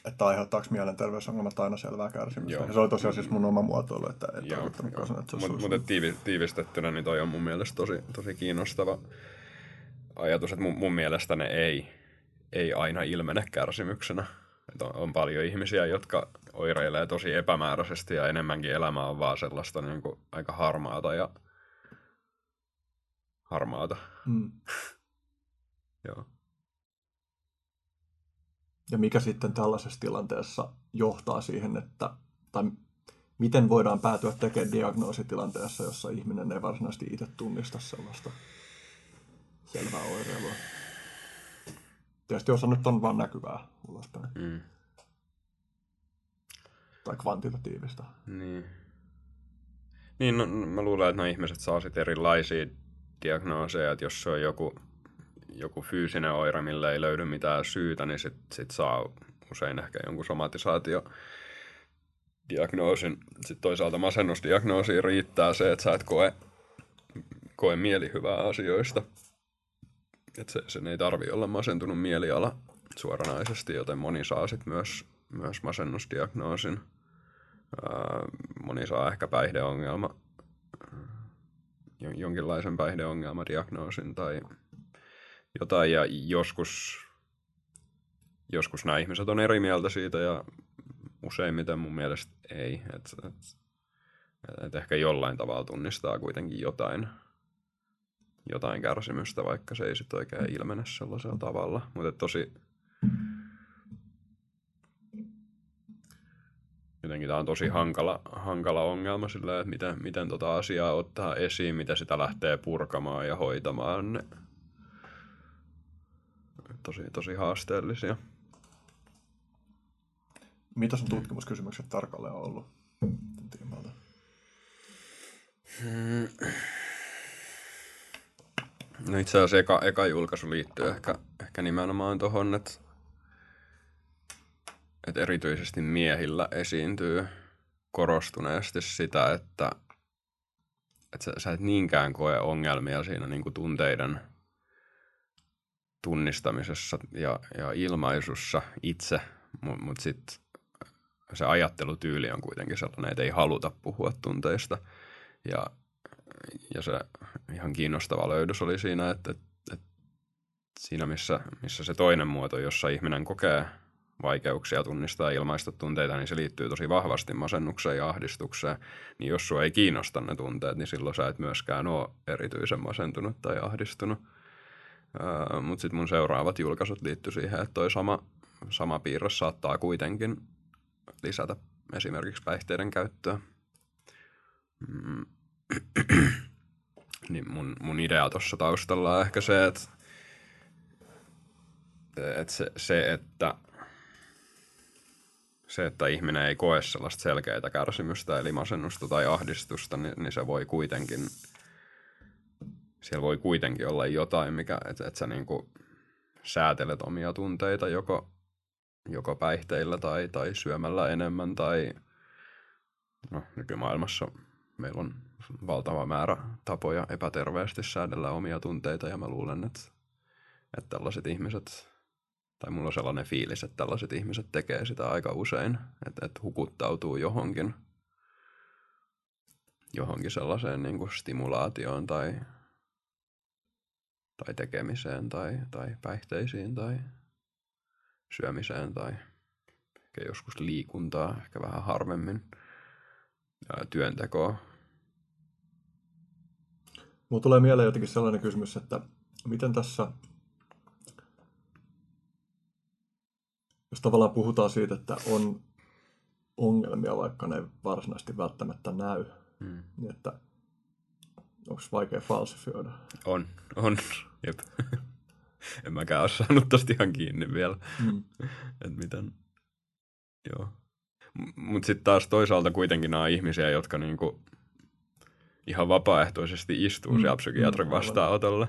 että aiheuttaako mielenterveysongelmat aina selvää kärsimystä. Joo. Ja se oli tosiaan siis mun oma muotoilu, että et joo, joo. Sanoa, että se Mutta mut, tiivi, tiivistettynä niin toi on mun mielestä tosi, tosi kiinnostava ajatus, että mun, mun mielestä ne ei, ei aina ilmene kärsimyksenä. On, on paljon ihmisiä, jotka oireilee tosi epämääräisesti ja enemmänkin elämä on vaan sellaista niin kuin aika harmaata ja harmaata. Mm. Joo. Ja mikä sitten tällaisessa tilanteessa johtaa siihen, että, tai miten voidaan päätyä tekemään diagnoositilanteessa, jossa ihminen ei varsinaisesti itse tunnista sellaista selvää oireilua. Tietysti osa nyt on vaan näkyvää ulospäin. Mm. Tai kvantitatiivista. Niin. Niin, no, mä luulen, että nämä ihmiset saa sitten erilaisia diagnooseja, että jos se on joku, joku fyysinen oire, millä ei löydy mitään syytä, niin sitten sit saa usein ehkä jonkun somatisaatio diagnoosin. Sitten toisaalta masennusdiagnoosiin riittää se, että sä et koe, koe mielihyvää asioista. Että se, sen ei tarvi olla masentunut mieliala suoranaisesti, joten moni saa sitten myös, myös masennusdiagnoosin. moni saa ehkä päihdeongelma jonkinlaisen päihdeongelmadiagnoosin tai jotain, ja joskus, joskus nämä ihmiset on eri mieltä siitä, ja useimmiten mun mielestä ei. Et, et, et ehkä jollain tavalla tunnistaa kuitenkin jotain, jotain kärsimystä, vaikka se ei sitten oikein ilmene sellaisella tavalla. Mutta tosi, jotenkin tämä on tosi hankala, hankala ongelma sillä, että miten, miten tota asiaa ottaa esiin, mitä sitä lähtee purkamaan ja hoitamaan. Tosi, tosi haasteellisia. Mitä sun tutkimuskysymykset tarkalleen on ollut No itse asiassa eka, eka julkaisu liittyy ehkä, ehkä nimenomaan tuohon, että, että erityisesti miehillä esiintyy korostuneesti sitä, että, että sä, sä et niinkään koe ongelmia siinä niin kuin tunteiden tunnistamisessa ja, ja ilmaisussa itse, mutta mut sitten se ajattelutyyli on kuitenkin sellainen, että ei haluta puhua tunteista. Ja, ja se ihan kiinnostava löydös oli siinä, että, että, että siinä missä, missä se toinen muoto, jossa ihminen kokee vaikeuksia tunnistaa ja ilmaista tunteita, niin se liittyy tosi vahvasti masennukseen ja ahdistukseen. Niin jos sua ei kiinnosta ne tunteet, niin silloin sä et myöskään ole erityisen masentunut tai ahdistunut. Öö, Mutta sitten mun seuraavat julkaisut liittyy siihen, että toi sama, sama piirre saattaa kuitenkin lisätä esimerkiksi päihteiden käyttöä. Mm. niin mun, mun idea tuossa taustalla on ehkä se, että, että se, se, että se, että ihminen ei koe sellaista selkeää kärsimystä, eli masennusta tai ahdistusta, niin, niin se voi kuitenkin, siellä voi kuitenkin olla jotain, mikä, että, että sä niin kuin säätelet omia tunteita joko, joko päihteillä tai, tai syömällä enemmän tai no, nykymaailmassa meillä on valtava määrä tapoja epäterveesti säädellä omia tunteita ja mä luulen, että, että tällaiset ihmiset tai mulla on sellainen fiilis, että tällaiset ihmiset tekee sitä aika usein, että, että hukuttautuu johonkin, johonkin sellaiseen niin kuin stimulaatioon tai, tai tekemiseen tai, tai päihteisiin tai syömiseen tai ehkä joskus liikuntaa, ehkä vähän harvemmin, ja työntekoa. Mulla tulee mieleen jotenkin sellainen kysymys, että miten tässä jos tavallaan puhutaan siitä, että on ongelmia, vaikka ne ei varsinaisesti välttämättä näy, hmm. niin että onko vaikea falsifioida? On, on, jep. en mäkään ole saanut tosta ihan kiinni vielä, hmm. että miten, joo. Mutta sitten taas toisaalta kuitenkin nämä on ihmisiä, jotka niinku ihan vapaaehtoisesti istuu mm. siellä psykiatrin mm, vastaanotolla.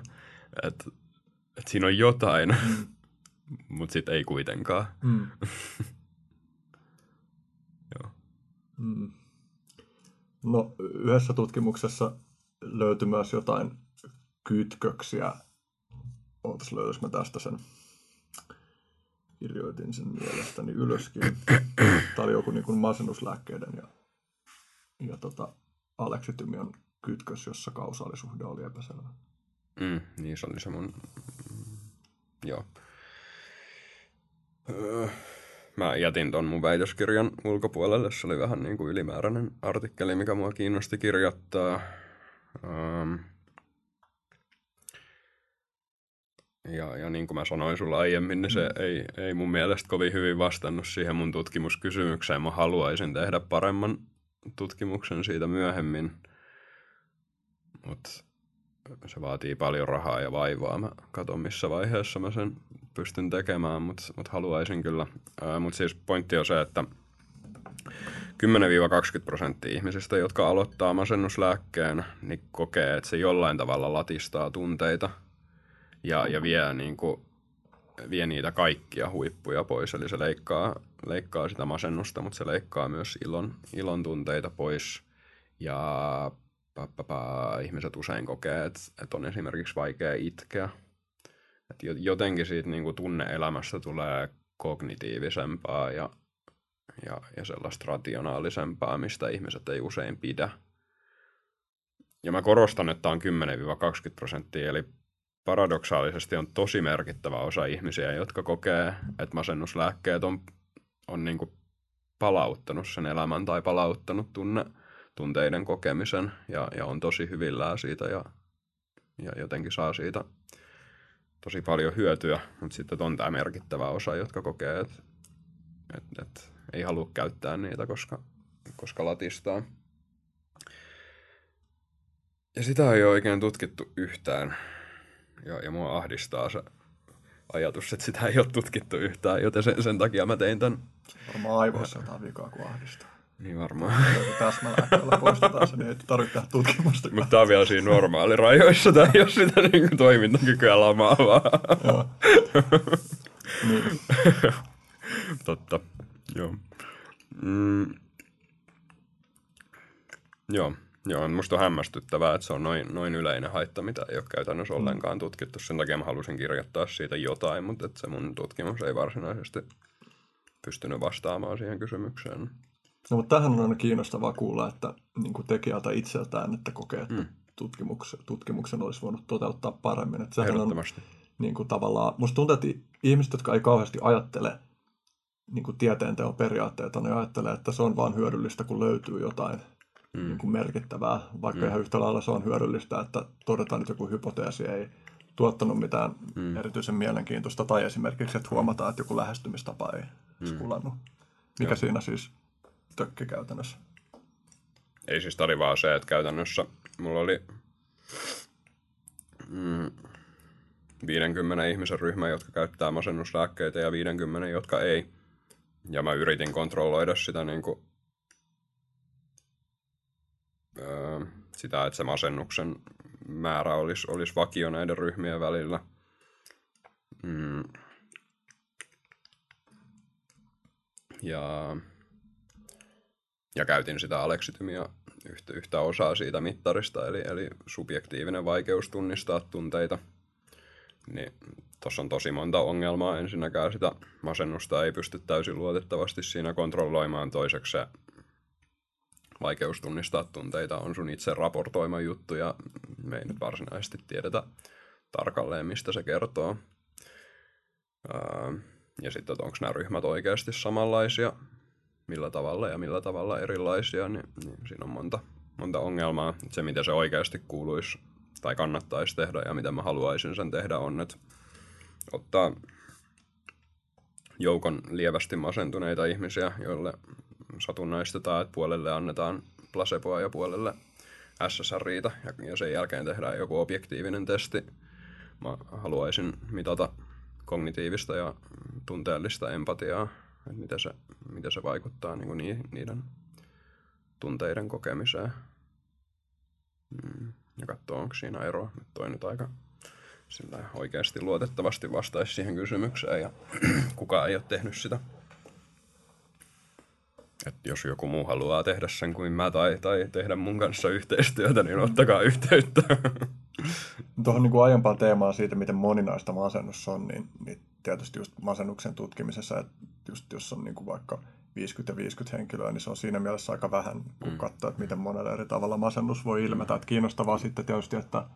Että et siinä on jotain. Mm mutta sitten ei kuitenkaan. Mm. Joo. Mm. No, yhdessä tutkimuksessa löytyi myös jotain kytköksiä. Ootas löytäis mä tästä sen. Kirjoitin sen mielestäni ylöskin. Tämä oli joku niin kuin masennuslääkkeiden ja, ja tota, aleksitymion kytkös, jossa kausaalisuhde oli epäselvä. Mm, niin se oli se mun... Mm, joo. Öö, mä jätin ton mun väitöskirjan ulkopuolelle. Se oli vähän niin kuin ylimääräinen artikkeli, mikä mua kiinnosti kirjoittaa. Um, ja, ja niin kuin mä sanoin sulla aiemmin, niin se mm. ei, ei mun mielestä kovin hyvin vastannut siihen mun tutkimuskysymykseen. Mä haluaisin tehdä paremman tutkimuksen siitä myöhemmin. Mutta se vaatii paljon rahaa ja vaivaa. Mä katson missä vaiheessa mä sen pystyn tekemään, mutta mut haluaisin kyllä. Mutta siis pointti on se, että 10-20 prosenttia ihmisistä, jotka aloittaa masennuslääkkeen, niin kokee, että se jollain tavalla latistaa tunteita ja, ja vie, niin kuin, vie niitä kaikkia huippuja pois. Eli se leikkaa, leikkaa sitä masennusta, mutta se leikkaa myös ilon, ilon tunteita pois. Ja pa, ihmiset usein kokee, että, että on esimerkiksi vaikea itkeä. Että jotenkin siitä niin kuin tunneelämästä tulee kognitiivisempaa ja, ja, ja sellaista rationaalisempaa, mistä ihmiset ei usein pidä. Ja mä korostan, että on 10-20 prosenttia, eli paradoksaalisesti on tosi merkittävä osa ihmisiä, jotka kokee, että masennuslääkkeet on, on niin kuin palauttanut sen elämän tai palauttanut tunne, tunteiden kokemisen ja, ja on tosi hyvillään siitä ja, ja jotenkin saa siitä tosi paljon hyötyä, mutta sitten on tämä merkittävä osa, jotka kokee, että et, et, ei halua käyttää niitä, koska, koska latistaa. Ja sitä ei ole oikein tutkittu yhtään. Ja, ja mua ahdistaa se ajatus, että sitä ei ole tutkittu yhtään, joten sen, sen takia mä tein tämän. Varmaan aivoissa jotain vikaa, kun ahdistaa. Niin varmaan. Täsmälääkkeellä poistetaan se, niin ei tarvitse tehdä tutkimusta. Mutta tämä on vielä siinä normaalirajoissa, tai jos sitä niin kuin toimintakykyä lamaavaa. Joo. niin. Totta, joo. Mm. Joo, joo, musta on hämmästyttävää, että se on noin, noin yleinen haitta, mitä ei ole käytännössä ollenkaan tutkittu. Sen takia mä halusin kirjoittaa siitä jotain, mutta että se mun tutkimus ei varsinaisesti pystynyt vastaamaan siihen kysymykseen. No, mutta tähän on aina kiinnostavaa kuulla, että niin kuin tekijältä itseltään, että kokee, että mm. tutkimuksen, tutkimuksen olisi voinut toteuttaa paremmin. Että sehän on niin kuin tavallaan, musta tuntuu, että ihmiset, jotka ei kauheasti ajattele niin kuin tieteenteon periaatteita, ne ajattelee, että se on vain hyödyllistä, kun löytyy jotain mm. niin kuin merkittävää, vaikka mm. ihan yhtä lailla se on hyödyllistä, että todetaan, että joku hypoteesi ei tuottanut mitään mm. erityisen mielenkiintoista, tai esimerkiksi, että huomataan, että joku lähestymistapa ei mm. skulannut. Mikä Joo. siinä siis tökki käytännössä? Ei siis tarvi vaan se, että käytännössä mulla oli mm, 50 ihmisen ryhmä, jotka käyttää masennuslääkkeitä ja 50, jotka ei. Ja mä yritin kontrolloida sitä, niin kuin, sitä että se masennuksen määrä olisi, olisi vakio näiden ryhmien välillä. Mm. Ja, ja käytin sitä aleksitymia yhtä, yhtä osaa siitä mittarista, eli, eli subjektiivinen vaikeus tunnistaa tunteita. Niin tuossa on tosi monta ongelmaa. Ensinnäkään sitä masennusta ei pysty täysin luotettavasti siinä kontrolloimaan. Toiseksi se vaikeus tunnistaa tunteita on sun itse raportoima juttu ja me ei nyt varsinaisesti tiedetä tarkalleen, mistä se kertoo. Ja sitten, että onko nämä ryhmät oikeasti samanlaisia, millä tavalla ja millä tavalla erilaisia, niin, niin siinä on monta, monta ongelmaa. Se, mitä se oikeasti kuuluisi tai kannattaisi tehdä ja mitä mä haluaisin sen tehdä, on, että ottaa joukon lievästi masentuneita ihmisiä, joille satunnaistetaan, että puolelle annetaan placeboa ja puolelle SSRIitä ja, sen jälkeen tehdään joku objektiivinen testi. Mä haluaisin mitata kognitiivista ja tunteellista empatiaa, että miten se, miten se vaikuttaa niin kuin niiden tunteiden kokemiseen. Mm, ja katsoa, onko siinä eroa. Nyt toi nyt aika sillä oikeasti luotettavasti vastaisi siihen kysymykseen ja kukaan ei ole tehnyt sitä. Et jos joku muu haluaa tehdä sen kuin mä tai, tai tehdä mun kanssa yhteistyötä, niin ottakaa yhteyttä. Tuohon niin kuin aiempaan teemaan siitä, miten moninaista masennus on, niin, niin tietysti just masennuksen tutkimisessa, että just jos on niin kuin vaikka 50 ja 50 henkilöä, niin se on siinä mielessä aika vähän, kun mm. katsoo, että miten monella eri tavalla masennus voi ilmetä. Että kiinnostavaa sitten tietysti, että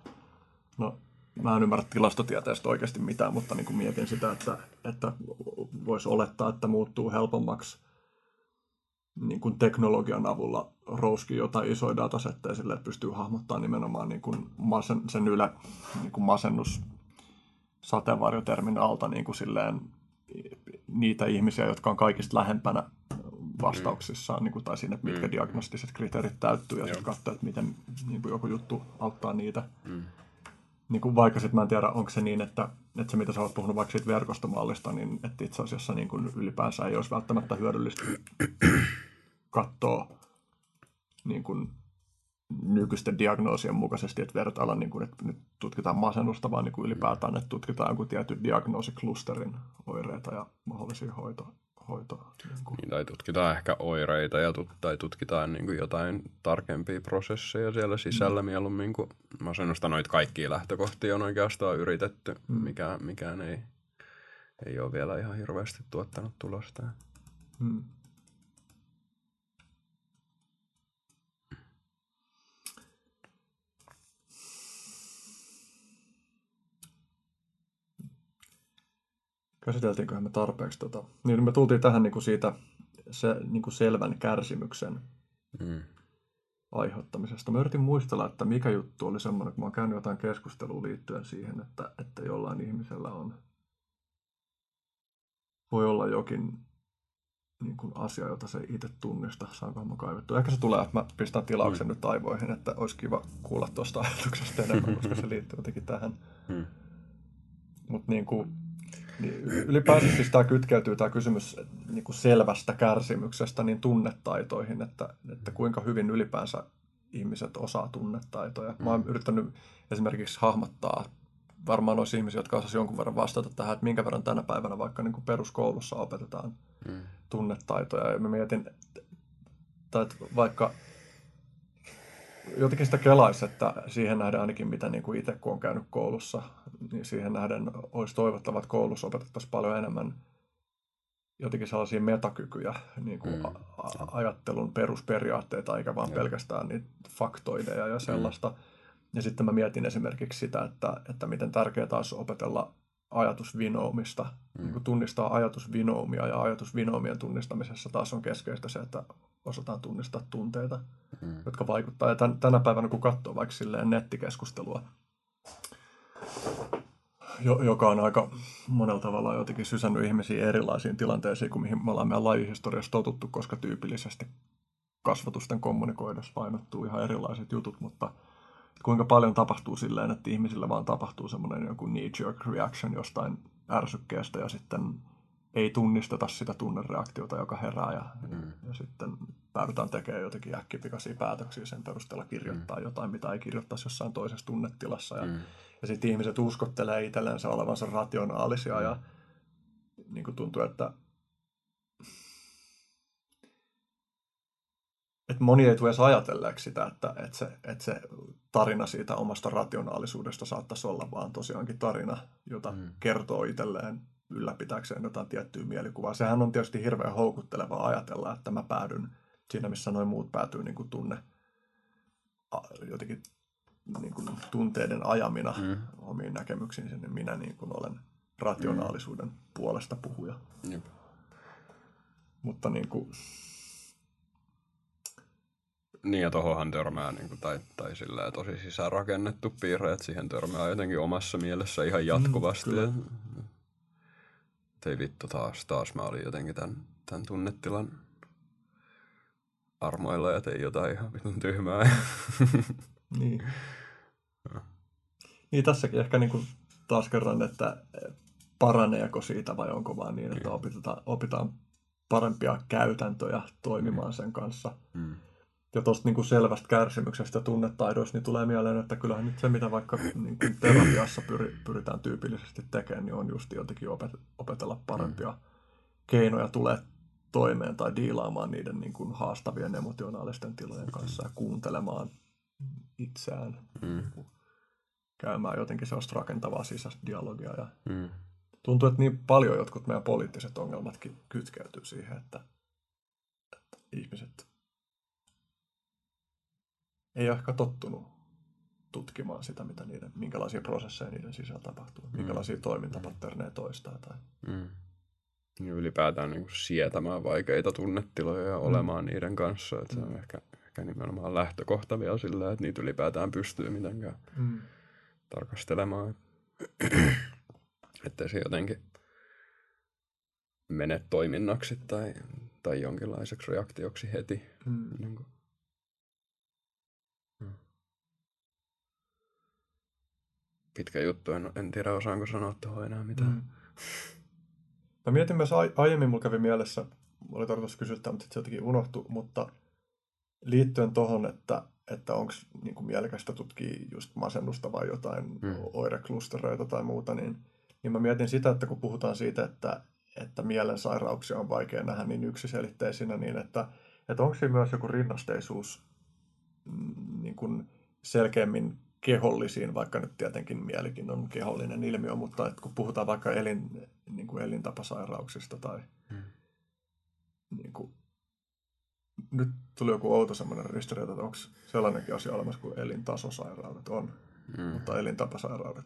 no, mä en ymmärrä tilastotieteestä oikeasti mitään, mutta niin kuin mietin sitä, että, että voisi olettaa, että muuttuu helpommaksi niin kuin teknologian avulla rouski jotain isoja datasetteja sille, että pystyy hahmottamaan nimenomaan niin kuin masen, sen yle niin kuin masennus sateenvarjotermin alta niin kuin silleen, niitä ihmisiä, jotka on kaikista lähempänä vastauksissaan, niin kuin, tai sinne, mitkä mm. diagnostiset kriteerit täyttyy, ja sitten katsoa, että miten niin kuin joku juttu auttaa niitä. Mm. Niin kuin vaikka sitten mä en tiedä, onko se niin, että, että se mitä sä oot puhunut vaikka siitä verkostomallista, niin että itse asiassa niin kuin ylipäänsä ei olisi välttämättä hyödyllistä katsoa niin kuin nykyisten diagnoosien mukaisesti, että vertailla, niin kuin, että nyt tutkitaan masennusta, vaan niin kuin ylipäätään, että tutkitaan joku tietty diagnoosiklusterin oireita ja mahdollisia hoito, hoito. Niin, niin, tai tutkitaan ehkä oireita ja tut, tai tutkitaan niin kuin jotain tarkempia prosesseja siellä sisällä mm. mieluummin kuin masennusta. Noita kaikkia lähtökohtia on oikeastaan yritetty, mm. mikä, mikään ei, ei ole vielä ihan hirveästi tuottanut tulosta. Mm. Käsiteltiinköhän me tarpeeksi tota. Niin me tultiin tähän niin kuin siitä se, niin kuin selvän kärsimyksen mm. aiheuttamisesta. Mä yritin muistella, että mikä juttu oli semmoinen, kun mä oon käynyt jotain keskustelua liittyen siihen, että, että jollain ihmisellä on voi olla jokin niin kuin asia, jota se itse tunnista. Saanko mä kaivettu? Ehkä se tulee, että mä pistän tilauksen mm. nyt aivoihin, että olisi kiva kuulla tuosta ajatuksesta enemmän, koska se liittyy jotenkin tähän. Mm. Mutta niin kuin, ylipäänsä siis tämä kytkeytyy tämä kysymys niin kuin selvästä kärsimyksestä niin tunnetaitoihin, että, että kuinka hyvin ylipäänsä ihmiset osaa tunnetaitoja. Mä oon yrittänyt esimerkiksi hahmottaa, varmaan olisi ihmisiä, jotka osasivat jonkun verran vastata tähän, että minkä verran tänä päivänä vaikka niin kuin peruskoulussa opetetaan mm. tunnetaitoja. Ja mä mietin, että vaikka jotenkin sitä kelaisi, että siihen nähden ainakin mitä niin kuin itse kun on käynyt koulussa, niin siihen nähden olisi toivottava, että koulussa opetettaisiin paljon enemmän jotenkin sellaisia metakykyjä, niin kuin mm. a- ajattelun perusperiaatteita, eikä vaan pelkästään niitä faktoideja ja sellaista. Mm. Ja sitten mä mietin esimerkiksi sitä, että, että miten tärkeää olisi opetella ajatusvinoumista, mm. niin kuin tunnistaa ajatusvinoumia ja ajatusvinoumien tunnistamisessa taas on keskeistä se, että osataan tunnistaa tunteita, mm. jotka vaikuttaa. Ja tän, tänä päivänä kun katsoo vaikka silleen nettikeskustelua, joka on aika monella tavalla jotenkin sysännyt ihmisiä erilaisiin tilanteisiin kuin mihin me ollaan meidän lajihistoriassa totuttu, koska tyypillisesti kasvatusten kommunikoidessa painottuu ihan erilaiset jutut, mutta kuinka paljon tapahtuu silleen, että ihmisillä vaan tapahtuu semmoinen joku knee-jerk reaction jostain ärsykkeestä ja sitten ei tunnisteta sitä tunnereaktiota, joka herää ja, mm. ja sitten päädytään tekemään jotenkin äkkipikaisia päätöksiä sen perusteella kirjoittaa mm. jotain, mitä ei kirjoittaisi jossain toisessa tunnetilassa. Ja, mm. Ja sitten ihmiset uskottelee itsellensä olevansa rationaalisia ja niin kuin tuntuu, että että moni ei tule edes ajatelleeksi sitä, että, että, se, että se tarina siitä omasta rationaalisuudesta saattaisi olla vaan tosiaankin tarina, jota mm. kertoo itselleen ylläpitääkseen jotain tiettyä mielikuvaa. Sehän on tietysti hirveän houkuttelevaa ajatella, että mä päädyn siinä, missä noin muut päätyy niin kuin tunne, jotenkin niin kuin tunteiden ajamina mm. omiin näkemyksiin, niin minä niin kuin olen rationaalisuuden mm. puolesta puhuja. Jep. Mutta niin kuin, niin ja tohonhan törmää, niin kuin, tai, tai sillä tosi sisäänrakennettu piirre, että siihen törmää jotenkin omassa mielessä ihan mm, jatkuvasti. Mm, ja, ei vittu taas, taas mä olin jotenkin tämän, tämän tunnetilan armoilla ja tein jotain ihan vitun tyhmää. niin. niin tässäkin ehkä niin kuin taas kerran, että paraneeko siitä vai onko vaan niin, että niin. opitaan, opitaan parempia käytäntöjä toimimaan sen kanssa. Mm ja tuosta niin selvästä kärsimyksestä ja tunnetaidoista, niin tulee mieleen, että kyllähän nyt se, mitä vaikka niin kuin terapiassa pyri, pyritään tyypillisesti tekemään, niin on just jotenkin opet, opetella parempia mm. keinoja tulee toimeen tai diilaamaan niiden niin kuin haastavien emotionaalisten tilojen kanssa ja kuuntelemaan itseään. Mm. Käymään jotenkin sellaista rakentavaa sisäistä dialogia. Ja mm. Tuntuu, että niin paljon jotkut meidän poliittiset ongelmatkin kytkeytyy siihen, että, että ihmiset ei ole ehkä tottunut tutkimaan sitä, mitä niiden, minkälaisia prosesseja niiden sisällä tapahtuu, mm. minkälaisia toimintapatterneja toistaa. Tai... Mm. Ja ylipäätään niin kuin sietämään vaikeita tunnetiloja ja mm. olemaan niiden kanssa. Että mm. Se on mm. ehkä, ehkä nimenomaan lähtökohta vielä sillä, että niitä ylipäätään pystyy mitenkään mm. tarkastelemaan. että se jotenkin mene toiminnaksi tai, tai jonkinlaiseksi reaktioksi heti. Mm. Niin kuin pitkä juttu, en, en tiedä osaanko sanoa tuohon enää mitään. Mm. Mä mietin myös aiemmin, mulla kävi mielessä, oli tarkoitus kysyä mutta se jotenkin unohtui, mutta liittyen tuohon, että, että onko niin mielekästä tutkia just masennusta vai jotain mm. oireklustereita tai muuta, niin, niin mä mietin sitä, että kun puhutaan siitä, että, että mielensairauksia on vaikea nähdä niin yksiselitteisinä, niin että, että onko siinä myös joku rinnasteisuus mm, niin kuin selkeämmin kehollisiin, vaikka nyt tietenkin mielikin on kehollinen ilmiö, mutta että kun puhutaan vaikka elin, niin kuin elintapasairauksista tai hmm. niin kuin, nyt tuli joku outo semmoinen ristiriita, että onko sellainenkin asia olemassa kuin elintasosairaudet on, hmm. mutta elintapasairaudet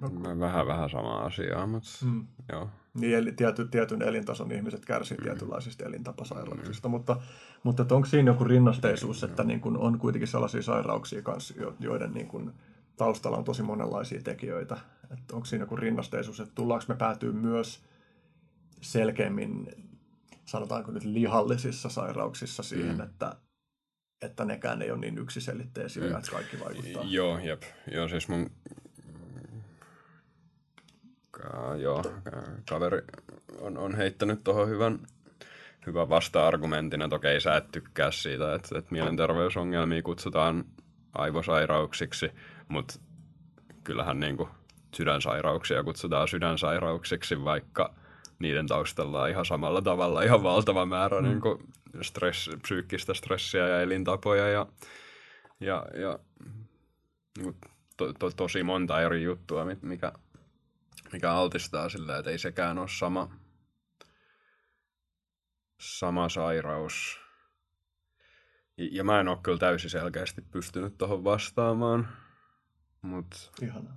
No, vähän vähän sama asia, mutta mm. joo. Niin, eli tiety, tietyn elintason ihmiset kärsivät mm. tietynlaisista elintapasairauksista, mm. mutta, mutta onko siinä joku rinnasteisuus, että niin kun on kuitenkin sellaisia sairauksia kanssa, joiden niin kun taustalla on tosi monenlaisia tekijöitä, että onko siinä joku rinnasteisuus, että tullaanko me päätyy myös selkeämmin, sanotaanko nyt lihallisissa sairauksissa siihen, mm. että että nekään ei ole niin yksiselitteisiä, mm. että kaikki vaikuttaa. Joo, jep. Joo, siis mun joo, kaveri on, on heittänyt tuohon hyvän, hyvän vasta-argumentin, että okei, sä et tykkää siitä, että, että mielenterveysongelmia kutsutaan aivosairauksiksi, mutta kyllähän niin kuin sydänsairauksia kutsutaan sydänsairauksiksi, vaikka niiden taustalla on ihan samalla tavalla ihan valtava määrä mm. niin kuin stress, psyykkistä stressiä ja elintapoja ja, ja, ja niin kuin to, to, tosi monta eri juttua, mikä, mikä altistaa sillä, että ei sekään ole sama, sama sairaus. Ja mä en ole kyllä täysin selkeästi pystynyt tuohon vastaamaan. Mut... Ihanaa.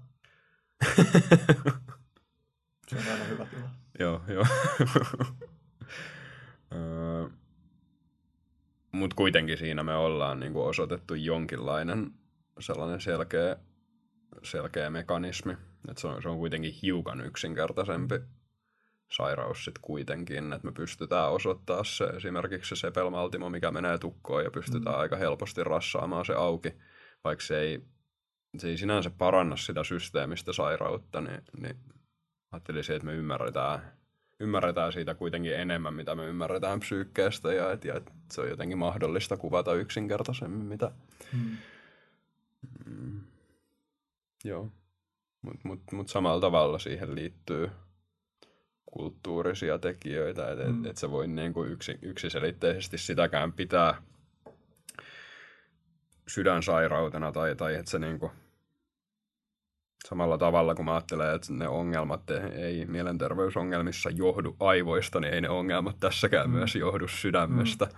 Se on aina hyvä tila. joo, joo. Mutta kuitenkin siinä me ollaan niinku osoitettu jonkinlainen sellainen selkeä, selkeä mekanismi. Että se on, se on kuitenkin hiukan yksinkertaisempi sairaus sitten kuitenkin, että me pystytään osoittaa se esimerkiksi se sepelmaltimo, mikä menee tukkoon ja pystytään mm. aika helposti rassaamaan se auki, vaikka se ei, se ei sinänsä paranna sitä systeemistä sairautta, niin, niin ajattelisin, että me ymmärretään, ymmärretään siitä kuitenkin enemmän, mitä me ymmärretään psyykkeestä ja että, ja että se on jotenkin mahdollista kuvata yksinkertaisemmin, mitä... Mm. Mm, joo, mutta mut, mut samalla tavalla siihen liittyy kulttuurisia tekijöitä, että mm. et, et se voi niinku yksi, yksiselitteisesti sitäkään pitää sydänsairautena tai, tai että se niinku, samalla tavalla kun mä ajattelen, että ne ongelmat ei mielenterveysongelmissa johdu aivoista, niin ei ne ongelmat tässäkään mm. myös johdu sydämestä. Mm.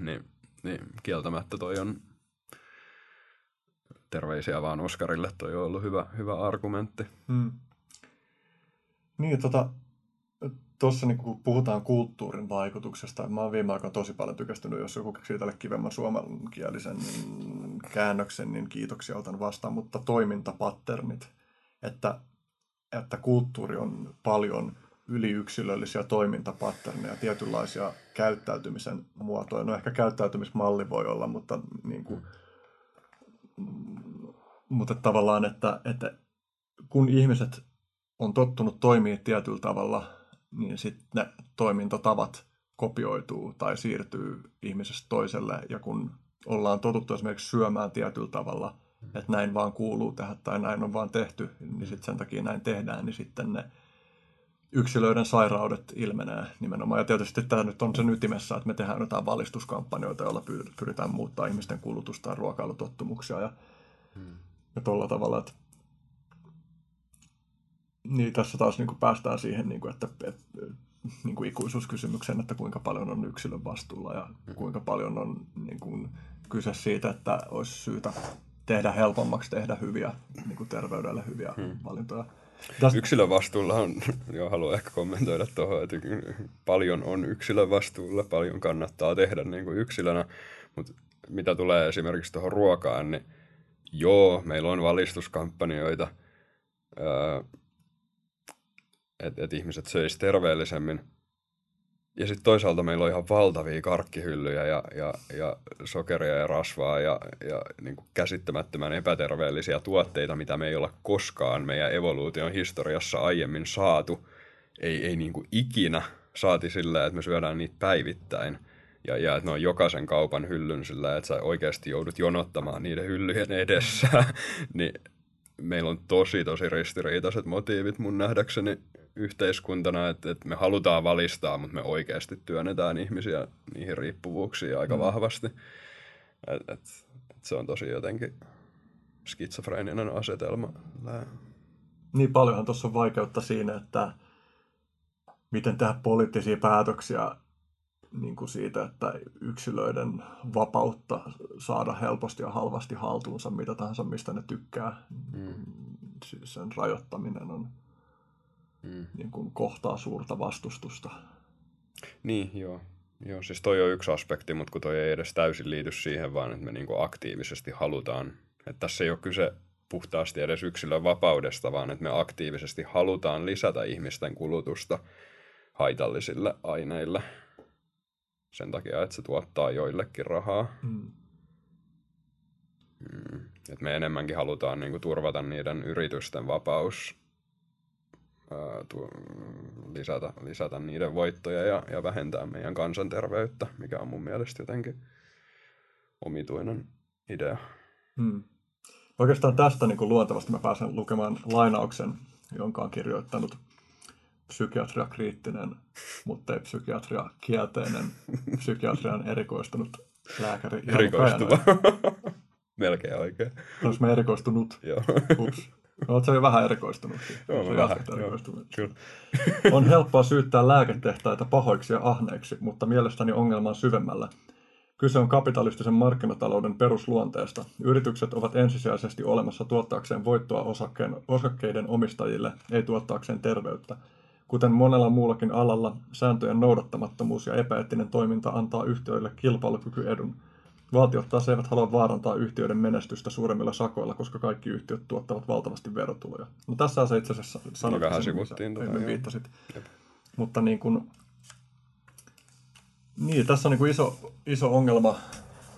niin, niin kieltämättä toi on terveisiä vaan Oskarille, toi on ollut hyvä, hyvä argumentti. Mm. Niin, tota, tuossa niin kun puhutaan kulttuurin vaikutuksesta, mä oon viime aikoina tosi paljon tykästynyt, jos joku keksii tälle kivemmän suomenkielisen käännöksen, niin kiitoksia otan vastaan, mutta toimintapatternit, että, että kulttuuri on paljon yliyksilöllisiä toimintapatterneja, tietynlaisia käyttäytymisen muotoja. No ehkä käyttäytymismalli voi olla, mutta, niin kuin, mutta tavallaan, että, että kun ihmiset on tottunut toimia tietyllä tavalla, niin sitten ne toimintatavat kopioituu tai siirtyy ihmisestä toiselle. Ja kun ollaan totuttu esimerkiksi syömään tietyllä tavalla, että näin vaan kuuluu tehdä tai näin on vaan tehty, niin sitten sen takia näin tehdään, niin sitten ne yksilöiden sairaudet ilmenee nimenomaan. Ja tietysti tämä nyt on sen ytimessä, että me tehdään jotain valistuskampanjoita, joilla pyritään muuttaa ihmisten kulutusta ja ruokailutottumuksia ja, hmm. ja tuolla tavalla, että niin tässä taas niin kuin päästään siihen, niin kuin, että, että niin kuin ikuisuuskysymykseen, että kuinka paljon on yksilön vastuulla ja kuinka paljon on niin kuin, kyse siitä, että olisi syytä tehdä helpommaksi tehdä hyviä, niin kuin terveydelle hyviä hmm. valintoja. Tästä... Yksilön vastuulla on, joo haluan ehkä kommentoida tuohon, että paljon on yksilön vastuulla, paljon kannattaa tehdä niin kuin yksilönä, mutta mitä tulee esimerkiksi tuohon ruokaan, niin joo, meillä on valistuskampanjoita, että et ihmiset söisi terveellisemmin. Ja sitten toisaalta meillä on ihan valtavia karkkihyllyjä ja, ja, ja sokeria ja rasvaa ja, ja niin kuin käsittämättömän epäterveellisiä tuotteita, mitä me ei olla koskaan meidän evoluution historiassa aiemmin saatu. Ei, ei niin kuin ikinä saati sillä, että me syödään niitä päivittäin. Ja, ja että ne on jokaisen kaupan hyllyn sillä, että sä oikeasti joudut jonottamaan niiden hyllyjen edessä. niin meillä on tosi tosi ristiriitaiset motiivit mun nähdäkseni yhteiskuntana, että, että me halutaan valistaa, mutta me oikeasti työnnetään ihmisiä niihin riippuvuuksiin aika mm. vahvasti. Et, et, et se on tosi jotenkin skitsofreeninen asetelma. Niin paljonhan tuossa on vaikeutta siinä, että miten tehdä poliittisia päätöksiä niin kuin siitä, että yksilöiden vapautta saada helposti ja halvasti haltuunsa mitä tahansa, mistä ne tykkää. Mm. Sen rajoittaminen on mm. niin kuin kohtaa suurta vastustusta. Niin, joo. Joo, siis toi on yksi aspekti, mutta kun toi ei edes täysin liity siihen, vaan että me niin kuin aktiivisesti halutaan, että tässä ei ole kyse puhtaasti edes yksilön vapaudesta, vaan että me aktiivisesti halutaan lisätä ihmisten kulutusta haitallisille aineille sen takia, että se tuottaa joillekin rahaa. Mm. Mm. Et me enemmänkin halutaan niin kuin, turvata niiden yritysten vapaus ää, tu, lisätä, lisätä niiden voittoja ja, ja vähentää meidän kansanterveyttä, mikä on mun mielestä jotenkin omituinen idea. Hmm. Oikeastaan tästä niin kuin luontevasti mä pääsen lukemaan lainauksen, jonka on kirjoittanut psykiatria kriittinen, mutta ei psykiatria kielteinen, psykiatrian erikoistunut lääkäri. Erikoistuva. Melkein oikein. Olis mä erikoistunut? Joo. Ups. No, sä jo vähän erikoistunut. Joo, mä vähän. jatkat Joo. Kyllä. On helppoa syyttää lääketehtaita pahoiksi ja ahneiksi, mutta mielestäni ongelma on syvemmällä. Kyse on kapitalistisen markkinatalouden perusluonteesta. Yritykset ovat ensisijaisesti olemassa tuottaakseen voittoa osakkeen, osakkeiden omistajille, ei tuottaakseen terveyttä. Kuten monella muullakin alalla, sääntöjen noudattamattomuus ja epäeettinen toiminta antaa yhtiöille kilpailukykyedun. Valtiot taas eivät halua vaarantaa yhtiöiden menestystä suuremmilla sakoilla, koska kaikki yhtiöt tuottavat valtavasti verotuloja. No tässä se itse asiassa sanottiin, vähän sen, tota, joo. viittasit. Jep. Mutta niin kuin, niin, tässä on niin kuin iso, iso ongelma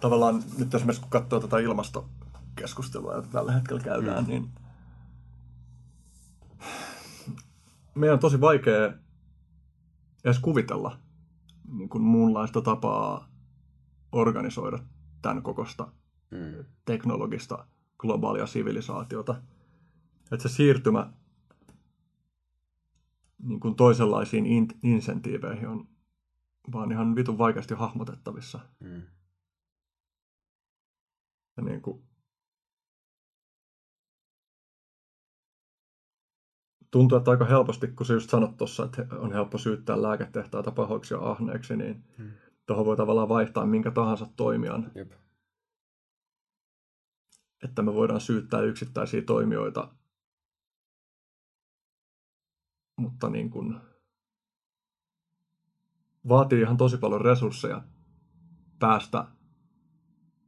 tavallaan nyt esimerkiksi kun katsoo tätä ilmastokeskustelua, jota tällä hetkellä käydään, mm. niin meidän on tosi vaikea edes kuvitella niin kuin muunlaista tapaa organisoida tämän kokosta Mm. teknologista globaalia sivilisaatiota. Että se siirtymä niin kuin toisenlaisiin in- insentiiveihin on vaan ihan vitun vaikeasti hahmotettavissa. Mm. Ja niin kuin, tuntuu, että aika helposti, kun sä just sanot tuossa, että on helppo syyttää lääketehtaita pahoiksi ja ahneeksi, niin Mm. Tuohon voi tavallaan vaihtaa minkä tahansa toimijan, Jep. että me voidaan syyttää yksittäisiä toimijoita, mutta niin kuin, vaatii ihan tosi paljon resursseja päästä,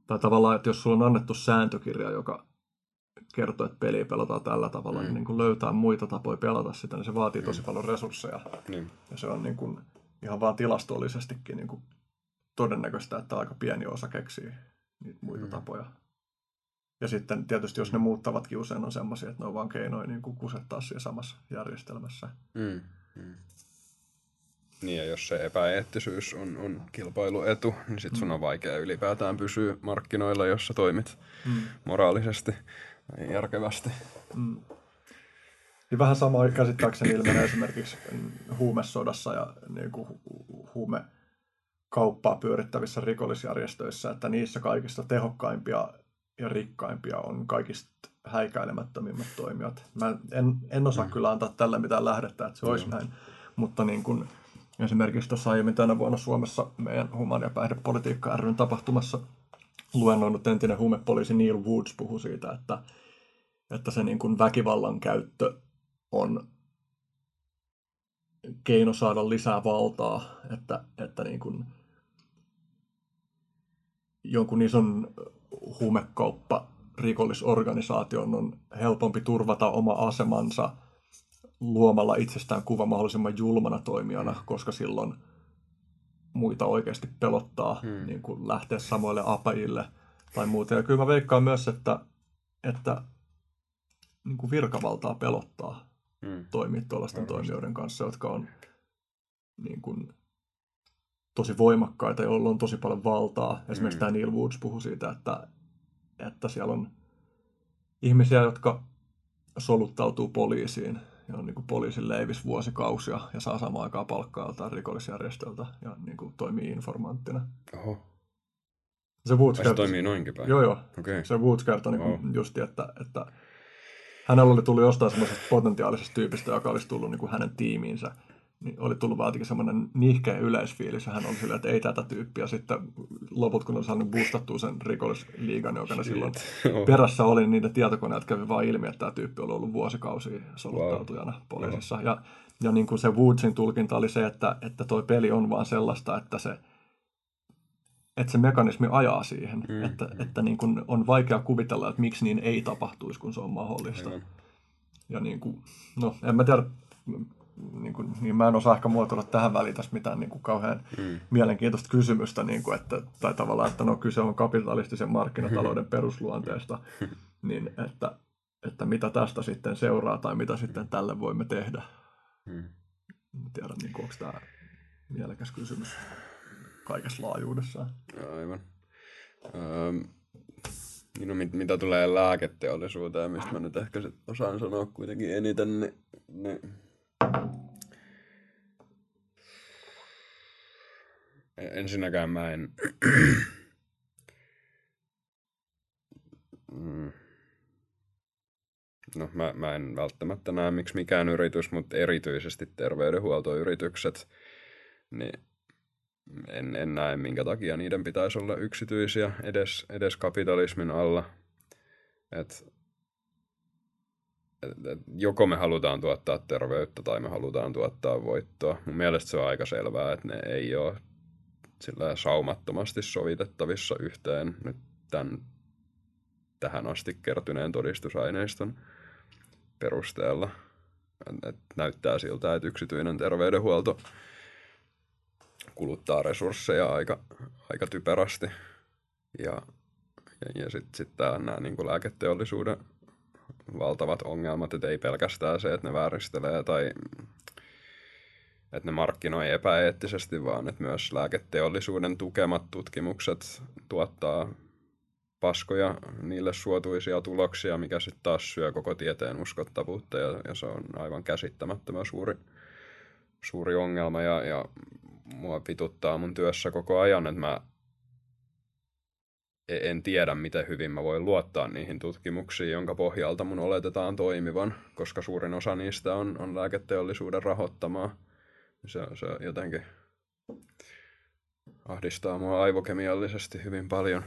tai tavallaan, että jos sulla on annettu sääntökirja, joka kertoo, että peliä pelataan tällä tavalla, Mm. niin, niin kun löytää muita tapoja pelata sitä, niin se vaatii tosi paljon resursseja. Niin. Ja se on niin kuin, ihan vaan tilastollisestikin niin kuin todennäköistä, että aika pieni osa keksii niitä muita Mm. tapoja. Ja sitten tietysti, jos ne muuttavatkin usein on semmoisia, että ne on vaan keinoja niin kuin kusettaa siinä samassa järjestelmässä. Mm. Mm. Niin, ja jos se epäeettisyys on, on kilpailuetu, niin sit sun on vaikea ylipäätään pysyä markkinoilla, jos sä toimit Mm. moraalisesti ja järkevästi. Mm. Niin vähän sama käsittääkseni ilmenee esimerkiksi huumesodassa ja niin kuin hu- huume kauppaa pyörittävissä rikollisjärjestöissä, että niissä kaikista tehokkaimpia ja rikkaimpia on kaikista häikäilemättömimmät toimijat. Mä en, en osaa kyllä antaa tällä mitään lähdettä, että se olisi näin, mutta niin kuin esimerkiksi tuossa aiemmin tänä vuonna Suomessa meidän human- ja päihdepolitiikka ryn tapahtumassa luennoinut entinen huumepoliisi Neil Woods puhui siitä, että, että se niin kuin väkivallan käyttö on keino saada lisää valtaa, että, että niin kuin jonkun ison huumekauppa rikollisorganisaation on helpompi turvata oma asemansa luomalla itsestään kuva mahdollisimman julmana toimijana, koska silloin muita oikeasti pelottaa Hmm. niin kuin lähteä samoille apajille tai muuta. Ja kyllä mä veikkaan myös, että, että niin kuin virkavaltaa pelottaa Mm. toimia tuollaisten Varmasti. toimijoiden kanssa, jotka on niin kuin, tosi voimakkaita, joilla on tosi paljon valtaa. Esimerkiksi Mm. tämä Neil Woods puhui siitä, että, että siellä on ihmisiä, jotka soluttautuu poliisiin ja on niin kuin poliisin leivis vuosikausia ja saa samaan aikaan palkkaa joltain rikollisjärjestöltä ja niin kuin toimii informanttina. Oho, Se Woods se kertoi, toimii noinkin päin. joo, joo. Okay. se Woods kertoi niin Wow. justi, että, että hänellä oli tullut jostain semmoisesta potentiaalisesta tyypistä, joka olisi tullut niin kuin hänen tiimiinsä, niin oli tullut vaan jotenkin semmoinen nihkeä yleisfiilis, ja hän oli silleen, että ei tätä tyyppiä. Sitten loput, kun oli saanut boostattua sen rikollisliigan, joka ne silloin perässä oli, niin niiden tietokoneet kävi vaan ilmi, että tämä tyyppi oli ollut vuosikausia soluttautujana poliisissa. Ja, ja niin kuin se Woodsin tulkinta oli se, että, että toi peli on vaan sellaista, että se, että se mekanismi ajaa siihen, mm, että, mm. että niin kuin on vaikea kuvitella, että miksi niin ei tapahtuisi, kun se on mahdollista. Aivan. Ja niin kuin, no en mä tiedä, niin, kuin, niin mä en osaa ehkä muotoilla tähän väliin tässä mitään niin kuin kauhean Mm. mielenkiintoista kysymystä, niin kuin, että, tai tavallaan, että no kyse on kapitalistisen markkinatalouden perusluonteesta, niin että, että mitä tästä sitten seuraa tai mitä sitten tälle voimme tehdä. Hmm. En tiedä, niin onko tämä mielekäs kysymys kaikessa laajuudessaan. Aivan. Öö, no, mit, mitä tulee lääketeollisuuteen, mistä mä nyt ehkä sit osaan sanoa kuitenkin eniten, niin, niin ensinnäkään mä en... Mm. no mä, mä en välttämättä näe miksi mikään yritys, mutta erityisesti terveydenhuoltoyritykset, niin en, en näe minkä takia niiden pitäisi olla yksityisiä edes, edes kapitalismin alla. Et, joko me halutaan tuottaa terveyttä tai me halutaan tuottaa voittoa. Mun mielestä se on aika selvää, että ne ei ole sillä saumattomasti sovitettavissa yhteen nyt tämän tähän asti kertyneen todistusaineiston perusteella. Et näyttää siltä, että yksityinen terveydenhuolto kuluttaa resursseja aika, aika typerästi. Ja, ja, ja sitten sit nämä niin lääketeollisuuden valtavat ongelmat, että ei pelkästään se, että ne vääristelee tai että ne markkinoi epäeettisesti, vaan että myös lääketeollisuuden tukemat tutkimukset tuottaa paskoja, niille suotuisia tuloksia, mikä sitten taas syö koko tieteen uskottavuutta ja, ja se on aivan käsittämättömän suuri, suuri ongelma. Ja, ja mua vituttaa mun työssä koko ajan, että mä en tiedä, miten hyvin mä voin luottaa niihin tutkimuksiin, jonka pohjalta mun oletetaan toimivan, koska suurin osa niistä on, on lääketeollisuuden rahoittamaa. Se, se jotenkin ahdistaa mua aivokemiallisesti hyvin paljon.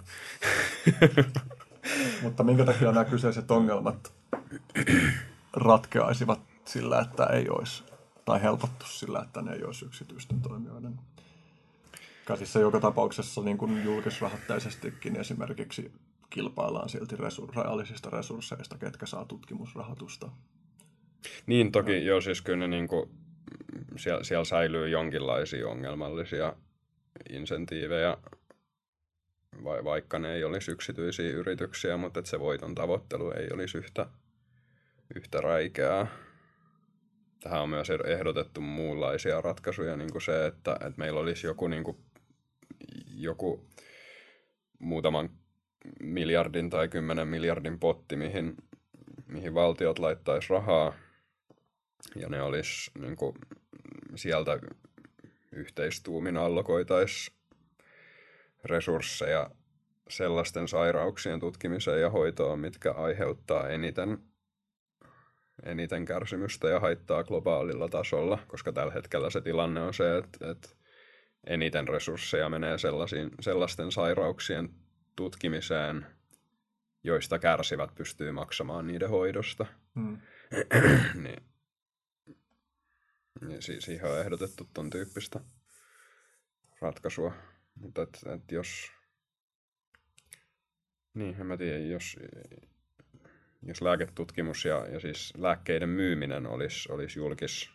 Mutta minkä takia nämä kyseiset ongelmat ratkeaisivat sillä, että ei olisi, tai helpottu sillä, että ne ei olisi yksityisten toimijoiden käsissä joka tapauksessa niin kuin julkisrahoitteisestikin esimerkiksi kilpaillaan silti resur- reaalisista resursseista, ketkä saa tutkimusrahoitusta. Niin, toki no. joo, siis kyllä ne niin kuin, siellä, siellä säilyy jonkinlaisia ongelmallisia insentiivejä, vai, vaikka ne ei olisi yksityisiä yrityksiä, mutta että se voiton tavoittelu ei olisi yhtä, yhtä räikeää. Tähän on myös ehdotettu muunlaisia ratkaisuja, niin kuin se, että, että meillä olisi joku, niin kuin, joku muutaman miljardin tai kymmenen miljardin potti, mihin, mihin valtiot laittaisi rahaa, ja ne olisi niin kuin, sieltä yhteistuumin allokoitaisiin resursseja sellaisten sairauksien tutkimiseen ja hoitoon, mitkä aiheuttaa eniten, eniten kärsimystä ja haittaa globaalilla tasolla, koska tällä hetkellä se tilanne on se, että, että eniten resursseja menee sellaisiin, sellaisten sairauksien tutkimiseen, joista kärsivät pystyy maksamaan niiden hoidosta. Hmm. niin ja si- siihen on ehdotettu ton tyyppistä ratkaisua. Mutta et, et jos... Niin, en mä tiedä, jos, jos lääketutkimus ja, ja siis lääkkeiden myyminen olisi, olisi julkis,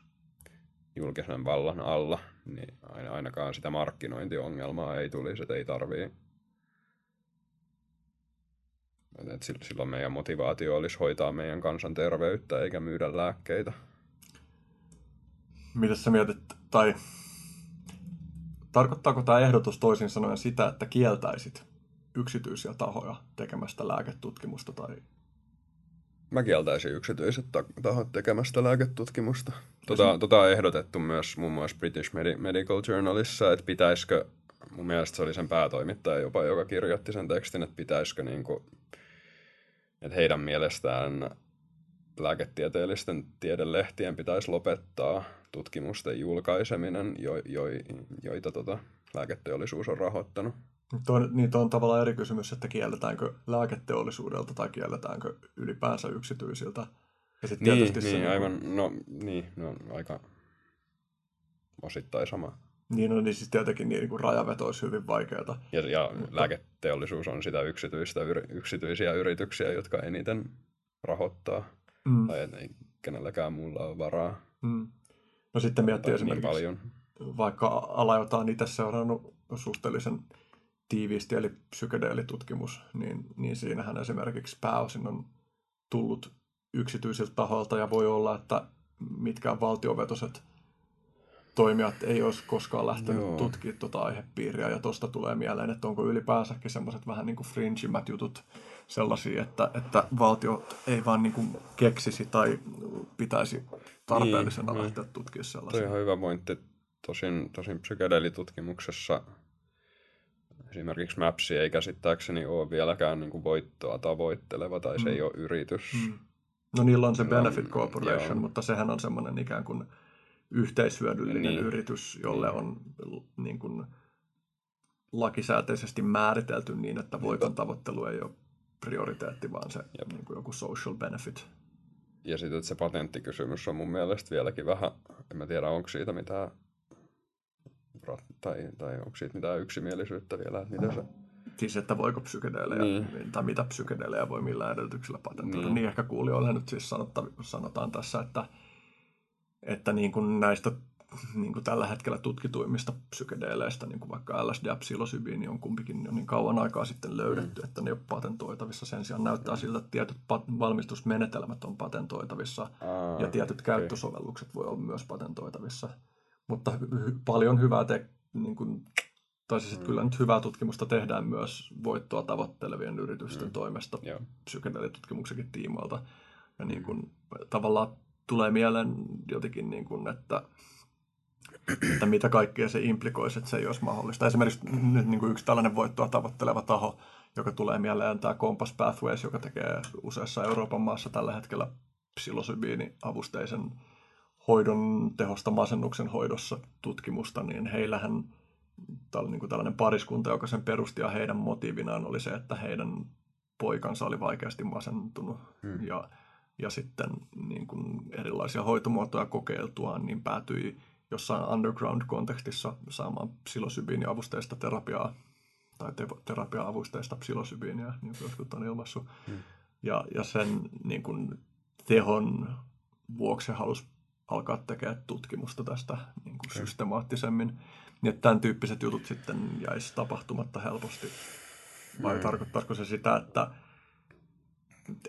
julkisen vallan alla, niin ainakaan sitä markkinointiongelmaa ei tulisi, että ei tarvii. Et silloin meidän motivaatio olisi hoitaa meidän kansanterveyttä eikä myydä lääkkeitä. Mitä sä mietit, tai tarkoittaako tämä ehdotus toisin sanoen sitä, että kieltäisit yksityisiä tahoja tekemästä lääketutkimusta tai Mä kieltäisin yksityiset tahot tekemästä lääketutkimusta. Tota, tota on ehdotettu myös muun muassa British Medical Journalissa, että pitäisikö, mun mielestä se oli sen päätoimittaja jopa, joka kirjoitti sen tekstin, että pitäisikö niin kuin, että heidän mielestään lääketieteellisten tiedelehtien pitäisi lopettaa tutkimusten julkaiseminen, jo, jo, joita tota, lääketeollisuus on rahoittanut. Tuo, niin on tavallaan eri kysymys, että kielletäänkö lääketeollisuudelta tai kielletäänkö ylipäänsä yksityisiltä. Ja sit niin, niin, se, niin, aivan, no, niin, no, aika osittain sama. Niin, no niin siis tietenkin niin, niin kuin rajaveto olisi hyvin vaikeaa. Ja, ja Mutta... lääketeollisuus on sitä yksityistä, yksityisiä yrityksiä, jotka eniten rahoittaa. Mm. Tai ei kenelläkään muulla ole varaa. Mm. No sitten miettii niin esimerkiksi, niin paljon. vaikka ala, jota on itse seurannut suhteellisen tiiviisti, eli psykedeelitutkimus, niin, niin siinähän esimerkiksi pääosin on tullut yksityisiltä tahoilta ja voi olla, että mitkään valtiovetoset toimijat ei olisi koskaan lähtenyt Joo. tutkimaan tuota aihepiiriä, ja tuosta tulee mieleen, että onko ylipäänsäkin semmoiset vähän niin kuin jutut sellaisia, että, että valtio ei vaan niin kuin keksisi tai pitäisi tarpeellisena Niin, lähteä tutkimaan Toi on sellaisia. ihan hyvä pointti. Tosin, tosin psykedeelitutkimuksessa esimerkiksi Mapsi ei käsittääkseni ole vieläkään niin kuin voittoa tavoitteleva tai se Mm. ei ole yritys. Mm. No niillä on se on- Benefit Corporation, joo. mutta sehän on semmoinen ikään kuin yhteishyödyllinen Niin. yritys, jolle Niin. on niin kuin lakisääteisesti määritelty niin, että voiton tavoittelu ei ole prioriteetti, vaan se Jep. niin kuin joku social benefit. Ja sitten se patenttikysymys on mun mielestä vieläkin vähän, en mä tiedä onko siitä mitään, rat- tai, tai onko siitä mitään yksimielisyyttä vielä, että miten se... Siis, että voiko psykedeelejä, Niin. tai mitä psykedeelejä voi millään edellytyksellä patentoida. Niin, Niin. niin ehkä kuulijoille nyt siis sanotta, sanotaan tässä, että, että niin kuin näistä niin kuin tällä hetkellä tutkituimmista psykedeeleistä, niin kuin vaikka LSD ja psilosybiini on kumpikin jo niin kauan aikaa sitten löydetty, mm. että ne ei ole patentoitavissa. Sen sijaan näyttää siltä, että tietyt pat- valmistusmenetelmät on patentoitavissa Aa, ja tietyt okei. käyttösovellukset voi olla myös patentoitavissa. Mutta hy- paljon hyvää, te- niin kuin, tai siis että kyllä nyt hyvää tutkimusta tehdään myös voittoa tavoittelevien yritysten Mm. toimesta Joo. psykedeelitutkimuksenkin tiimoilta. Ja niin kuin, tavallaan tulee mieleen jotenkin, niin kuin, että, että mitä kaikkea se implikoisi, että se ei olisi mahdollista. Esimerkiksi nyt niin kuin yksi tällainen voittoa tavoitteleva taho, joka tulee mieleen tämä Compass Pathways, joka tekee useassa Euroopan maassa tällä hetkellä psilosybiini-avusteisen hoidon tehosta masennuksen hoidossa tutkimusta, niin heillähän tämä oli niin kuin tällainen pariskunta, joka sen perusti, ja heidän motiivinaan oli se, että heidän poikansa oli vaikeasti masentunut, Hmm. ja, ja sitten niin kuin erilaisia hoitomuotoja kokeiltuaan, niin päätyi jossain underground-kontekstissa saamaan psilosybiini-avusteista terapiaa, tai te- terapia-avusteista psilosybiiniä, niin kuin jotkut on ilmaissut. Hmm. Ja, ja sen niin kuin, tehon vuoksi halusi alkaa tekemään tutkimusta tästä niin kuin Okei. systemaattisemmin. Niin että tämän tyyppiset jutut sitten jäisi tapahtumatta helposti. Vai Mm. tarkoittaisiko se sitä, että,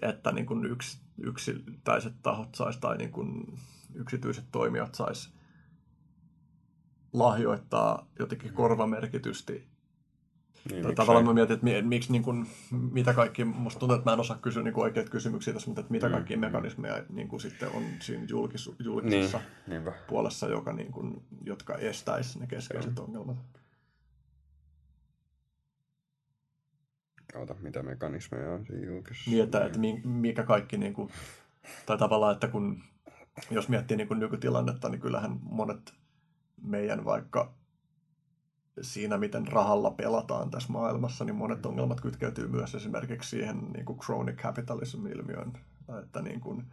että niin kuin yks, yksittäiset tahot sais tai niin kuin yksityiset toimijat sais lahjoittaa jotenkin korvamerkitysti Niin, tai tavallaan mä mietin, että mi- miksi niin kuin, mitä kaikki, musta tuntuu, että mä en osaa kysyä niin kuin oikeita kysymyksiä tässä, mutta että mitä Mm, kaikkia mm. mekanismeja niin kuin sitten on siinä julkis, Niin, julkisessa niinpä. puolessa, joka, niin kuin, jotka estäisi ne keskeiset ongelmat. Oota, mitä mekanismeja on siinä julkisessa? Niin, että, että mi- mikä kaikki, niin kuin, tai tavallaan, että kun, jos miettii niin kuin nykytilannetta, niin kyllähän monet meidän vaikka siinä, miten rahalla pelataan tässä maailmassa, niin monet ongelmat kytkeytyy myös esimerkiksi siihen niin kuin chronic capitalism-ilmiöön, että, niin kuin,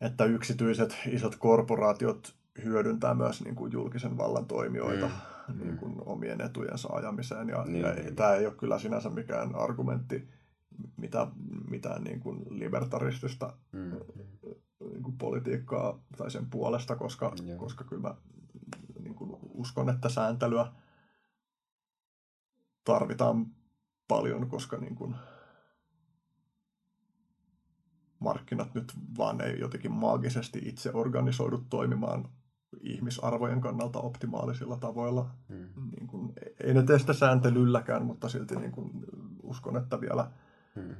että yksityiset isot korporaatiot hyödyntää myös niin kuin julkisen vallan toimijoita Mm. niin kuin omien etujensa ajamiseen. Ja, Niin, ja niin. tämä ei ole kyllä sinänsä mikään argumentti mitä, mitään niin kuin libertaristista Mm. niin kuin politiikkaa tai sen puolesta, koska, Joo. koska kyllä mä niin kuin uskon, että sääntelyä tarvitaan paljon, koska niin kuin markkinat nyt vaan ei jotenkin maagisesti itse organisoidu toimimaan ihmisarvojen kannalta optimaalisilla tavoilla. Mm. Niin kuin, ei ne tee sitä sääntelylläkään, mutta silti niin kuin uskon, että vielä Mm.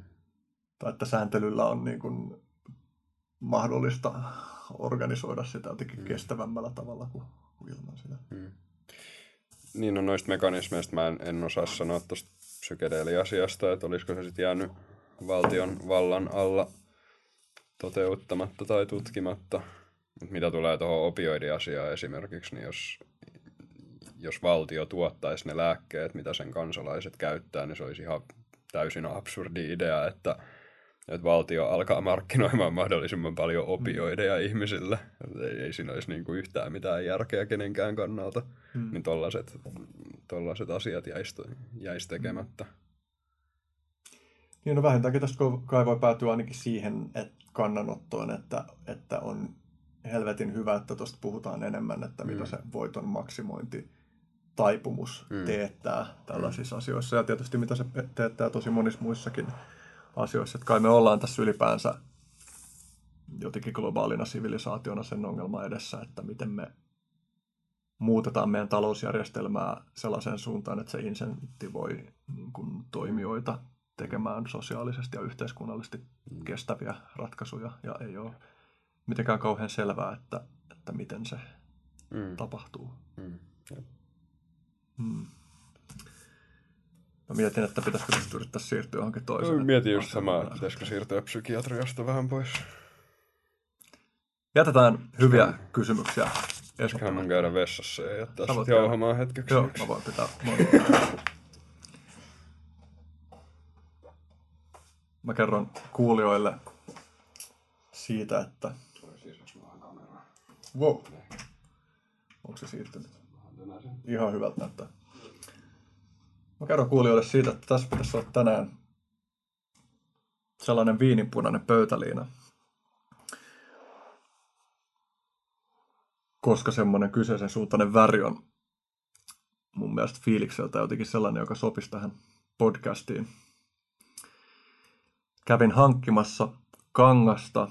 tai että sääntelyllä on niin kuin mahdollista organisoida sitä jotenkin Mm. kestävämmällä tavalla kuin ilman sitä. Mm. Niin no noista mekanismeista mä en, en osaa sanoa tuosta psykedeeliasiasta, että olisiko se sitten jäänyt valtion vallan alla toteuttamatta tai tutkimatta. Mut mitä tulee tuohon opioidiasiaan esimerkiksi, niin jos, jos valtio tuottaisi ne lääkkeet, mitä sen kansalaiset käyttää, niin se olisi ihan täysin absurdi idea, että, että valtio alkaa markkinoimaan mahdollisimman paljon opioideja ihmisille. Ei, ei siinä olisi niin kuin yhtään mitään järkeä kenenkään kannalta. Mm. Niin tollaset, tollaset asiat jäisi jäis tekemättä. Niin no vähintäänkin tästä kai voi päätyä ainakin siihen että kannanottoon, että, että on helvetin hyvä, että tuosta puhutaan enemmän, että mitä Mm. se voiton maksimointi taipumus Mm. teettää tällaisissa asioissa ja tietysti mitä se teettää tosi monissa muissakin asioissa. Että kai me ollaan tässä ylipäänsä jotenkin globaalina sivilisaationa sen ongelman edessä, että miten me muutetaan meidän talousjärjestelmää sellaiseen suuntaan, että se insentivoi niin kuin, toimijoita tekemään sosiaalisesti ja yhteiskunnallisesti kestäviä ratkaisuja ja ei ole mitenkään kauhean selvää, että, että miten se mm. tapahtuu. Mm. Hmm. Mä mietin, että pitäisikö tästä yrittää siirtyä johonkin toiseen. Mietin just samaa, että pitäisikö siirtyä psykiatriasta vähän pois. Jätetään hyviä kysymyksiä. Eiköhän mun käydä vessassa ja jättää sitten jauhamaan hetkeksi. Joo, mä voin pitää. Mä kerron kuulijoille siitä, että... Wow. Onko se siirtynyt? Ihan hyvältä näyttää. Mä kerron kuulijoille siitä, että tässä pitäisi olla tänään sellainen viininpunainen pöytäliina. Koska semmoinen kyseisen suuntainen väri on mun mielestä fiilikseltä jotenkin sellainen, joka sopisi tähän podcastiin. Kävin hankkimassa kangasta,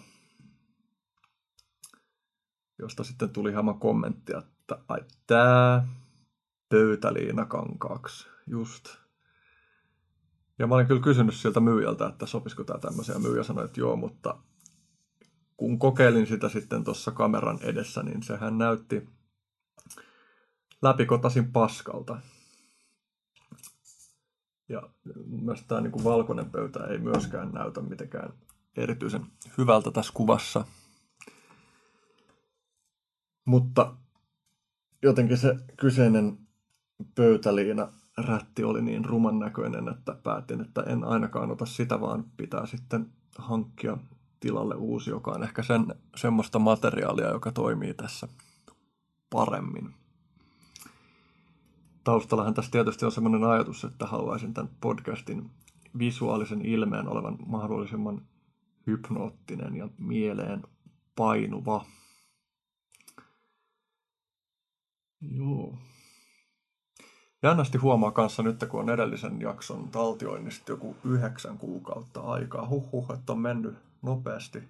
josta sitten tuli hieman kommenttia, että ai tää pöytäliina kankaaksi just. Ja mä olin kyllä kysynyt siltä myyjältä, että sopisiko tämä tämmöiseen. Myyjä sanoi, että joo, mutta kun kokeilin sitä sitten tuossa kameran edessä, niin sehän näytti läpikotasin paskalta. Ja myös tämä niin valkoinen pöytä ei myöskään näytä mitenkään erityisen hyvältä tässä kuvassa. Mutta jotenkin se kyseinen pöytäliina rätti oli niin ruman näköinen, että päätin, että en ainakaan ota sitä, vaan pitää sitten hankkia tilalle uusi, joka on ehkä sen, semmoista materiaalia, joka toimii tässä paremmin. Taustallahan tässä tietysti on semmoinen ajatus, että haluaisin tämän podcastin visuaalisen ilmeen olevan mahdollisimman hypnoottinen ja mieleen painuva. Joo. Jännästi huomaa kanssa nyt, kun on edellisen jakson taltioinnista joku yhdeksän kuukautta aikaa. Huhhuh, että on mennyt nopeasti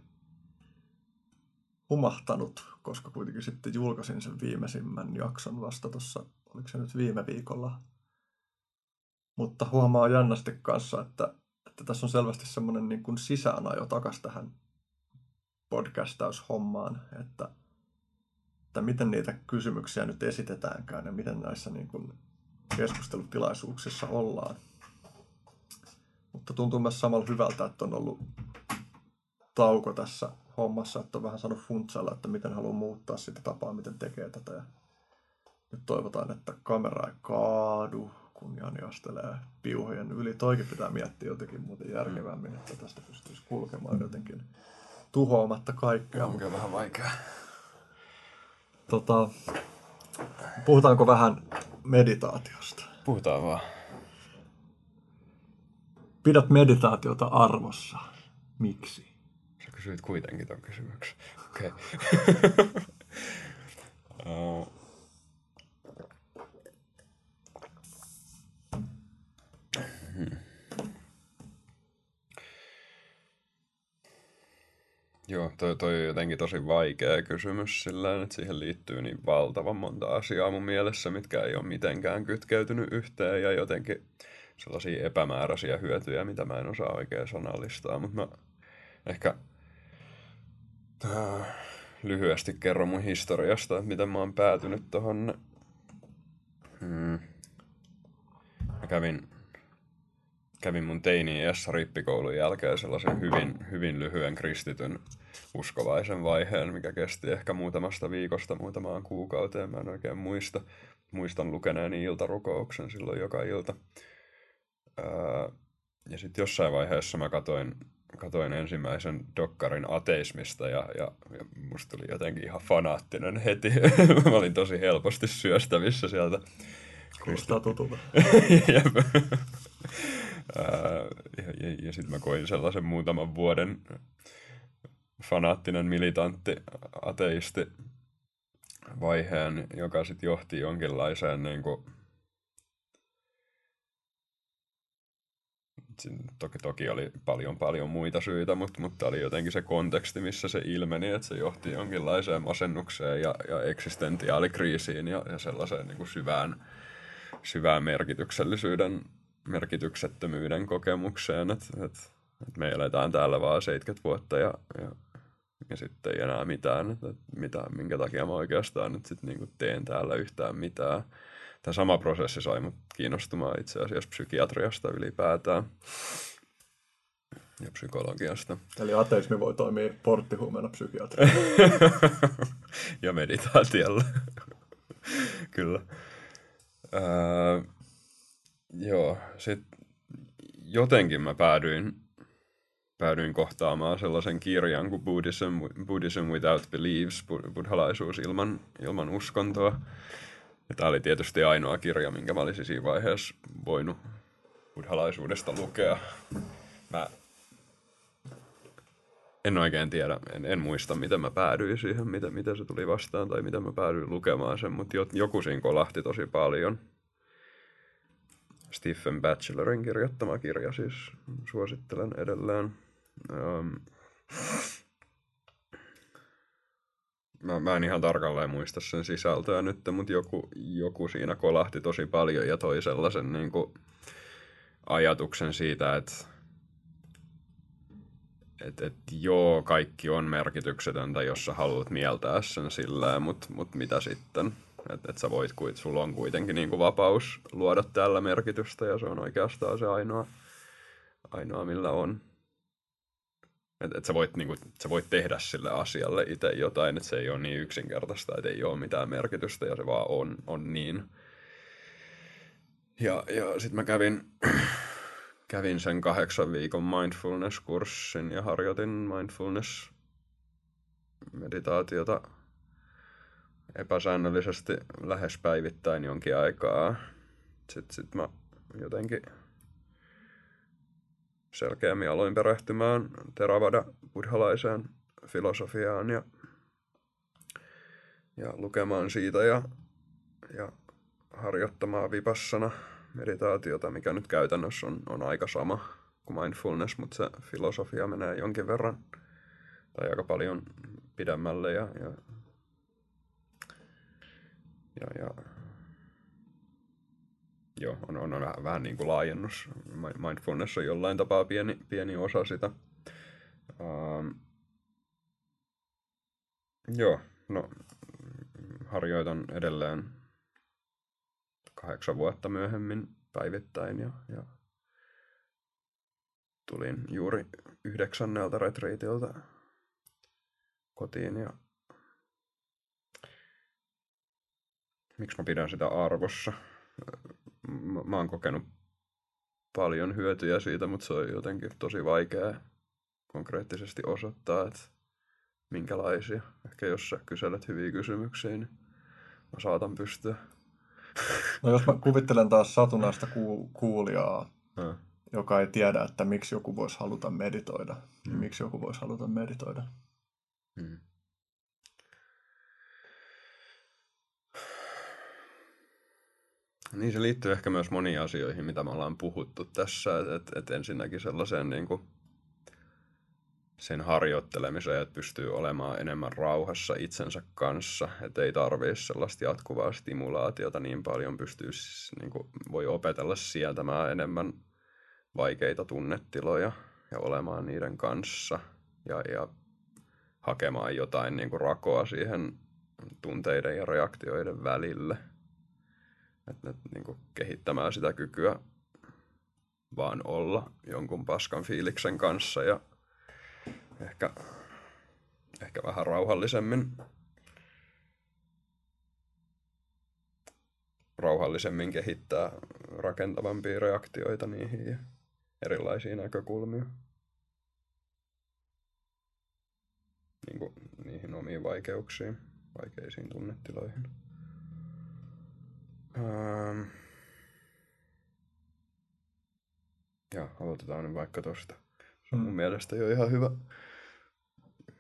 humahtanut, koska kuitenkin sitten julkaisin sen viimeisimmän jakson vasta tuossa, oliko se nyt viime viikolla. Mutta huomaa jännästi kanssa, että, että tässä on selvästi semmoinen niin kuin sisäänajo takas tähän podcastaushommaan, että, että miten niitä kysymyksiä nyt esitetäänkään ja miten näissä niin kuin keskustelutilaisuuksissa ollaan. Mutta tuntuu myös samalla hyvältä, että on ollut tauko tässä hommassa, että on vähän saanut funtsailla, että miten haluaa muuttaa sitä tapaa, miten tekee tätä. Ja nyt toivotaan, että kamera ei kaadu, kun Jani astelee piuhojen yli. Toikin pitää miettiä jotenkin muuten järkevämmin, että tästä pystyisi kulkemaan jotenkin tuhoamatta kaikkea. On vähän vaikea. Tota, puhutaanko vähän meditaatiosta. Puhutaan vaan. Pidät meditaatiota arvossa. Miksi? Sä kysyit kuitenkin ton kysymyksen. Okei. Okay. Joo, toi, toi on jotenkin tosi vaikea kysymys sillä että siihen liittyy niin valtavan monta asiaa mun mielessä, mitkä ei ole mitenkään kytkeytynyt yhteen ja jotenkin sellaisia epämääräisiä hyötyjä, mitä mä en osaa oikein sanallistaa, mutta mä ehkä äh, lyhyesti kerron mun historiasta, että miten mä oon päätynyt tohon. Hmm. Mä kävin kävin mun teini-iässä rippikoulun jälkeen sellaisen hyvin, hyvin lyhyen kristityn uskovaisen vaiheen, mikä kesti ehkä muutamasta viikosta muutamaan kuukauteen. Mä en oikein muista. Muistan lukeneeni iltarukouksen silloin joka ilta. ja sitten jossain vaiheessa mä katoin, katoin ensimmäisen dokkarin ateismista ja, ja, ja musta tuli jotenkin ihan fanaattinen heti. mä olin tosi helposti syöstävissä sieltä. Kuulostaa tutulta. ja, ja, ja sitten mä koin sellaisen muutaman vuoden fanaattinen militantti ateisti vaiheen, joka sitten johti jonkinlaiseen niin kuin, toki, toki oli paljon paljon muita syitä, mutta, mutta oli jotenkin se konteksti, missä se ilmeni, että se johti jonkinlaiseen masennukseen ja, ja eksistentiaalikriisiin ja, ja sellaiseen niin kuin syvään, syvään merkityksellisyyden, merkityksettömyyden kokemukseen, että, että, että me eletään täällä vaan 70 vuotta ja, ja, ja sitten ei enää mitään, että, mitä, minkä takia mä oikeastaan nyt sitten niin teen täällä yhtään mitään tämä sama prosessi sai mut kiinnostumaan itse asiassa psykiatriasta ylipäätään ja psykologiasta. Eli ateismi voi toimia porttihuumeena psykiatriassa. ja meditaatiolla. Kyllä. Öö, joo, sitten jotenkin mä päädyin, päädyin kohtaamaan sellaisen kirjan kuin Buddhism, Buddhism Without Beliefs, buddhalaisuus ilman, ilman uskontoa. Tämä oli tietysti ainoa kirja, minkä mä olisin siinä vaiheessa voinut buddhalaisuudesta lukea. Mä en oikein tiedä, en, en muista miten mä päädyin siihen, miten, miten se tuli vastaan tai miten mä päädyin lukemaan sen, mutta joku siinä kolahti tosi paljon. Stephen Bachelorin kirjoittama kirja siis, suosittelen edelleen. Um, mä, mä en ihan tarkalleen muista sen sisältöä nyt, mutta joku, joku siinä kolahti tosi paljon ja toi sellaisen niin kuin, ajatuksen siitä, että et, et, joo, kaikki on merkityksetöntä, jos sä haluat mieltää sen sillä, mutta mut mitä sitten? Että et sä voit, sulla on kuitenkin niin kuin vapaus luoda tällä merkitystä ja se on oikeastaan se ainoa, ainoa millä on. Että et sä, voit, niinku, sä voit tehdä sille asialle itse jotain, että se ei ole niin yksinkertaista, että ei ole mitään merkitystä ja se vaan on, on niin. Ja, ja sitten mä kävin, kävin sen kahdeksan viikon mindfulness-kurssin ja harjoitin mindfulness-meditaatiota epäsäännöllisesti lähes päivittäin jonkin aikaa. Sitten sit mä jotenkin selkeämmin aloin perehtymään Theravada buddhalaiseen filosofiaan ja, ja lukemaan siitä ja, ja harjoittamaan vipassana meditaatiota, mikä nyt käytännössä on, on aika sama kuin mindfulness, mutta se filosofia menee jonkin verran tai aika paljon pidemmälle ja, ja, ja, ja joo, on, on, on vähän, vähän niin kuin laajennus. Mindfulness on jollain tapaa pieni, pieni osa sitä. Um, joo, no harjoitan edelleen kahdeksan vuotta myöhemmin päivittäin ja, ja tulin juuri yhdeksänneltä retriitiltä kotiin ja miksi mä pidän sitä arvossa mä, mä oon kokenut paljon hyötyjä siitä, mutta se on jotenkin tosi vaikea konkreettisesti osoittaa, että minkälaisia. Ehkä jos sä kyselet hyviä kysymyksiä, niin mä saatan pystyä. No jos mä kuvittelen taas satunnaista ku- kuulijaa, hmm. joka ei tiedä, että miksi joku voisi haluta meditoida, niin hmm. niin miksi joku voisi haluta meditoida? Hmm. Niin se liittyy ehkä myös moniin asioihin, mitä me ollaan puhuttu tässä. Että et ensinnäkin sellaiseen niin kuin sen harjoittelemiseen, että pystyy olemaan enemmän rauhassa itsensä kanssa, että ei tarvitse sellaista jatkuvaa stimulaatiota niin paljon, pystyy, niin kuin, voi opetella sieltämään enemmän vaikeita tunnetiloja ja olemaan niiden kanssa ja, ja hakemaan jotain niin kuin rakoa siihen tunteiden ja reaktioiden välille – että niin kuin kehittämään sitä kykyä vaan olla jonkun paskan fiiliksen kanssa ja ehkä, ehkä vähän rauhallisemmin rauhallisemmin kehittää rakentavampia reaktioita niihin ja erilaisiin näkökulmia. Niin kuin niihin omiin vaikeuksiin, vaikeisiin tunnetiloihin. Ähm. Ja aloitetaan nyt vaikka tosta. Se on mun mm. mielestä jo ihan hyvä,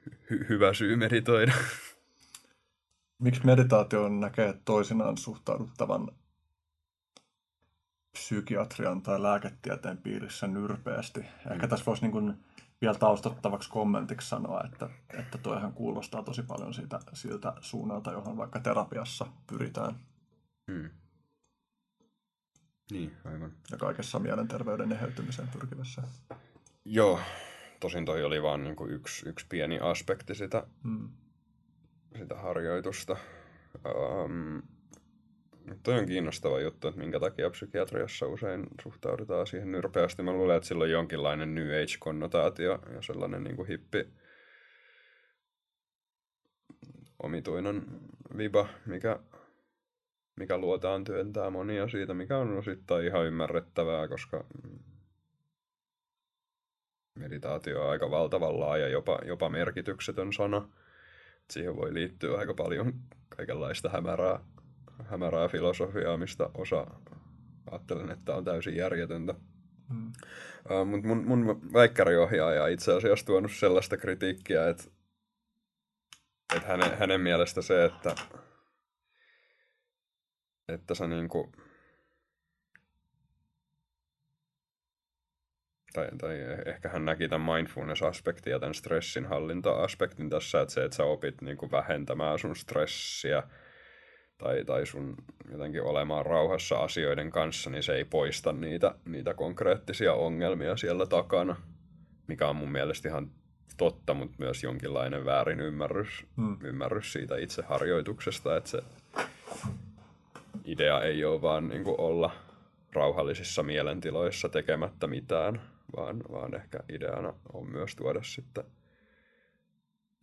hy- hyvä syy meditoida. Miksi meditaatio näkee toisinaan suhtauduttavan psykiatrian tai lääketieteen piirissä nyrpeästi. Ehkä tässä voisi niin kuin vielä taustattavaksi kommentiksi sanoa, että, että toihan kuulostaa tosi paljon siitä, siltä suunnalta, johon vaikka terapiassa pyritään. Hmm. Niin, aivan. Ja kaikessa mielenterveyden eheytymiseen pyrkivässä. Joo, tosin toi oli vaan niin kuin yksi, yksi pieni aspekti sitä, Mm. sitä harjoitusta. Um, toi on kiinnostava juttu, että minkä takia psykiatriassa usein suhtaudutaan siihen nyrpeästi. Mä luulen, että sillä on jonkinlainen New Age-konnotaatio ja sellainen niin kuin hippi omituinen viba, mikä, mikä luotaan työntää monia siitä, mikä on osittain ihan ymmärrettävää, koska meditaatio on aika valtavan laaja, jopa, jopa merkityksetön sana. Siihen voi liittyä aika paljon kaikenlaista hämärää, hämärää filosofiaa, mistä osa ajattelen, että on täysin järjetöntä. Mm. Uh, Mutta mun, mun väikkäriohjaaja itse asiassa tuonut sellaista kritiikkiä, että, että hänen, hänen mielestä se, että, että sä niinku, tai, tai ehkä hän näki tämän mindfulness-aspektin ja tämän stressin hallinta-aspektin tässä, että se, että sä opit niinku vähentämään sun stressiä tai, tai sun jotenkin olemaan rauhassa asioiden kanssa, niin se ei poista niitä, niitä konkreettisia ongelmia siellä takana, mikä on mun mielestä ihan totta, mutta myös jonkinlainen väärin ymmärrys, Mm. ymmärrys siitä itse harjoituksesta, että se idea ei ole vaan niin kuin olla rauhallisissa mielentiloissa tekemättä mitään, vaan, vaan ehkä ideana on myös tuoda sitten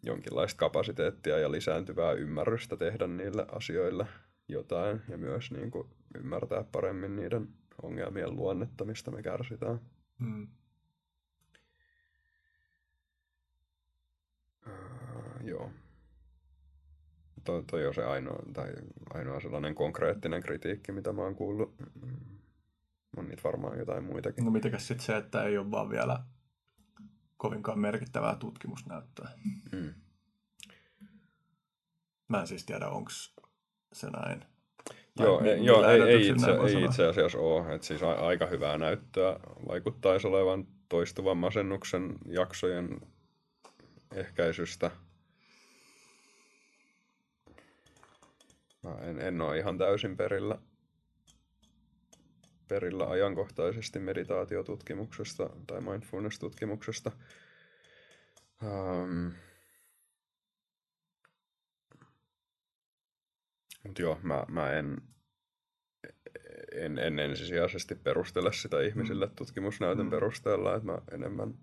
jonkinlaista kapasiteettia ja lisääntyvää ymmärrystä tehdä niille asioille jotain ja myös niin kuin ymmärtää paremmin niiden ongelmien luonnetta, mistä me kärsitään. Mm. Uh, joo. Toi, toi on se ainoa, tai ainoa sellainen konkreettinen kritiikki, mitä mä oon kuullut. Mm, On niitä varmaan jotain muitakin. No mitenkäs sitten se, että ei ole vaan vielä kovinkaan merkittävää tutkimusnäyttöä. Mm. Mä en siis tiedä, onko se näin. Joo, mi- ei, joo ei, ei, itse, ei itse asiassa ole. Et siis a, aika hyvää näyttöä vaikuttaisi olevan toistuvan masennuksen jaksojen ehkäisystä. Mä en, en ole ihan täysin perillä, perillä ajankohtaisesti meditaatiotutkimuksesta tai mindfulness-tutkimuksesta. Um, Mutta joo, mä, mä en, en, en ensisijaisesti perustele sitä ihmisille tutkimusnäytön Mm. perusteella, että mä enemmän,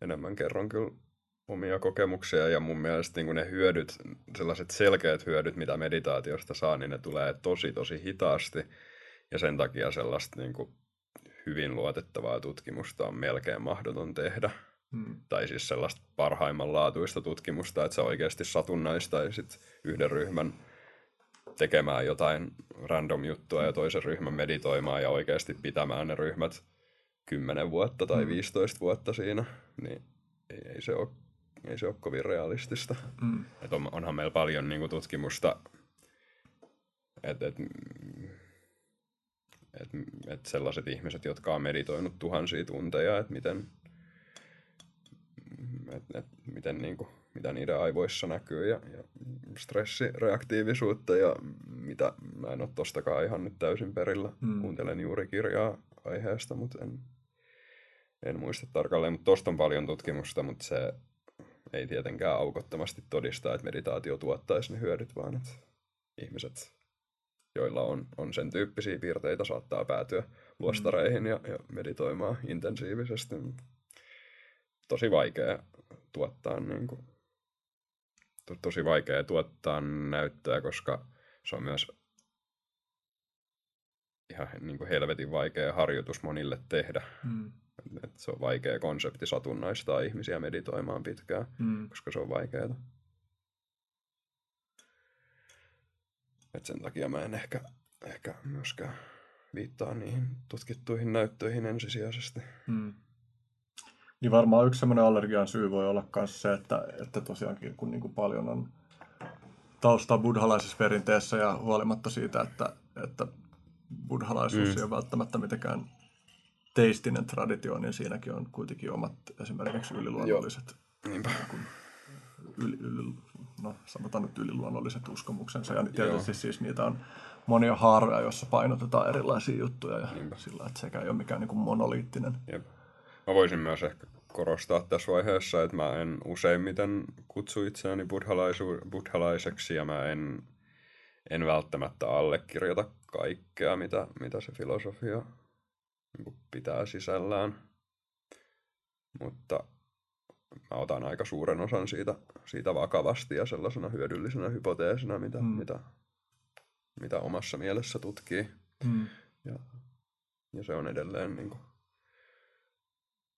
enemmän kerron kyllä omia kokemuksia ja mun mielestä niin ne hyödyt, sellaiset selkeät hyödyt, mitä meditaatiosta saa, niin ne tulee tosi tosi hitaasti ja sen takia sellaista niin kuin hyvin luotettavaa tutkimusta on melkein mahdoton tehdä. Mm. Tai siis sellaista parhaimmanlaatuista tutkimusta, että sä oikeasti satunnaistaisit yhden ryhmän tekemään jotain random juttua ja toisen ryhmän meditoimaan ja oikeasti pitämään ne ryhmät 10 vuotta tai Mm. 15 vuotta siinä, niin ei, ei, se, ole, ei se ole kovin realistista. Mm. Et on, onhan meillä paljon niin kuin, tutkimusta, että et, et, et sellaiset ihmiset, jotka on meditoinut tuhansia tunteja, että miten, et, et, miten niin kuin, mitä niiden aivoissa näkyy ja, ja stressireaktiivisuutta ja mitä, mä en ole tostakaan ihan nyt täysin perillä. Mm. Kuuntelen juuri kirjaa aiheesta, mutta en, en muista tarkalleen, mutta tosta on paljon tutkimusta, mutta se ei tietenkään aukottomasti todista, että meditaatio tuottaisi ne hyödyt, vaan että ihmiset, joilla on, on sen tyyppisiä piirteitä, saattaa päätyä luostareihin ja, ja meditoimaan intensiivisesti. Tosi vaikea tuottaa niin kuin, to, tosi vaikea tuottaa näyttöä, koska se on myös ihan niin kuin helvetin vaikea harjoitus monille tehdä. Mm. Et se on vaikea konsepti satunnaistaa ihmisiä meditoimaan pitkään, Mm. koska se on vaikeaa. Et sen takia mä en ehkä, ehkä myöskään viittaa niihin tutkittuihin näyttöihin ensisijaisesti. Mm. Niin varmaan yksi semmoinen allergian syy voi olla myös se, että, että tosiaankin kun niin kuin paljon on taustaa buddhalaisessa perinteessä ja huolimatta siitä, että, että buddhalaisuus mm. ei ole välttämättä mitenkään teistinen traditio, niin siinäkin on kuitenkin omat esimerkiksi yliluonnolliset, Niinpä. yli, yli, no sanotaan nyt yliluonnolliset uskomuksensa. Ja tietysti siis niitä on monia haaroja, joissa painotetaan erilaisia juttuja ja Niinpä. sillä, että sekä ei ole mikään niin kuin monoliittinen. Jep. Mä voisin myös ehkä korostaa tässä vaiheessa, että mä en useimmiten kutsu itseäni buddhalaisu- buddhalaiseksi ja mä en, en välttämättä allekirjoita kaikkea, mitä, mitä se filosofia niin pitää sisällään. Mutta mä otan aika suuren osan siitä, siitä vakavasti ja sellaisena hyödyllisenä hypoteesina, mitä, Mm. mm. mitä, mitä omassa mielessä tutkii. Mm. Ja, ja se on edelleen niin kuin,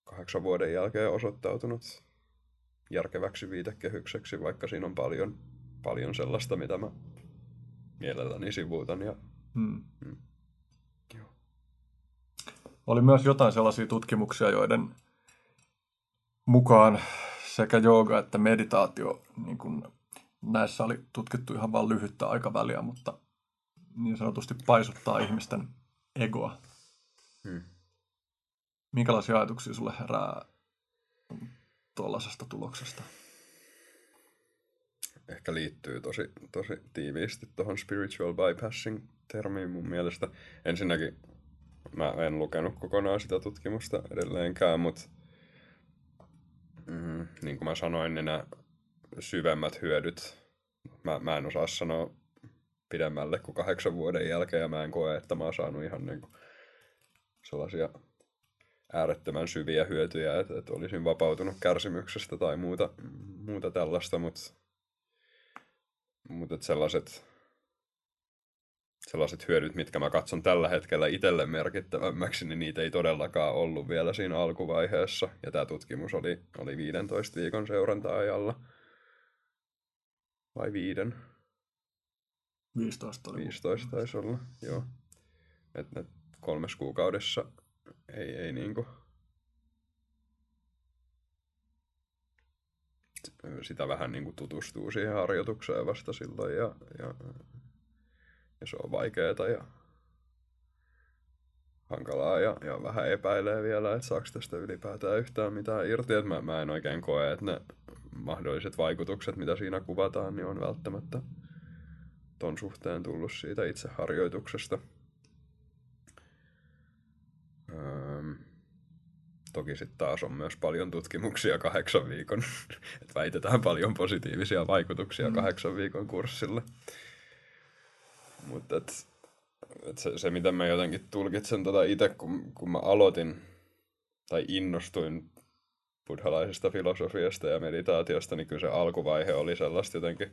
kahdeksan vuoden jälkeen osoittautunut järkeväksi viitekehykseksi, vaikka siinä on paljon, paljon sellaista, mitä mä mielelläni sivuutan. Ja, Mm. Mm. Oli myös jotain sellaisia tutkimuksia, joiden mukaan sekä jooga että meditaatio, niin kuin näissä oli tutkittu ihan vain lyhyttä aikaväliä, mutta niin sanotusti paisuttaa ihmisten egoa. hmm. Minkälaisia ajatuksia sulle herää tuollaisesta tuloksesta? Ehkä liittyy tosi, tosi tiiviisti tuohon spiritual bypassing-termiin mun mielestä. Ensinnäkin mä en lukenut kokonaan sitä tutkimusta edelleenkään, mutta mm, niin kuin mä sanoin, niin nämä syvemmät hyödyt, mä, mä en osaa sanoa pidemmälle kuin kahdeksan vuoden jälkeen, ja mä en koe, että mä oon saanut ihan niin kuin sellaisia äärettömän syviä hyötyjä, että, että olisin vapautunut kärsimyksestä tai muuta, muuta tällaista, mutta mutta sellaiset, sellaiset hyödyt, mitkä mä katson tällä hetkellä itselle merkittävämmäksi, niin niitä ei todellakaan ollut vielä siinä alkuvaiheessa. Ja tämä tutkimus oli, oli 15 viikon seuranta-ajalla. Vai viiden? 15 oli. 15 taisi olla, joo. Et, et kolmes kuukaudessa ei, ei niinku... Sitä vähän niinku tutustuu siihen harjoitukseen vasta silloin ja, ja, ja se on vaikeeta ja hankalaa ja, ja vähän epäilee vielä, että saako tästä ylipäätään yhtään mitään irti. Et mä, mä en oikein koe, että ne mahdolliset vaikutukset, mitä siinä kuvataan, niin on välttämättä ton suhteen tullut siitä itse harjoituksesta. Öö, toki sitten taas on myös paljon tutkimuksia kahdeksan viikon, että väitetään paljon positiivisia vaikutuksia Mm. kahdeksan viikon kurssille. Mutta et, et se, se, miten mä jotenkin tulkitsen tota itse, kun, kun mä aloitin tai innostuin buddhalaisesta filosofiasta ja meditaatiosta, niin kyllä se alkuvaihe oli sellaista jotenkin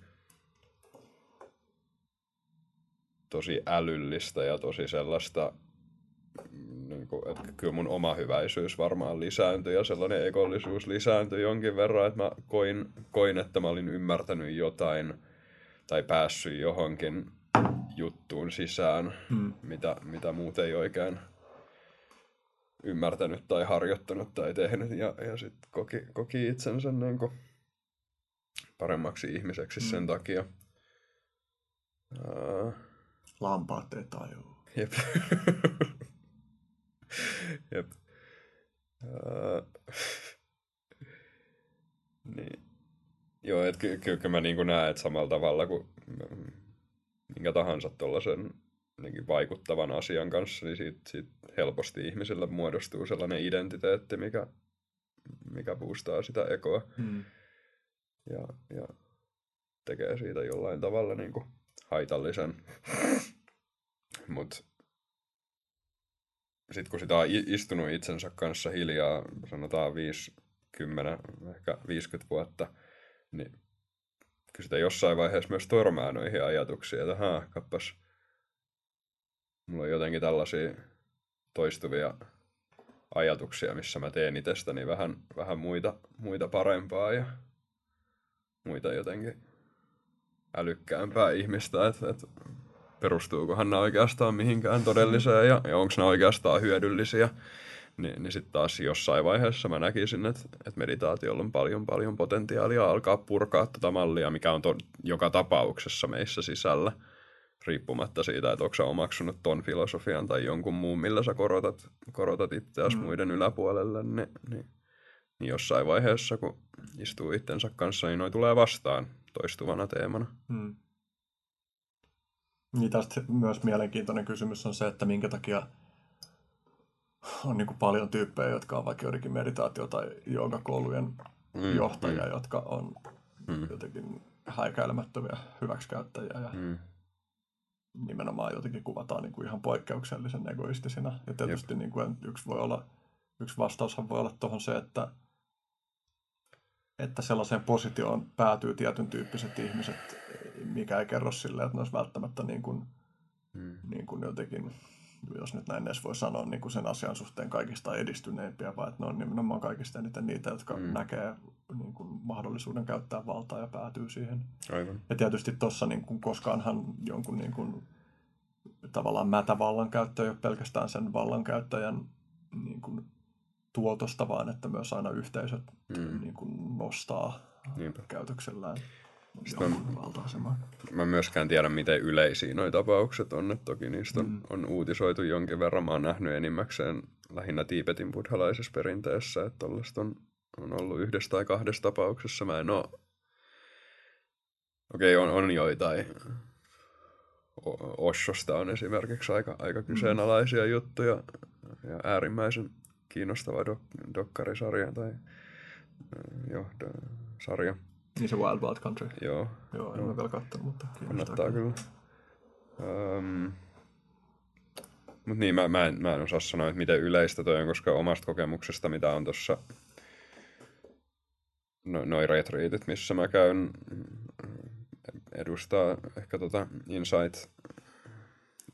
tosi älyllistä ja tosi sellaista, niin kuin, että kyllä mun oma hyväisyys varmaan lisääntyi ja sellainen ekollisuus lisääntyi jonkin verran, että mä koin, koin että mä olin ymmärtänyt jotain tai päässyt johonkin juttuun sisään, Mm. mitä, mitä muut ei oikein ymmärtänyt tai harjoittanut tai tehnyt ja, ja sitten koki, koki itsensä niin kuin paremmaksi ihmiseksi sen Mm. takia. Uh, Lampaat ei tajua. Jep. Jep. Uh, niin. Joo, että ky- ky- kyllä mä niin näen, että samalla tavalla kuin minkä tahansa tuollaisen jotenkin vaikuttavan asian kanssa, niin siitä, siitä helposti ihmisille muodostuu sellainen identiteetti, mikä, mikä boostaa sitä ekoa Mm. ja, ja tekee siitä jollain tavalla niin kuin haitallisen. Mutta sitten kun sitä on istunut itsensä kanssa hiljaa, sanotaan 50, ehkä 50 vuotta, niin kyllä sitä jossain vaiheessa myös törmää noihin ajatuksiin, että haa, kappas, mulla on jotenkin tällaisia toistuvia ajatuksia, missä mä teen itsestäni vähän, vähän muita, muita parempaa ja muita jotenkin älykkäämpää ihmistä, että, että perustuukohan nämä oikeastaan mihinkään todelliseen ja, ja onko nämä oikeastaan hyödyllisiä. Ni, niin sitten taas jossain vaiheessa mä näkisin, että, että meditaatiolla on paljon paljon potentiaalia alkaa purkaa tätä mallia, mikä on to, joka tapauksessa meissä sisällä. riippumatta siitä, että onko sä omaksunut ton filosofian tai jonkun muun, millä sä korotat, korotat itseäsi mm. muiden yläpuolelle, niin, niin, niin jossain vaiheessa, kun istuu itsensä kanssa, niin noi tulee vastaan toistuvana teemana. Mm. Niin tästä myös mielenkiintoinen kysymys on se, että minkä takia on niin kuin paljon tyyppejä, jotka on vaikka joidenkin meditaatio- tai joogakoulujen mm, johtajia, mm. jotka on mm. jotenkin häikäilemättömiä hyväksikäyttäjiä ja mm. nimenomaan jotenkin kuvataan niin kuin ihan poikkeuksellisen egoistisina. Ja tietysti niin kuin yksi, voi olla, yksi vastaushan voi olla tuohon se, että, että sellaiseen positioon päätyy tietyn tyyppiset ihmiset, mikä ei kerro silleen, että ne olisi välttämättä niin kuin, mm. niin kuin jotenkin jos nyt näin edes voi sanoa, niin kuin sen asian suhteen kaikista edistyneimpiä, vaan että ne on nimenomaan kaikista eniten niitä, jotka mm. näkee niin kuin, mahdollisuuden käyttää valtaa ja päätyy siihen. Aivan. Ja tietysti tuossa niin kuin, koskaanhan jonkun niin kuin, tavallaan mätävallankäyttö ei ole pelkästään sen vallankäyttäjän niin kuin, tuotosta, vaan että myös aina yhteisöt mm. niin kuin, nostaa Niinpä. käytöksellään mä, mä myöskään tiedä, miten yleisiä nuo tapaukset on. Että toki niistä on, mm. on uutisoitu jonkin verran. Mä oon nähnyt enimmäkseen lähinnä Tiipetin buddhalaisessa perinteessä, että tollaista on, on ollut yhdessä tai kahdessa tapauksessa. Mä en oo... Okei, okay, on, on joitain. Oshosta on esimerkiksi aika, aika kyseenalaisia mm. juttuja ja äärimmäisen kiinnostava dok- dokkarisarja tai jo, sarja. Niin se Wild Wild Country. Joo. Joo, en ole vielä katsonut, mutta Kannattaa kyllä. Um, mutta niin, mä, mä, en, mä en osaa sanoa, että miten yleistä toi on, koska omasta kokemuksesta, mitä on tuossa no, noin retriitit, missä mä käyn, edustaa ehkä tota insight,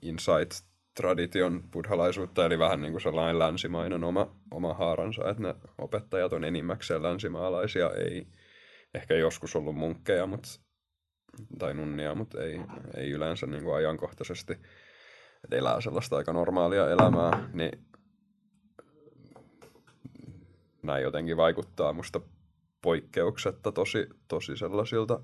insight tradition buddhalaisuutta, eli vähän niin kuin sellainen länsimainen oma, oma haaransa, että ne opettajat on enimmäkseen länsimaalaisia, ei, ehkä joskus ollut munkkeja mutta, tai nunnia, mutta ei, ei yleensä niin kuin ajankohtaisesti. että elää sellaista aika normaalia elämää, niin näin jotenkin vaikuttaa musta poikkeuksetta tosi, tosi sellaisilta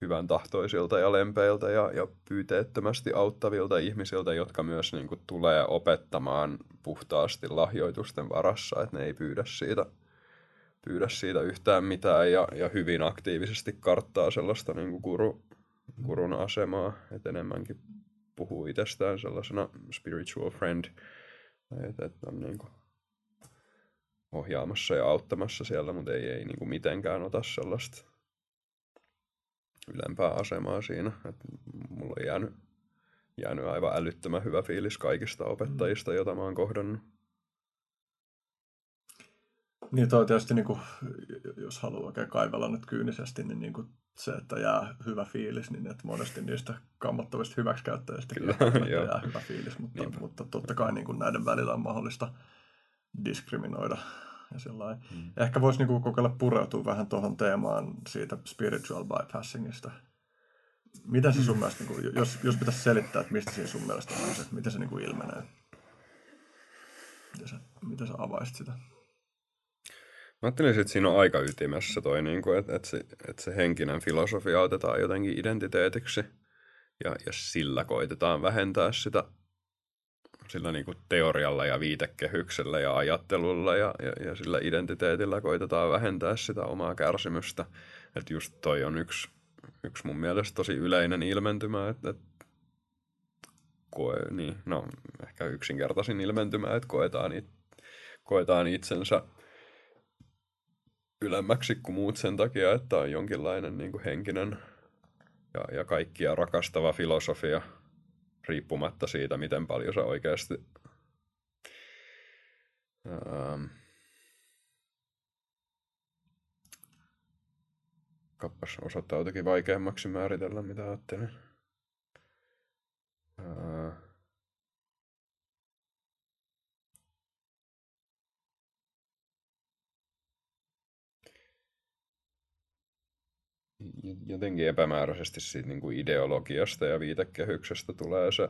hyvän tahtoisilta ja lempeiltä ja, ja pyyteettömästi auttavilta ihmisiltä, jotka myös niin kuin, tulee opettamaan puhtaasti lahjoitusten varassa, että ne ei pyydä siitä pyydä siitä yhtään mitään ja, ja hyvin aktiivisesti karttaa sellaista niin kuin guru, gurun asemaa, että enemmänkin puhuu itsestään sellaisena spiritual friend, että, että on niin kuin ohjaamassa ja auttamassa siellä, mutta ei, ei niin kuin mitenkään ota sellaista ylempää asemaa siinä. Että mulla on jäänyt, jäänyt aivan älyttömän hyvä fiilis kaikista opettajista, joita mä oon kohdannut. Niin toi tietysti, niin kuin, jos haluaa oikein kaivella nyt kyynisesti, niin, niin kuin se, että jää hyvä fiilis, niin että monesti niistä kammottavista hyväksikäyttäjistä Kyllä, jää hyvä fiilis, mutta, mutta totta kai niin kuin näiden välillä on mahdollista diskriminoida. Ja mm. Ehkä voisi niin kuin kokeilla pureutua vähän tuohon teemaan siitä spiritual bypassingista. Miten se sun mm. mielestä, niin kuin, jos, jos pitäisi selittää, että mistä siinä sun mielestä on se, miten se niin kuin ilmenee? Miten sä, miten sä avaisit sitä? Mä ajattelin, että siinä on aika ytimessä toi, niin kuin, että, että, se, että se henkinen filosofia otetaan jotenkin identiteetiksi ja, ja sillä koitetaan vähentää sitä sillä niin kuin teorialla ja viitekehyksellä ja ajattelulla ja, ja, ja sillä identiteetillä koitetaan vähentää sitä omaa kärsimystä. Että just toi on yksi, yksi mun mielestä tosi yleinen ilmentymä, että, että koe, niin, no, ehkä yksinkertaisin ilmentymä, että koetaan, it, koetaan itsensä ylemmäksi kuin muut sen takia, että on jonkinlainen niin kuin henkinen ja, ja kaikkia rakastava filosofia, riippumatta siitä, miten paljon sä oikeasti ähm, kappas osoittautuikin vaikeammaksi määritellä, mitä ajattelin. Äh, jotenkin epämääräisesti siitä niin kuin ideologiasta ja viitekehyksestä tulee se,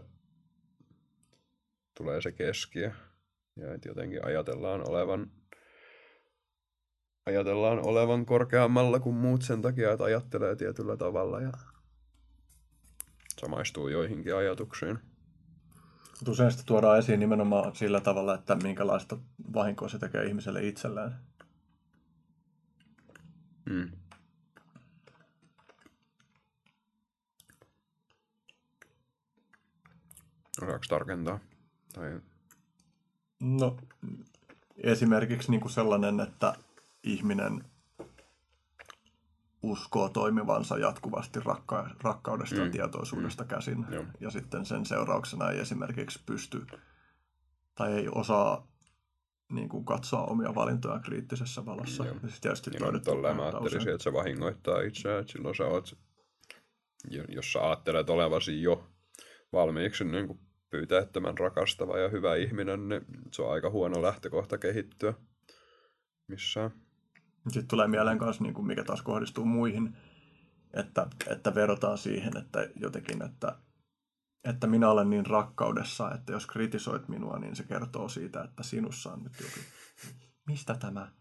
tulee se keskiö. Ja että jotenkin ajatellaan olevan, ajatellaan olevan korkeammalla kuin muut sen takia, että ajattelee tietyllä tavalla. Ja samaistuu joihinkin ajatuksiin. Usein sitä tuodaan esiin nimenomaan sillä tavalla, että minkälaista vahinkoa se tekee ihmiselle itselleen. Mm. Osaako tarkentaa? Tai... No, esimerkiksi niin kuin sellainen, että ihminen uskoo toimivansa jatkuvasti rakka- rakkaudesta mm. ja tietoisuudesta mm. käsin. Joo. Ja sitten sen seurauksena ei esimerkiksi pysty tai ei osaa niin kuin katsoa omia valintoja kriittisessä valossa. Joo. Ja sitten tietysti Niin, mutta tolleen mä ajattelisin, että se vahingoittaa itseään, että silloin sä oot, jo- jos sä ajattelet olevasi jo valmiiksi niin kuin pyyteettömän rakastava ja hyvä ihminen, niin se on aika huono lähtökohta kehittyä missään. Sitten tulee mieleen myös, niin mikä taas kohdistuu muihin, että, että vedotaan siihen, että jotenkin, että, että minä olen niin rakkaudessa, että jos kritisoit minua, niin se kertoo siitä, että sinussa on nyt joku, mistä tämä,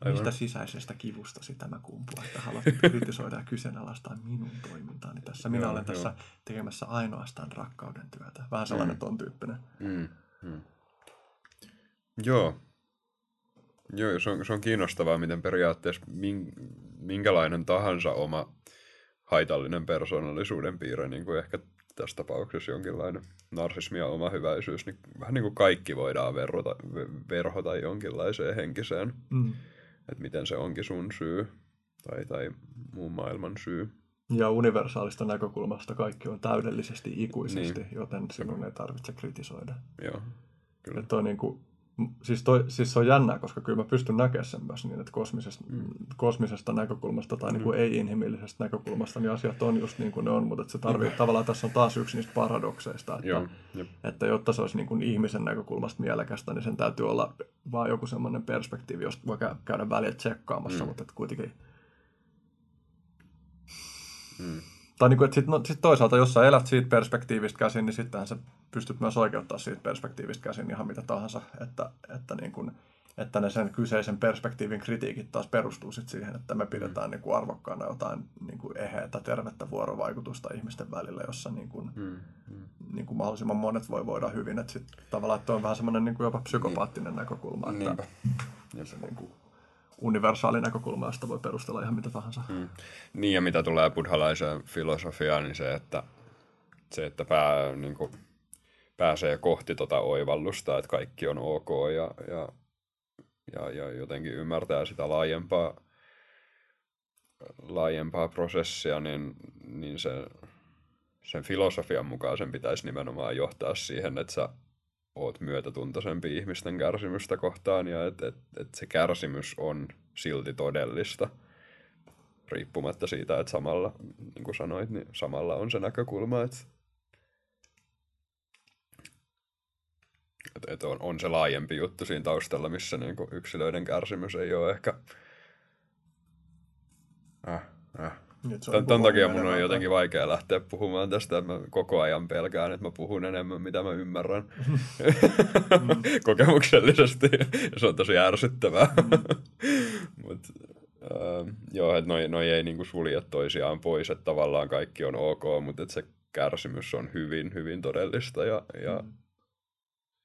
Aivan. mistä sisäisestä kivustasi tämä kumpuaa, että haluat kritisoida ja kyseenalaistaa minun toimintaani tässä. Minä Joo, olen joo. tässä tekemässä ainoastaan rakkauden työtä. Vähän sellainen Mm. ton tyyppinen. Mm. Mm. Joo. Joo, se on, se on kiinnostavaa, miten periaatteessa min, minkälainen tahansa oma haitallinen persoonallisuuden piirre, niin kuin ehkä tässä tapauksessa jonkinlainen narsismi ja oma hyväisyys, niin vähän niin kuin kaikki voidaan verrota, ve- verhota jonkinlaiseen henkiseen, Mm. että miten se onkin sun syy tai, tai muun maailman syy. Ja universaalista näkökulmasta kaikki on täydellisesti ikuisesti, Niin. joten sinun ei tarvitse kritisoida. Joo, kyllä. Että toi niinku, m- siis, toi, siis se on jännää, koska kyllä mä pystyn näkemään sen myös niin, että kosmisesta, mm. kosmisesta näkökulmasta tai mm. niin kuin ei-inhimillisestä näkökulmasta, niin asiat on just niin kuin ne on, mutta että se tarvii, mm. tavallaan tässä on taas yksi niistä paradokseista, että, Joo, jep. että jotta se olisi niin kuin ihmisen näkökulmasta mielekästä, niin sen täytyy olla vaan joku semmoinen perspektiivi, josta voi kä- käydä väliä tsekkaamassa, mm. mutta että kuitenkin Mm. Tai niin kuin, että sit, no, sit toisaalta, jos sä elät siitä perspektiivistä käsin, niin sittenhän sä pystyt myös oikeuttaa siitä perspektiivistä käsin ihan mitä tahansa, että, että, niin kuin, että ne sen kyseisen perspektiivin kritiikit taas perustuu sit siihen, että me pidetään niin kuin arvokkaana jotain niin kuin eheätä, tervettä vuorovaikutusta ihmisten välillä, jossa niin kuin, Mm. Mm. niin kuin mahdollisimman monet voi voida hyvin. Että sit tavallaan että on vähän semmoinen niin kuin jopa psykopaattinen näkökulma, että Niinpä. se niin kuin universaali näkökulma, josta voi perustella ihan mitä tahansa. Mm. Niin, ja mitä tulee buddhalaiseen filosofiaan, niin se, että, se, että pää, niin kuin, pääsee kohti tota oivallusta, että kaikki on ok ja, ja, ja, ja jotenkin ymmärtää sitä laajempaa, laajempaa prosessia, niin, niin se, sen filosofian mukaan sen pitäisi nimenomaan johtaa siihen, että sä oot myötätuntoisempi ihmisten kärsimystä kohtaan ja että et, et se kärsimys on silti todellista riippumatta siitä, että samalla, niin kuin sanoit, niin samalla on se näkökulma, että, että, on, on se laajempi juttu siinä taustalla, missä niin kuin yksilöiden kärsimys ei ole ehkä... Äh, äh. Niin tämän kuin takia mun on jotenkin vaikea lähteä puhumaan tästä, että mä koko ajan pelkään, että mä puhun enemmän, mitä mä ymmärrän kokemuksellisesti. Ja se on tosi ärsyttävää. Mut, äh, joo, että noi, noi ei niinku sulje toisiaan pois, että tavallaan kaikki on ok, mutta että se kärsimys on hyvin, hyvin todellista ja, ja, Mm.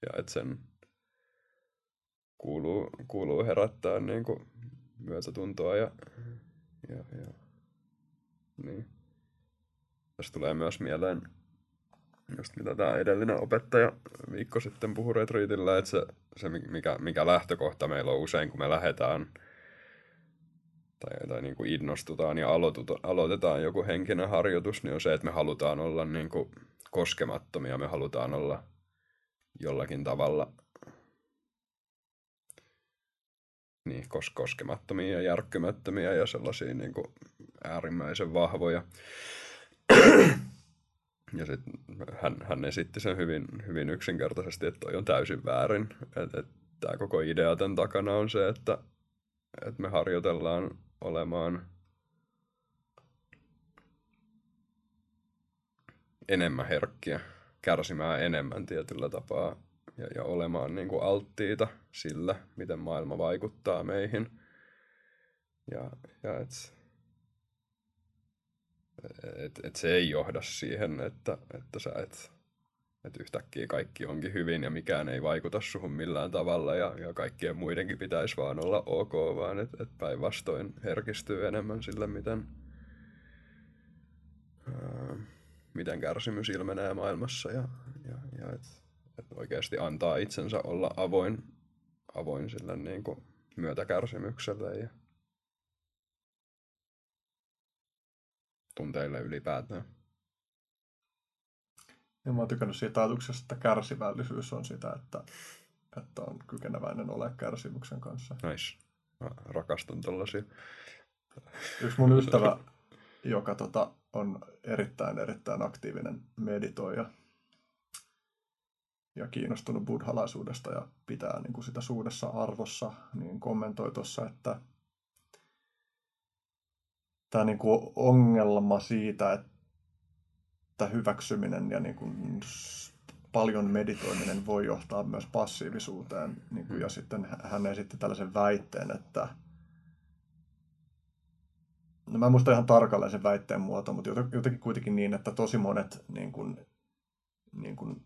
ja että sen kuuluu, kuuluu herättää niinku myötätuntoa ja, ja, ja niin. Tässä tulee myös mieleen, just mitä tämä edellinen opettaja viikko sitten puhui retriitillä, että se, se mikä, mikä lähtökohta meillä on usein, kun me lähdetään tai, tai niin kuin innostutaan ja aloituta, aloitetaan joku henkinen harjoitus, niin on se, että me halutaan olla niin kuin koskemattomia, me halutaan olla jollakin tavalla niin, kos- koskemattomia ja järkkymättömiä ja sellaisia niin kuin äärimmäisen vahvoja. Ja sitten hän, hän esitti sen hyvin, hyvin yksinkertaisesti, että toi on täysin väärin. Että et, tämä koko idea tämän takana on se, että et me harjoitellaan olemaan enemmän herkkiä, kärsimään enemmän tietyllä tapaa ja, ja olemaan niin kuin alttiita sillä, miten maailma vaikuttaa meihin. Ja, ja et, et, et se ei johda siihen, että, että sä et, et yhtäkkiä kaikki onkin hyvin ja mikään ei vaikuta suhun millään tavalla ja, ja kaikkien muidenkin pitäisi vaan olla ok, vaan että et päinvastoin herkistyy enemmän sille, miten, ää, miten kärsimys ilmenee maailmassa ja, ja, ja että et oikeasti antaa itsensä olla avoin, avoin sille niin kuin myötäkärsimykselle ja tunteille ylipäätään. Ja mä oon tykännyt siitä ajatuksesta, että kärsivällisyys on sitä, että, että on kykeneväinen ole kärsimyksen kanssa. Nice. Mä rakastan tällaisia. Yksi mun ystävä, joka tota, on erittäin, erittäin aktiivinen meditoija ja kiinnostunut buddhalaisuudesta ja pitää niin kuin sitä suudessa arvossa, niin kommentoi tuossa, että tämä niin kuin ongelma siitä, että hyväksyminen ja niin kuin paljon meditoiminen voi johtaa myös passiivisuuteen. Niin kuin, ja sitten hän esitti tällaisen väitteen, että no mä en muista ihan tarkalleen sen väitteen muoto, mutta jotenkin kuitenkin niin, että tosi monet niin kuin, niin kuin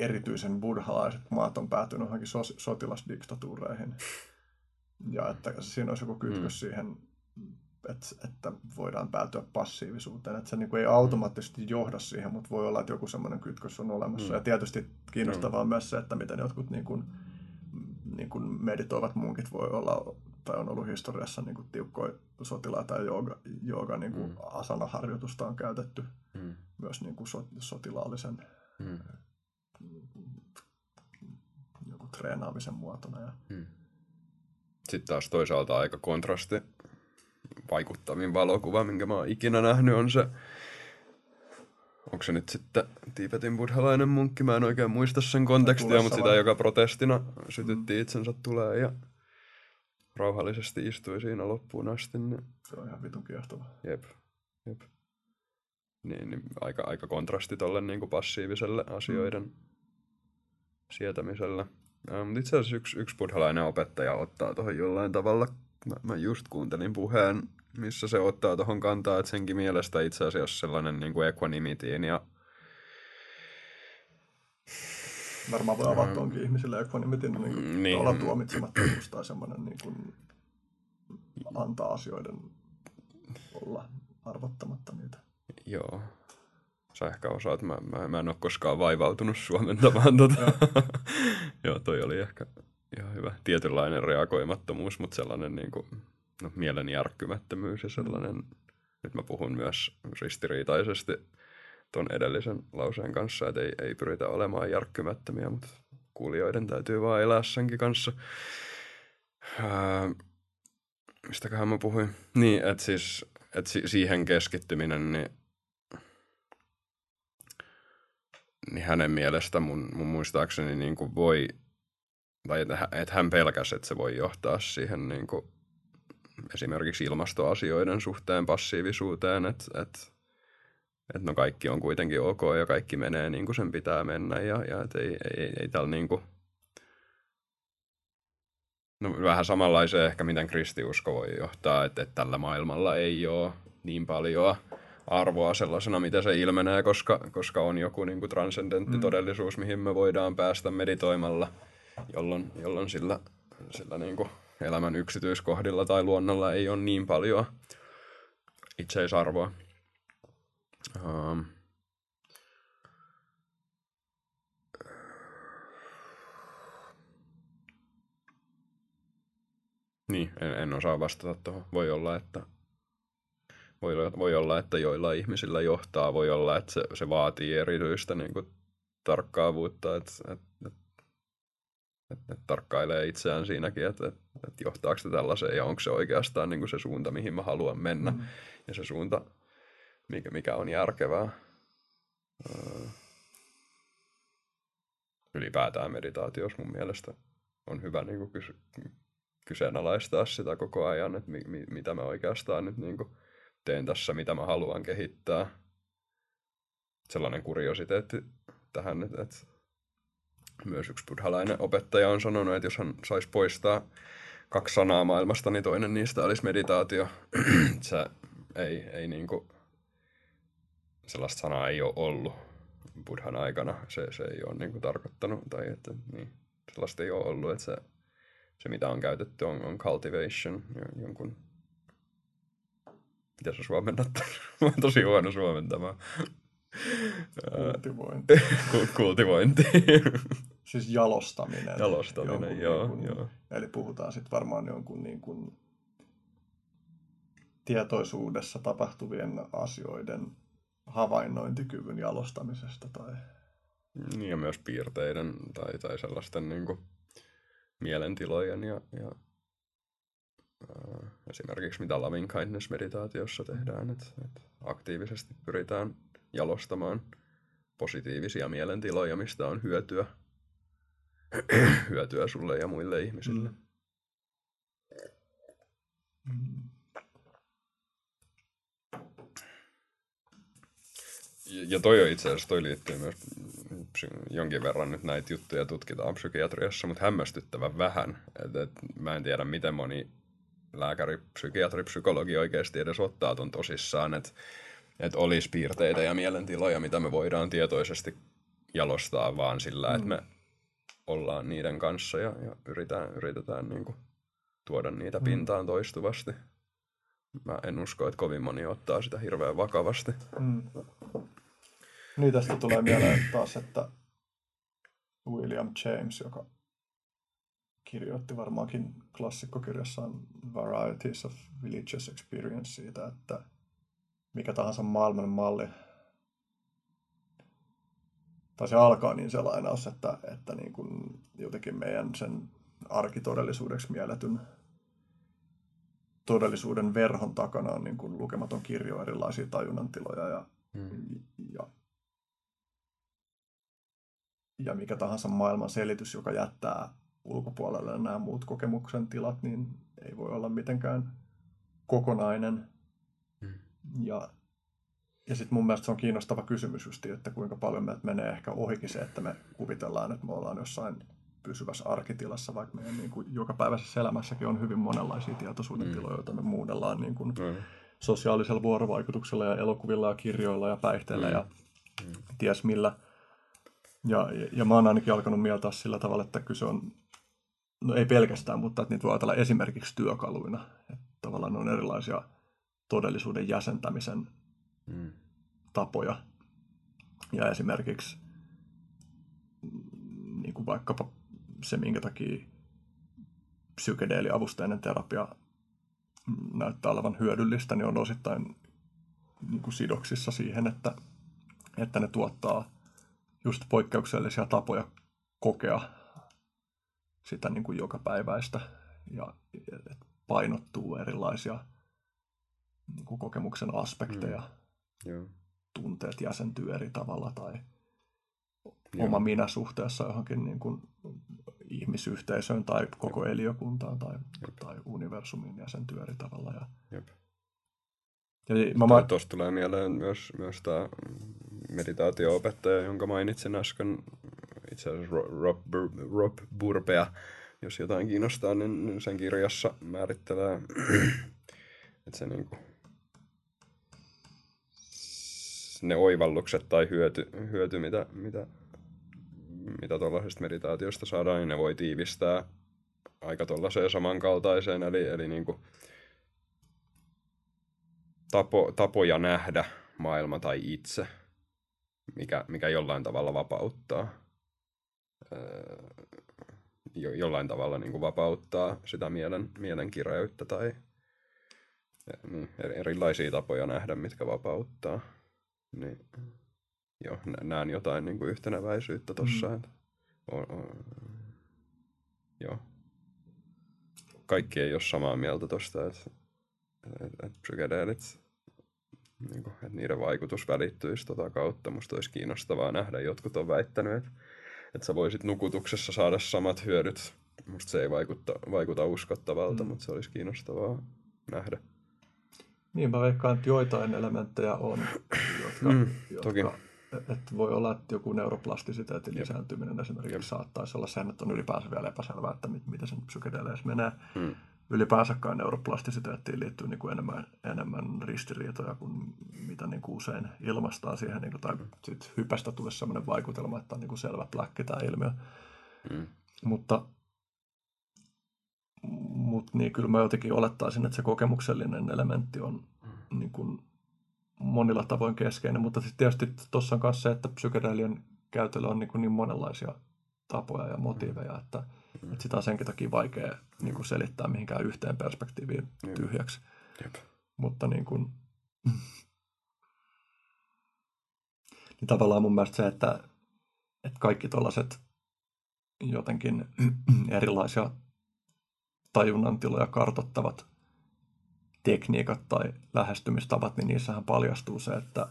erityisen buddhalaiset maat on päätynyt johonkin sotilasdiktatuureihin. Ja että siinä olisi joku kytkös mm. siihen että, että voidaan päätyä passiivisuuteen. Että se niin kuin ei automaattisesti johda siihen, mutta voi olla, että joku semmoinen kytkös on olemassa. Mm. Ja tietysti kiinnostavaa mm. myös se, että miten jotkut niin kuin, niin kuin meditoivat munkit voi olla tai on ollut historiassa niin kuin tiukkoja sotilaita ja jooga, jooga niin kuin mm. asana-harjoitusta on käytetty mm. myös niin kuin so, sotilaallisen mm. Joku treenaamisen muotona. Ja... Mm. Sitten taas toisaalta aika kontrasti vaikuttavin valokuva, minkä mä oon ikinä nähnyt, on se, onko se nyt sitten Tiipetin buddhalainen munkki, mä en oikein muista sen kontekstia, mutta sitä joka protestina sytytti mm. itsensä tulee ja rauhallisesti istui siinä loppuun asti. Niin... Se on ihan vitun kiehtova. Jep, jep. Niin, niin aika, aika kontrasti tolle niin kuin passiiviselle asioiden mm. Sietämiselle. Ja, mutta itse asiassa yksi, yksi buddhalainen opettaja ottaa tuohon jollain tavalla mä, mä just kuuntelin puheen, missä se ottaa tuohon kantaa, että senkin mielestä itse asiassa sellainen niin kuin equanimitiin ja Varmaan voi avata onkin ihmisille equanimitin niin kuin niin. olla tuomitsemattomuus tai semmoinen niin kuin antaa asioiden olla arvottamatta niitä. Joo. Sä ehkä osaat, mä, mä, mä en ole koskaan vaivautunut suomentamaan tota. Joo, toi oli ehkä ihan hyvä tietynlainen reagoimattomuus, mutta sellainen niin kuin, no, mielen järkkymättömyys ja sellainen, nyt mä puhun myös ristiriitaisesti tuon edellisen lauseen kanssa, että ei, ei pyritä olemaan järkkymättömiä, mutta kuulijoiden täytyy vaan elää senkin kanssa. Ää, mistäköhän mä puhuin? Niin, että siis että si- siihen keskittyminen, niin, niin hänen mielestä mun, mun muistaakseni niin kuin voi tai että, että hän pelkäsi, että se voi johtaa siihen niin kuin esimerkiksi ilmastoasioiden suhteen passiivisuuteen, että, että, että no kaikki on kuitenkin ok ja kaikki menee niin kuin sen pitää mennä ja, ja että ei, ei, ei täällä niin kuin, no vähän samanlaiseen ehkä miten kristiusko voi johtaa, että, että tällä maailmalla ei ole niin paljon arvoa sellaisena, mitä se ilmenee, koska, koska on joku niin kuin transcendentti mm. todellisuus, mihin me voidaan päästä meditoimalla – jolloin, jolloin sillä, sillä niin kuin elämän yksityiskohdilla tai luonnolla ei ole niin paljon itseisarvoa. Um, Niin, en, en osaa vastata tuohon. Voi olla, että voi, voi olla, että joilla ihmisillä johtaa, voi olla, että se, se vaatii erityistä niin kuin, tarkkaavuutta, että, että, että että et tarkkailee itseään siinäkin, että et, et johtaako se tällaiseen ja onko se oikeastaan niin kuin se suunta, mihin mä haluan mennä mm. ja se suunta, mikä, mikä on järkevää. Öö, ylipäätään meditaatiossa mun mielestä on hyvä niin kuin kysy, kyseenalaistaa sitä koko ajan, että mi, mi, mitä mä oikeastaan nyt niin kuin teen tässä, mitä mä haluan kehittää. Sellainen kuriositeetti tähän, että, että myös yksi buddhalainen opettaja on sanonut, että jos hän saisi poistaa kaksi sanaa maailmasta, niin toinen niistä olisi meditaatio. se ei, ei niin kuin sellaista sanaa ei ole ollut buddhan aikana. Se, se ei ole niin kuin tarkoittanut, tai että niin, sellaista ei ole ollut, että se, se mitä on käytetty on, on cultivation, jonkun mitä sä suomennat? Mä oon tosi huono suomentamaan. Kultivointi. Kultivointi. siis jalostaminen. Jalostaminen, jonkun, joo, niin joo. Eli puhutaan sitten varmaan jonkun niin kuin tietoisuudessa tapahtuvien asioiden havainnointikyvyn jalostamisesta tai... Ja myös piirteiden tai, tai sellaisten niin kuin mielentilojen ja, ja esimerkiksi mitä loving kindness meditaatiossa tehdään, että, että aktiivisesti pyritään jalostamaan positiivisia mielentiloja, mistä on hyötyä, hyötyä sulle ja muille ihmisille. Mm. Mm. Ja toi on itse asiassa, toi liittyy myös jonkin verran nyt näitä juttuja tutkitaan psykiatriassa, mutta hämmästyttävän vähän. Et, et, mä en tiedä, miten moni lääkäri, psykiatri, psykologi oikeasti edes ottaa ton tosissaan, että et olisi piirteitä ja mielentiloja, mitä me voidaan tietoisesti jalostaa vaan sillä, mm. että me ollaan niiden kanssa ja, ja yritetään, yritetään niin kuin tuoda niitä mm. pintaan toistuvasti. Mä en usko, että kovin moni ottaa sitä hirveän vakavasti. Mm. Niin tästä tulee mieleen taas, että William James, joka kirjoitti varmaankin klassikkokirjassaan Varieties of Religious Experience siitä, että mikä tahansa maailman malli, tai se alkaa niin se lainaus, että, että niin kuin jotenkin meidän sen arkitodellisuudeksi mielletyn todellisuuden verhon takana on niin kuin lukematon kirjo erilaisia tajunnantiloja ja, hmm. ja, ja mikä tahansa maailman selitys, joka jättää ulkopuolelle nämä muut kokemuksen tilat, niin ei voi olla mitenkään kokonainen. Hmm. Ja, ja sitten mun mielestä se on kiinnostava kysymys just, että kuinka paljon meiltä menee ehkä ohikin se, että me kuvitellaan, että me ollaan jossain pysyvässä arkitilassa, vaikka meidän niin kuin jokapäiväisessä elämässäkin on hyvin monenlaisia tietoisuuden mm. tiloja, joita me muudellaan niin kuin mm. sosiaalisella vuorovaikutuksella ja elokuvilla ja kirjoilla ja päihteillä mm. ja mm. ties millä. Ja, ja, ja mä oon ainakin alkanut mieltää sillä tavalla, että kyse on no ei pelkästään, mutta että niitä voi ajatella esimerkiksi työkaluina. Että tavallaan ne on erilaisia todellisuuden jäsentämisen mm. tapoja. Ja esimerkiksi niin kuin vaikkapa se, minkä takia psykedeeliavusteinen terapia näyttää olevan hyödyllistä, niin on osittain niin kuin sidoksissa siihen, että, että ne tuottaa just poikkeuksellisia tapoja kokea sitä niin kuin jokapäiväistä ja painottuu erilaisia niin kuin kokemuksen aspekteja. Mm. Yeah. Tunteet jäsentyy eri tavalla tai yeah. oma minä suhteessa johonkin niin kuin ihmisyhteisöön tai koko Jep. eliökuntaan tai, Jep. tai universumiin jäsentyy eri tavalla. Ja, Jep. Ja mä ma- Tuosta tulee mieleen myös, myös tämä meditaatio-opettaja, jonka mainitsin äsken, itse asiassa Rob, Rob Burpea, jos jotain kiinnostaa, niin sen kirjassa määrittelee, että se niin kuin, ne oivallukset tai hyöty, hyöty mitä, mitä, mitä tuollaisesta meditaatiosta saadaan, niin ne voi tiivistää aika tuollaiseen samankaltaiseen, eli, eli niin kuin tapo, tapoja nähdä maailma tai itse, mikä, mikä jollain tavalla vapauttaa jo, jollain tavalla niin kuin vapauttaa sitä mielen, mielen kireyttä tai niin, erilaisia tapoja nähdä, mitkä vapauttaa. Niin, joo, näen jotain niin kuin yhtenäväisyyttä tuossa. Mm. On, on, joo. Kaikki ei ole samaa mieltä tuosta, että et, et psykedeelit, niin kuin, että niiden vaikutus välittyisi tota kautta. Musta olisi kiinnostavaa nähdä. Jotkut on väittänyt, että että sä voisit nukutuksessa saada samat hyödyt. Musta se ei vaikuta, vaikuta uskottavalta, mm. mutta se olisi kiinnostavaa nähdä. Niin, mä veikkaan, että joitain elementtejä on, jotka, mm, jotka toki. Että voi olla, että joku neuroplastisiteetin Jep. lisääntyminen esimerkiksi Jep. saattaisi olla sen, että on ylipäänsä vielä epäselvää, että mit, miten sen psykedeleissä menee. Mm. Ylipäänsä neuroplastisiteettiin liittyy niin kuin enemmän, enemmän ristiriitoja kuin mitä niin kuin usein ilmastaa siihen, niin kuin, tai sit hypästä tulisi sellainen vaikutelma, että on niin kuin selvä pläkki tämä ilmiö. Mm. Mutta, mutta niin kyllä mä jotenkin olettaisin, että se kokemuksellinen elementti on niin kuin monilla tavoin keskeinen, mutta sitten tietysti tuossa on myös se, että psykedeelien käytöllä on niin, kuin niin monenlaisia tapoja ja motiiveja, että, mm. että sitä on senkin takia vaikea niin kuin selittää mihinkään yhteen perspektiiviin Jep. tyhjäksi. Jep. Mutta niin kuin, niin tavallaan mun mielestä se, että, että kaikki tällaiset jotenkin erilaisia tajunnantiloja kartottavat tekniikat tai lähestymistavat, niin niissähän paljastuu se, että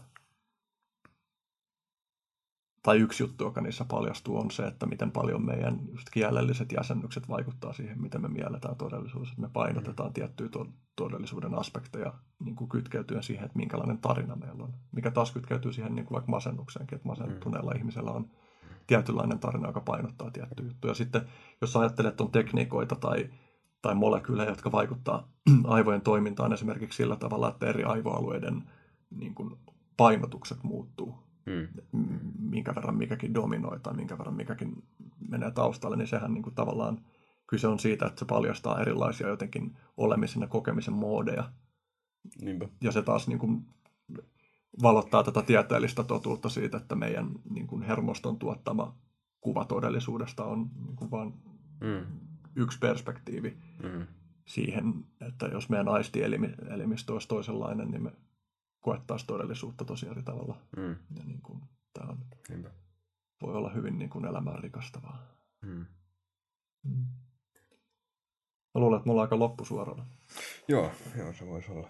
tai yksi juttu, joka niissä paljastuu, on se, että miten paljon meidän just kielelliset jäsennykset vaikuttaa siihen, miten me mielletään todellisuus. Että me painotetaan tiettyjä to- todellisuuden aspekteja niin kuin kytkeytyen siihen, että minkälainen tarina meillä on. Mikä taas kytkeytyy siihen niin kuin vaikka masennukseenkin, että masentuneella ihmisellä on tietynlainen tarina, joka painottaa tiettyjä juttuja. Sitten jos ajattelet, että on tekniikoita tai, tai molekyylejä, jotka vaikuttaa aivojen toimintaan esimerkiksi sillä tavalla, että eri aivoalueiden niin kuin, painotukset muuttuu Mm. minkä verran mikäkin dominoi tai minkä verran mikäkin menee taustalle, niin sehän niin kuin tavallaan kyse on siitä, että se paljastaa erilaisia jotenkin olemisen ja kokemisen moodeja. Niinpä. Ja se taas niin kuin valottaa tätä tieteellistä totuutta siitä, että meidän niin kuin hermoston tuottama kuva todellisuudesta on niin kuin vain Mm. yksi perspektiivi Mm. siihen, että jos meidän aistielimistö olisi toisenlainen, niin me koettaisiin todellisuutta tosi eri tavalla. Mm. Ja niin kuin, tämä on, Niinpä. voi olla hyvin niin kuin elämään rikastavaa. Mm. Mm. Mä luulen, että mulla on aika loppusuoralla. Joo, joo, se voisi olla.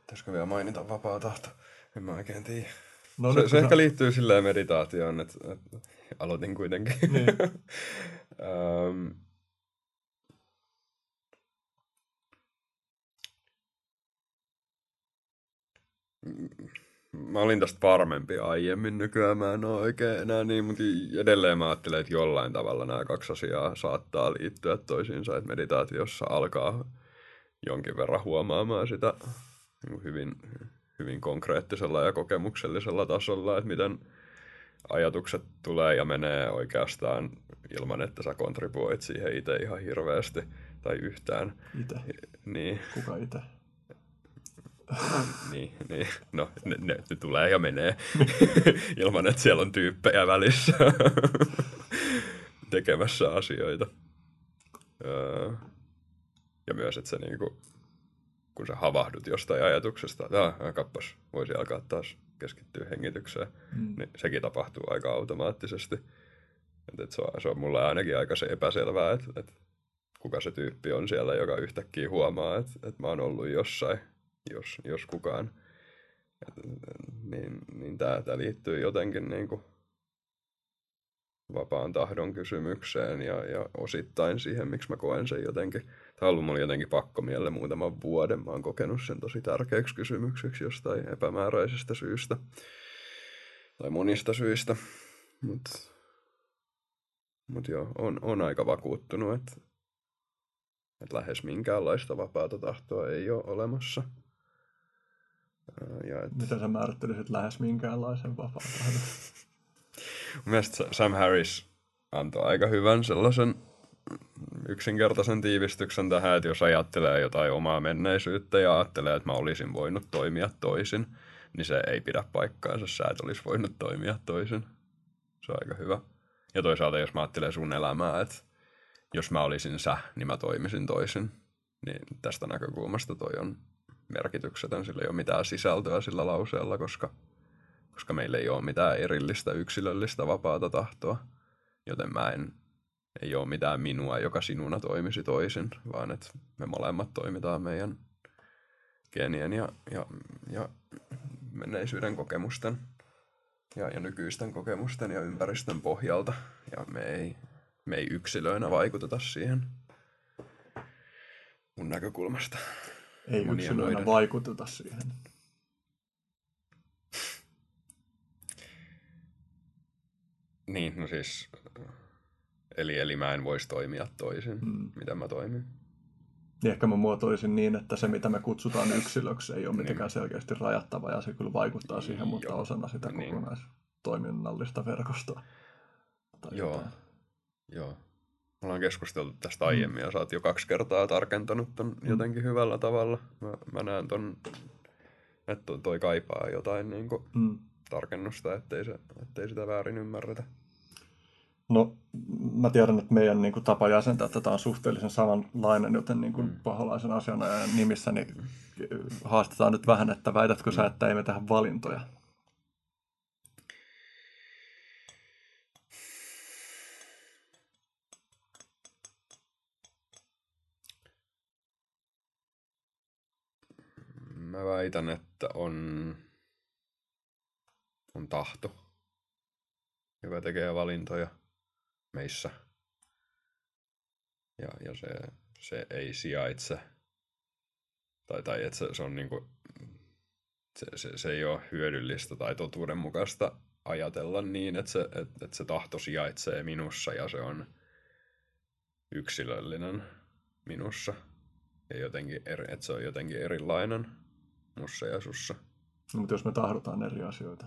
Pitäisikö vielä mainita vapaa tahto? En mä oikein tiedä. No, se, se ehkä liittyy silleen meditaatioon, että, että aloitin kuitenkin. Niin. Öm, mä olin tästä varmempi aiemmin, nykyään mä en ole oikein enää niin, mutta edelleen mä ajattelen, että jollain tavalla nämä kaksi asiaa saattaa liittyä toisiinsa, että meditaatiossa alkaa jonkin verran huomaamaan sitä niin hyvin, hyvin konkreettisella ja kokemuksellisella tasolla, että miten ajatukset tulee ja menee oikeastaan ilman, että sä kontribuoit siihen itse ihan hirveästi tai yhtään. Itse. Niin, Kuka itse? niin, niin. No, ne, ne, ne tulee ja menee ilman, että siellä on tyyppejä välissä tekemässä asioita. Öö, ja myös, että se niinku, kun sä havahdut jostain ajatuksesta, että ah, kappas, voisi alkaa taas keskittyä hengitykseen, Mm. niin sekin tapahtuu aika automaattisesti. Et, et se, on, se on mulle ainakin aika se epäselvää, että et kuka se tyyppi on siellä, joka yhtäkkiä huomaa, että et mä oon ollut jossain, jos, jos kukaan. Et, niin niin tämä liittyy jotenkin niinku vapaan tahdon kysymykseen ja, ja osittain siihen, miksi mä koen sen jotenkin. Tämä on ollut jotenkin pakko mielle muutaman vuoden. Mä oon kokenut sen tosi tärkeäksi kysymykseksi jostain epämääräisestä syystä tai monista syistä. Mutta mut joo, on, on aika vakuuttunut, että et lähes minkäänlaista vapaata tahtoa ei ole olemassa. Ää, Ja et, Miten sä määrittelisit lähes minkäänlaisen vapaan tahdon? mun mielestä Sam Harris antoi aika hyvän sellaisen yksinkertaisen tiivistyksen tähän, että jos ajattelee jotain omaa menneisyyttä ja ajattelee, että mä olisin voinut toimia toisin, niin se ei pidä paikkaansa. Sä et olisi voinut toimia toisin. Se on aika hyvä. Ja toisaalta, jos mä ajattelen sun elämää, että jos mä olisin sä, niin mä toimisin toisin, niin tästä näkökulmasta toi on merkityksetön. Sillä ei ole mitään sisältöä sillä lauseella, koska, koska meillä ei ole mitään erillistä yksilöllistä vapaata tahtoa. Joten mä en, ei ole mitään minua, joka sinuna toimisi toisin, vaan että me molemmat toimitaan meidän geenien ja, ja, ja menneisyyden kokemusten ja, ja nykyisten kokemusten ja ympäristön pohjalta. Ja me ei, me ei yksilöinä vaikuteta siihen mun näkökulmasta. Ei yksilöinä vaikuteta siihen. Niin, no siis, eli, eli mä en voisi toimia toisin, Mm. mitä mä toimin. niin ehkä mä muotoilisin niin, että se mitä me kutsutaan yksilöksi ei ole mitenkään selkeästi rajattava ja se kyllä vaikuttaa siihen, mutta Joo. osana sitä Niin. kokonaistoiminnallista verkostoa. Tai Joo. jotain. Joo. Ollaan keskusteltu tästä aiemmin ja sä oot jo kaksi kertaa tarkentanut ton jotenkin hyvällä tavalla. Mä, mä näen ton, että toi- kaipaa jotain niin kuin Mm. tarkennusta, ettei, se, ettei sitä väärin ymmärretä. No, mä tiedän, että meidän niin kuin, tapa jäsentää tätä on suhteellisen samanlainen, joten niin kuin, Mm. paholaisen asianajajan nimissä niin haastetaan nyt vähän, että väitätkö sä, että ei me tehdä valintoja? Mä väitän, että on, on tahto, joka tekee valintoja meissä. Ja, ja se, se ei sijaitse, tai, tai että se, se on niinku, se, se, se ei ole hyödyllistä tai totuudenmukaista ajatella niin, että se, että, että se tahto sijaitsee minussa ja se on yksilöllinen minussa. Ja jotenkin eri, että se on jotenkin erilainen mussa ja sussa. No, mutta jos me tahdotaan eri asioita.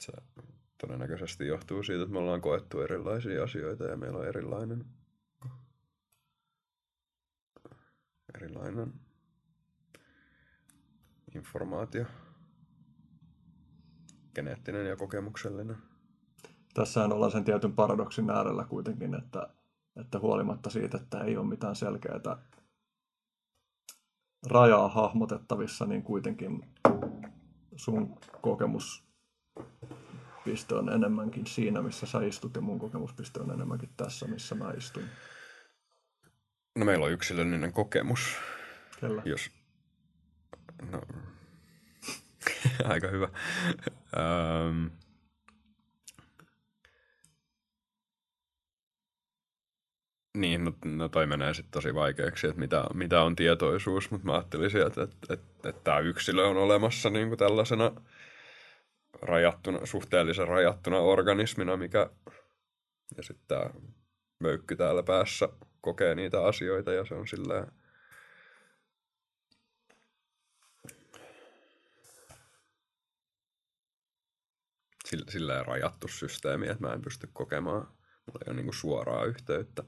Se todennäköisesti johtuu siitä, että me ollaan koettu erilaisia asioita ja meillä on erilainen, erilainen informaatio. Geneettinen ja kokemuksellinen. Tässähän ollaan sen tietyn paradoksin äärellä kuitenkin, että, että huolimatta siitä, että ei ole mitään selkeää rajaa hahmotettavissa, niin kuitenkin sun kokemuspiste on enemmänkin siinä, missä sä istut, ja mun kokemuspiste on enemmänkin tässä, missä mä istun. No meillä on yksilöllinen kokemus, Kellä? jos... No, aika hyvä. Niin, no, no toi menee sitten tosi vaikeaksi, että mitä, mitä on tietoisuus, mutta mä ajattelisin, että, että, että, että tämä yksilö on olemassa niin kuin tällaisena rajattuna, suhteellisen rajattuna organismina, mikä ja sitten tämä möykky täällä päässä kokee niitä asioita ja se on silleen sillä, silleen rajattu systeemi, että mä en pysty kokemaan, mulla ei ole niinku suoraa yhteyttä,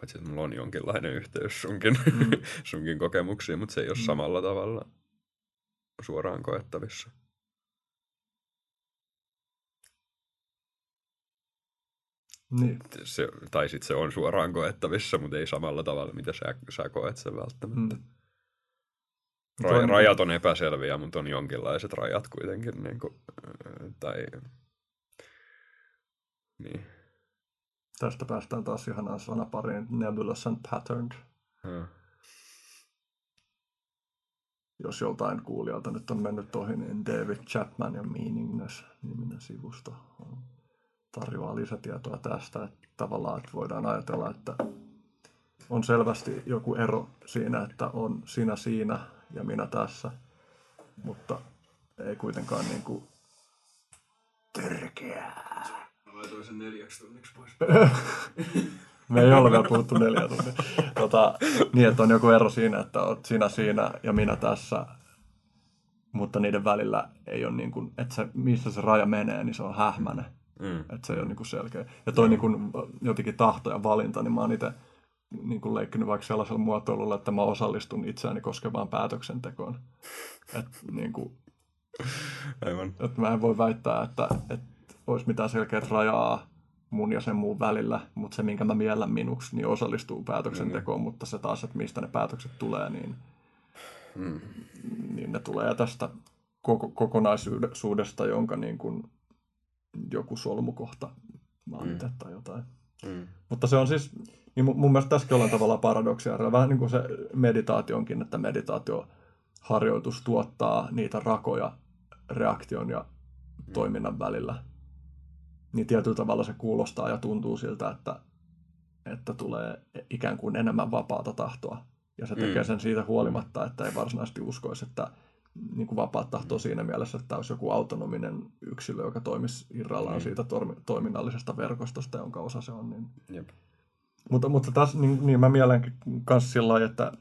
paitsi että mulla on jonkinlainen yhteys sunkin, mm. sunkin kokemuksiin, mutta se ei ole mm. samalla tavalla suoraan koettavissa. Niin. Se, tai sitten se on suoraan koettavissa, mutta ei samalla tavalla, mitä sä, sä koet sen välttämättä. Mm. Ra- rajat on epäselviä, mutta on jonkinlaiset rajat kuitenkin. Niin kuin, tai, niin. Tästä päästään taas ihanaan sanapariin nebulous and patterned. Ja. Jos joltain kuulijalta nyt on mennyt ohi, niin David Chapman ja Meaningness-niminen sivusto on- tarjoaa lisätietoa tästä. Että tavallaan että voidaan ajatella, että on selvästi joku ero siinä, että on sinä siinä ja minä tässä, mutta ei kuitenkaan niin kuin törkeää. Laitoin sen neljäksi tunniksi pois. Me ei ole vielä puhuttu neljä tuntia. Tota, niin, että on joku ero siinä, että oot sinä siinä ja minä tässä, mutta niiden välillä ei ole niin kuin, että se, missä se raja menee, niin se on hähmäinen. Mm. Että se ei ole niin kuin selkeä. Ja toi niin kuin, jotenkin tahto ja valinta, niin mä oon itse niin kuin leikkinyt vaikka sellaisella muotoilulla, että mä osallistun itseäni koskevaan päätöksentekoon. Että niin kuin, Aivan. että mä en voi väittää, että, että olisi mitään selkeää rajaa mun ja sen muun välillä, mutta se, minkä mä miellän minuksi, niin osallistuu päätöksentekoon, mutta se taas, että mistä ne päätökset tulee, niin, Mm. niin ne tulee tästä koko, kokonaisuudesta, jonka niin kuin joku solmukohta mainita mm. tai jotain. Mm. Mutta se on siis, niin mun, mun mielestä tässäkin ollaan tavallaan paradoksia, vähän niin kuin se meditaationkin, että meditaatioharjoitus tuottaa niitä rakoja reaktion ja toiminnan välillä. Niin tietyllä tavalla se kuulostaa ja tuntuu siltä, että, että tulee ikään kuin enemmän vapaata tahtoa. Ja se tekee Mm. sen siitä huolimatta, että ei varsinaisesti uskoisi, että niin kuin vapaat tahtoa siinä mielessä, että olisi joku autonominen yksilö, joka toimisi irrallaan Mm. siitä toiminnallisesta verkostosta, jonka osa se on. Niin Jep. Mutta, mutta tässä niin, niin mä mielen kanssa sillä lailla, että,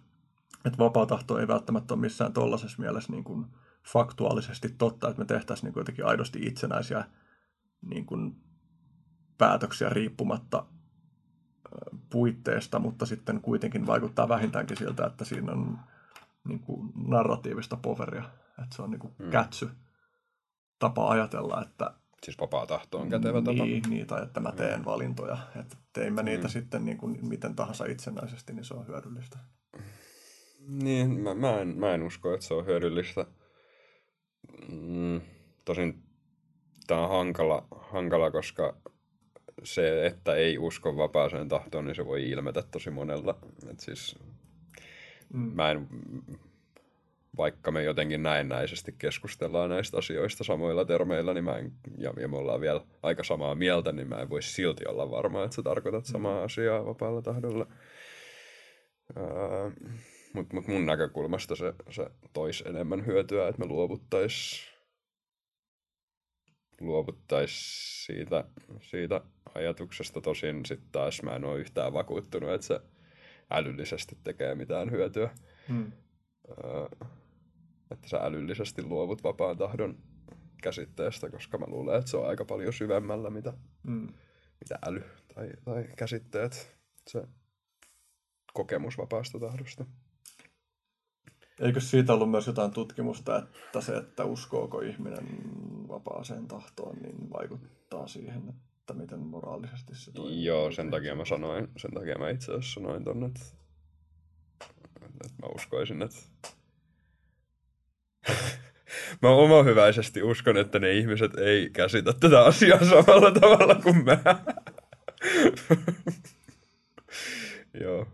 että vapaa tahto ei välttämättä ole missään tollaisessa mielessä niin kuin faktuaalisesti totta, että me tehtäisiin niin kuin jotenkin aidosti itsenäisiä niin kuin päätöksiä riippumatta puitteista, mutta sitten kuitenkin vaikuttaa vähintäänkin siltä, että siinä on niin kuin narratiivista poveria, että se on niin kuin Mm. kätsy tapa ajatella, että Siis vapaa tahto on kätevä tapa. niin, niin, tai että mä teen valintoja, että tein mä niitä Mm. sitten niin kuin miten tahansa itsenäisesti, niin se on hyödyllistä. Niin, mä, mä, en, mä en usko, että se on hyödyllistä. Mm, tosin tämä on hankala, hankala, koska se, että ei usko vapaaseen tahtoon, niin se voi ilmetä tosi monella. Et siis, Mm. mä en, vaikka me jotenkin näennäisesti keskustellaan näistä asioista samoilla termeillä, niin mä en, ja, ja me ollaan vielä aika samaa mieltä, niin mä en voi silti olla varma, että sä tarkoitat samaa asiaa vapaalla tahdolla. Öö, Mutta mut mun näkökulmasta se, se toisi enemmän hyötyä, että me luovuttais, luovuttais siitä, siitä ajatuksesta. Tosin sitten taas mä en ole yhtään vakuuttunut, että se älyllisesti tekee mitään hyötyä. Mm. Öö, että sä älyllisesti luovut vapaan tahdon käsitteestä, koska mä luulen, että se on aika paljon syvemmällä, mitä, Mm. mitä äly tai, tai käsitteet, se kokemus vapaasta tahdosta. Eikö siitä ollut myös jotain tutkimusta, että se, että uskooko ihminen vapaaseen tahtoon, niin vaikuttaa siihen, että miten moraalisesti se toimii? Joo, sen takia mä sanoin, sen takia mä itse asiassa sanoin tonne, että, että mä uskoisin, että mä omahyväisesti uskon, että ne ihmiset ei käsitä tätä asiaa samalla tavalla kuin mä. Joo.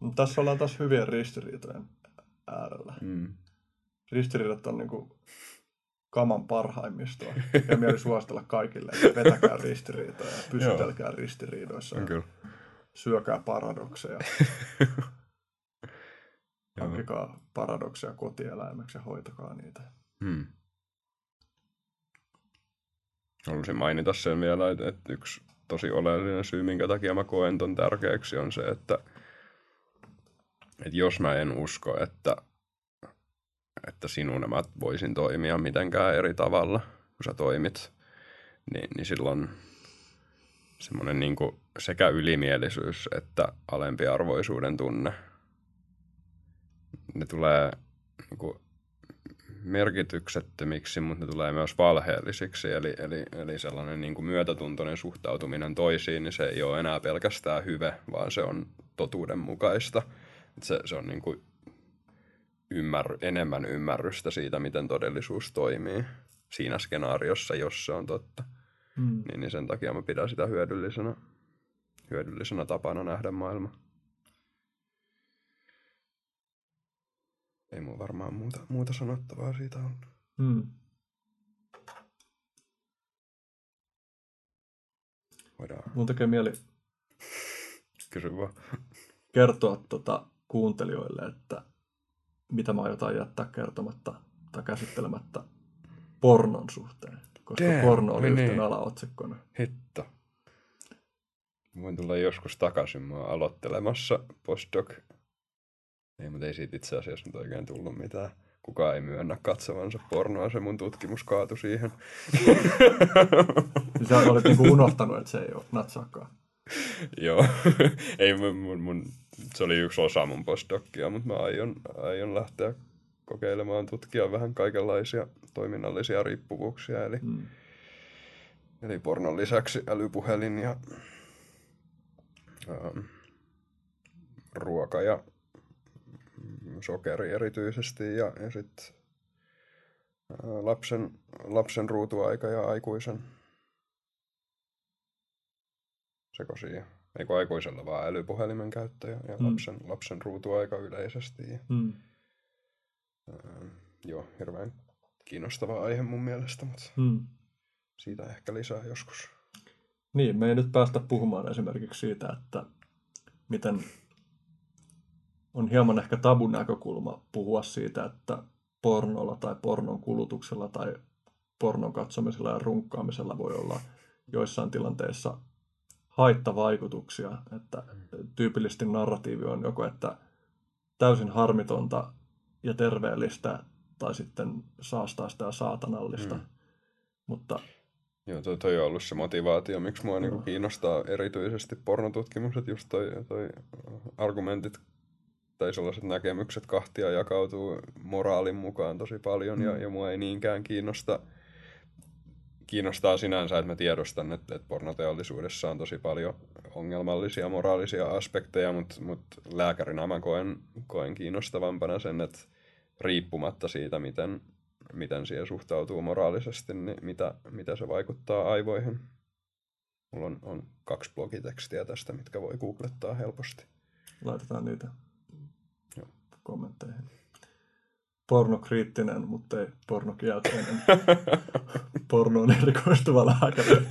Mutta tässä ollaan taas hyvien ristiriitojen äärellä. Mm. Ristiriidat on niinku kaman parhaimmistoa. Ja mieli suositella kaikille, että vetäkää ristiriitoja ja pysytelkää ristiriidoissa. Ja kyllä. Syökää paradokseja. Hankkikaa paradokseja kotieläimeksi ja hoitakaa niitä. Hmm. Haluaisin mainita sen vielä, että, että yksi tosi oleellinen syy, minkä takia mä koen ton tärkeäksi, on se, että, että jos mä en usko, että, että sinun mä voisin toimia mitenkään eri tavalla, kun sä toimit, niin, niin silloin semmoinen niin sekä ylimielisyys että alempiarvoisuuden tunne, ne tulee niin kuin, merkityksettömiksi, mutta ne tulee myös valheellisiksi. Eli, eli, eli sellainen niin kuin myötätuntoinen suhtautuminen toisiin, niin se ei ole enää pelkästään hyve, vaan se on totuudenmukaista. Et se, se on niin kuin ymmär, enemmän ymmärrystä siitä, miten todellisuus toimii siinä skenaariossa, jos se on totta. Mm. Niin, niin sen takia mä pidän sitä hyödyllisenä, hyödyllisenä tapana nähdä maailma. Ei mulla varmaan muuta, muuta sanottavaa siitä on. Mm. Voidaan Mun tekee mieli kysyä vaan. kertoa tota kuuntelijoille, että mitä mä aiotaan jättää kertomatta tai käsittelemättä pornon suhteen. Koska Damn, porno oli oi yhtenä niin. alaotsikkona. Hitto. Voin tulla joskus takaisin. Mä oon aloittelemassa postdoc. Ei, mutta ei siitä itse asiassa nyt oikein tullut mitään. Kukaan ei myönnä katsovansa pornoa, se mun tutkimus kaatui siihen. Niin sä olit niinku unohtanut, että se ei ole natsaakaan. Joo, ei mun, mun, mun, se oli yksi osa mun postdocia, mutta mä aion, aion lähteä kokeilemaan tutkia vähän kaikenlaisia toiminnallisia riippuvuuksia, eli, Mm. eli pornon lisäksi älypuhelin ja ähm, ruoka ja sokeri erityisesti ja, ja sitten lapsen, lapsen ruutuaika ja aikuisen sekoisia. Eikö aikuisella vaan älypuhelimen käyttö ja, ja Mm. lapsen, lapsen ruutuaika yleisesti. Ja, Mm. ää, joo, hirveän kiinnostava aihe mun mielestä, mutta Mm. siitä ehkä lisää joskus. Niin, me ei nyt päästä puhumaan esimerkiksi siitä, että miten on hieman ehkä tabun näkökulma puhua siitä, että pornolla tai pornon kulutuksella tai pornon katsomisella ja runkkaamisella voi olla joissain tilanteissa haittavaikutuksia, että tyypillisesti narratiivi on joko, että täysin harmitonta ja terveellistä tai sitten saastaa ja saatanallista. Mm. Mutta Joo, toi, toi on ollut se motivaatio, miksi mua niinku kiinnostaa erityisesti pornotutkimus, että just toi, toi argumentit tai sellaiset näkemykset kahtia jakautuu moraalin mukaan tosi paljon mm. ja, ja mua ei niinkään kiinnosta kiinnostaa sinänsä, että mä tiedostan, että, että pornoteollisuudessa on tosi paljon ongelmallisia moraalisia aspekteja, mutta, mutta lääkärinä mä koen, koen kiinnostavampana sen, että riippumatta siitä, miten, miten siihen suhtautuu moraalisesti, niin mitä, mitä se vaikuttaa aivoihin. Mulla on, on kaksi blogitekstiä tästä, mitkä voi googlettaa helposti. Laitetaan niitä Joo. kommentteihin. Pornokriittinen, mutta ei pornokielteinen. Pornoon erikoistuva lääkäri.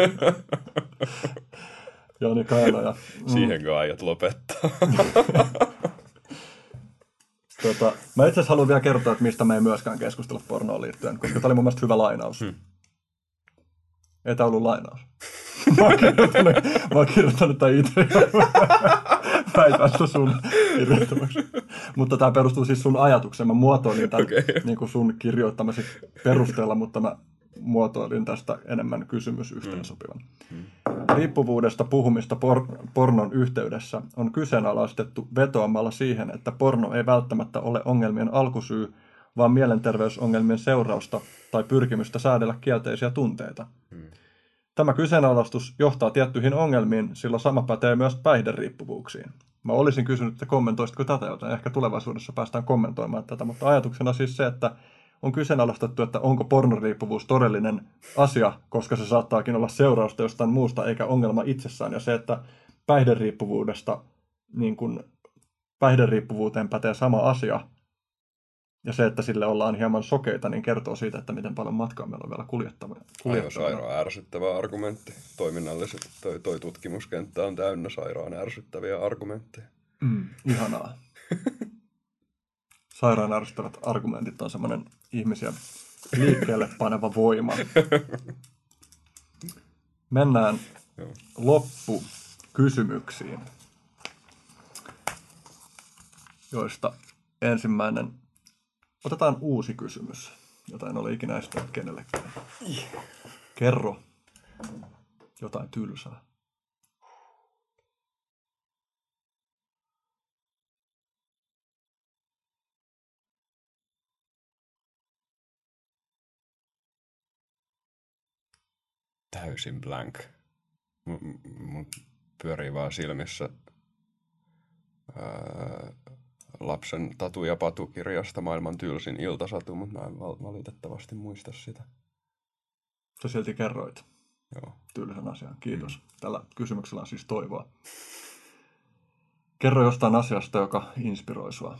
Jani Kaila. Mm. Siihen aiot lopettaa. Tota, mä itse asiassa haluan vielä kertoa, että mistä me ei myöskään keskustella pornoon liittyen, koska tämä oli mun mielestä hyvä lainaus. Hmm. Ei tämä ollut lainaus. mä oon kirjoittanut, mä oon kirjoittanut tämän itse. Väitän sun kirjoittamaksi. Mutta tämä perustuu siis sun ajatukseen. Mä muotoilin tämän okay. niin kuin sun kirjoittamasi perusteella, mutta mä muotoilin tästä enemmän kysymys yhteensopivan. Mm. mm. Riippuvuudesta puhumista por- pornon yhteydessä on kyseenalaistettu vetoamalla siihen, että porno ei välttämättä ole ongelmien alkusyy, vaan mielenterveysongelmien seurausta tai pyrkimystä säädellä kielteisiä tunteita. Tämä kyseenalaistus johtaa tiettyihin ongelmiin, sillä sama pätee myös päihderiippuvuuksiin. Mä olisin kysynyt, että kommentoisitko tätä, joten ehkä tulevaisuudessa päästään kommentoimaan tätä, mutta ajatuksena siis se, että on kyseenalaistettu, että onko pornoriippuvuus todellinen asia, koska se saattaakin olla seurausta jostain muusta eikä ongelma itsessään. Ja se, että päihderiippuvuudesta, niin kuin päihderiippuvuuteen pätee sama asia, ja se, että sille ollaan hieman sokeita, niin kertoo siitä, että miten paljon matkaa meillä on vielä kuljettava. Aivan sairaan ärsyttävä argumentti. Toiminnalliset toi, toi tutkimuskenttä on täynnä sairaan ärsyttäviä argumentteja. Mm, ihanaa. sairaan ärsyttävät argumentit on semmoinen ihmisiä liikkeelle paneva voima. Mennään loppukysymyksiin, joista ensimmäinen. Otetaan uusi kysymys, jota en ole ikinä esittänyt kenellekään. Kerro jotain tylsää. täysin blank. Mun pyörii vaan silmissä ää, lapsen Tatu ja Patu-kirjasta maailman tylsin iltasatu, mutta mä en valitettavasti muista sitä. Sä silti kerroit Joo. tylsän asian. Kiitos. Mm. Tällä kysymyksellä on siis toivoa. Kerro jostain asiasta, joka inspiroi sua.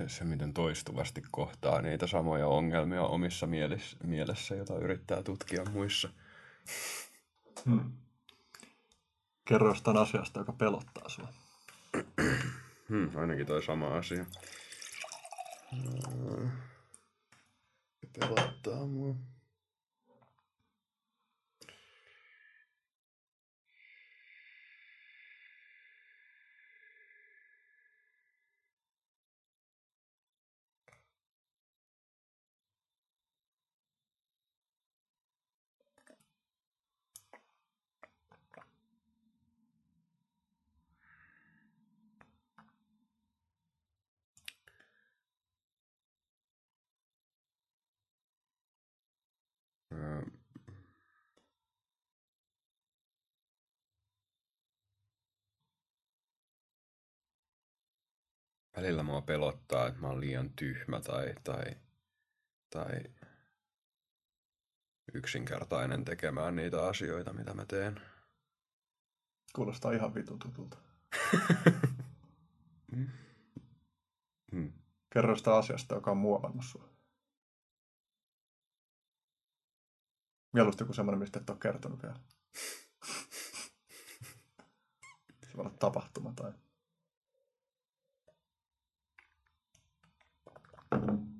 Se, se, miten toistuvasti kohtaa niitä samoja ongelmia omissa mielessä, mielessä jota yrittää tutkia muissa. Hmm. Kerro jostain asiasta, joka pelottaa sinua. Hmm, ainakin toi sama asia. Pelottaa mua. Välillä mua pelottaa, että mä oon liian tyhmä tai, tai, tai yksinkertainen tekemään niitä asioita, mitä mä teen. Kuulostaa ihan vitun tutulta. Mm. Kerro sitä asiasta, joka on muovannut sua. Mieluusti joku semmoinen, mistä et ole kertonut vielä. Se voi olla tapahtuma tai... Thank you.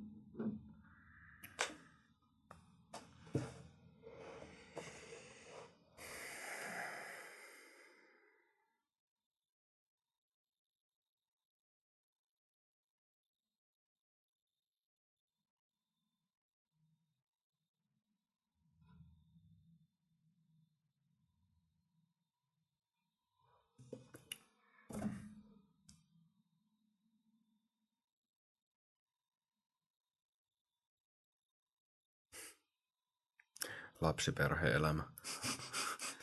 Lapsiperhe-elämä.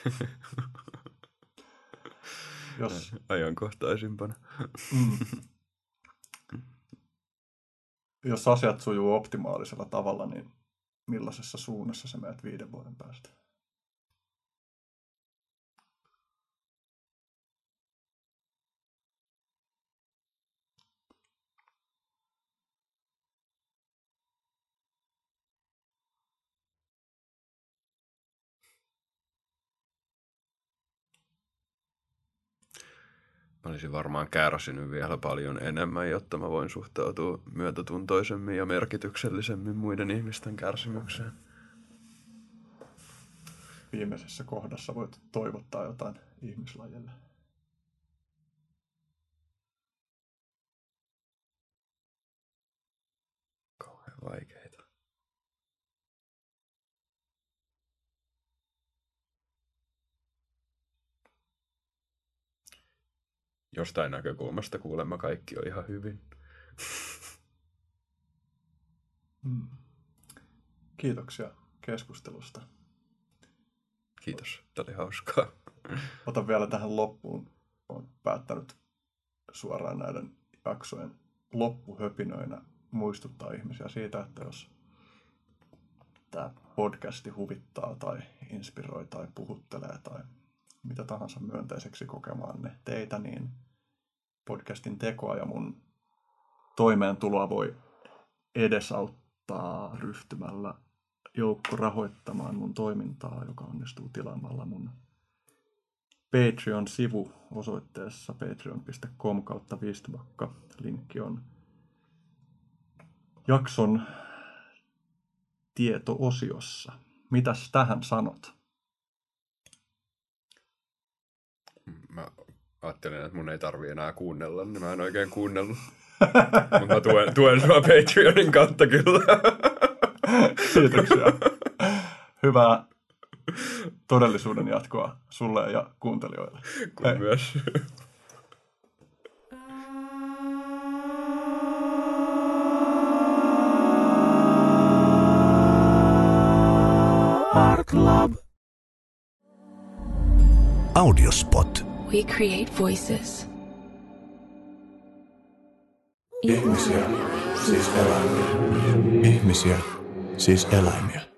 Jos, Ajankohtaisimpana. mm, jos asiat sujuu optimaalisella tavalla, niin millaisessa suunnassa sä menet viiden vuoden päästä? Olisin varmaan kärsinyt vielä paljon enemmän, jotta mä voin suhtautua myötätuntoisemmin ja merkityksellisemmin muiden ihmisten kärsimykseen. Viimeisessä kohdassa voit toivottaa jotain ihmislajille. Kauhean vaikeita. Jostain näkökulmasta kuulemma kaikki on ihan hyvin. Mm. Kiitoksia keskustelusta. Kiitos, tämä oli hauskaa. Otan vielä tähän loppuun. Olen päättänyt suoraan näiden jaksojen loppuhöpinöinä muistuttaa ihmisiä siitä, että jos tämä podcasti huvittaa tai inspiroi tai puhuttelee tai mitä tahansa myönteiseksi kokemaanne teitä, niin podcastin tekoa ja mun toimeentuloa voi edesauttaa ryhtymällä joukko rahoittamaan mun toimintaa, joka onnistuu tilaamalla mun Patreon-sivu osoitteessa patreon.com kautta viistubakka. Linkki on jakson tieto-osiossa. Mitäs tähän sanot? Mä ajattelin, että mun ei tarvi enää kuunnella, niin mä en oikein kuunnellut. Mutta mä tuen, tuen sua Patreonin kautta kyllä. Kiitoksia. Hyvää todellisuuden jatkoa sulle ja kuuntelijoille. Kun myös. Audiospot. We create voices. Ihmisiä, siis eläimiä. Ihmisiä, siis eläimiä.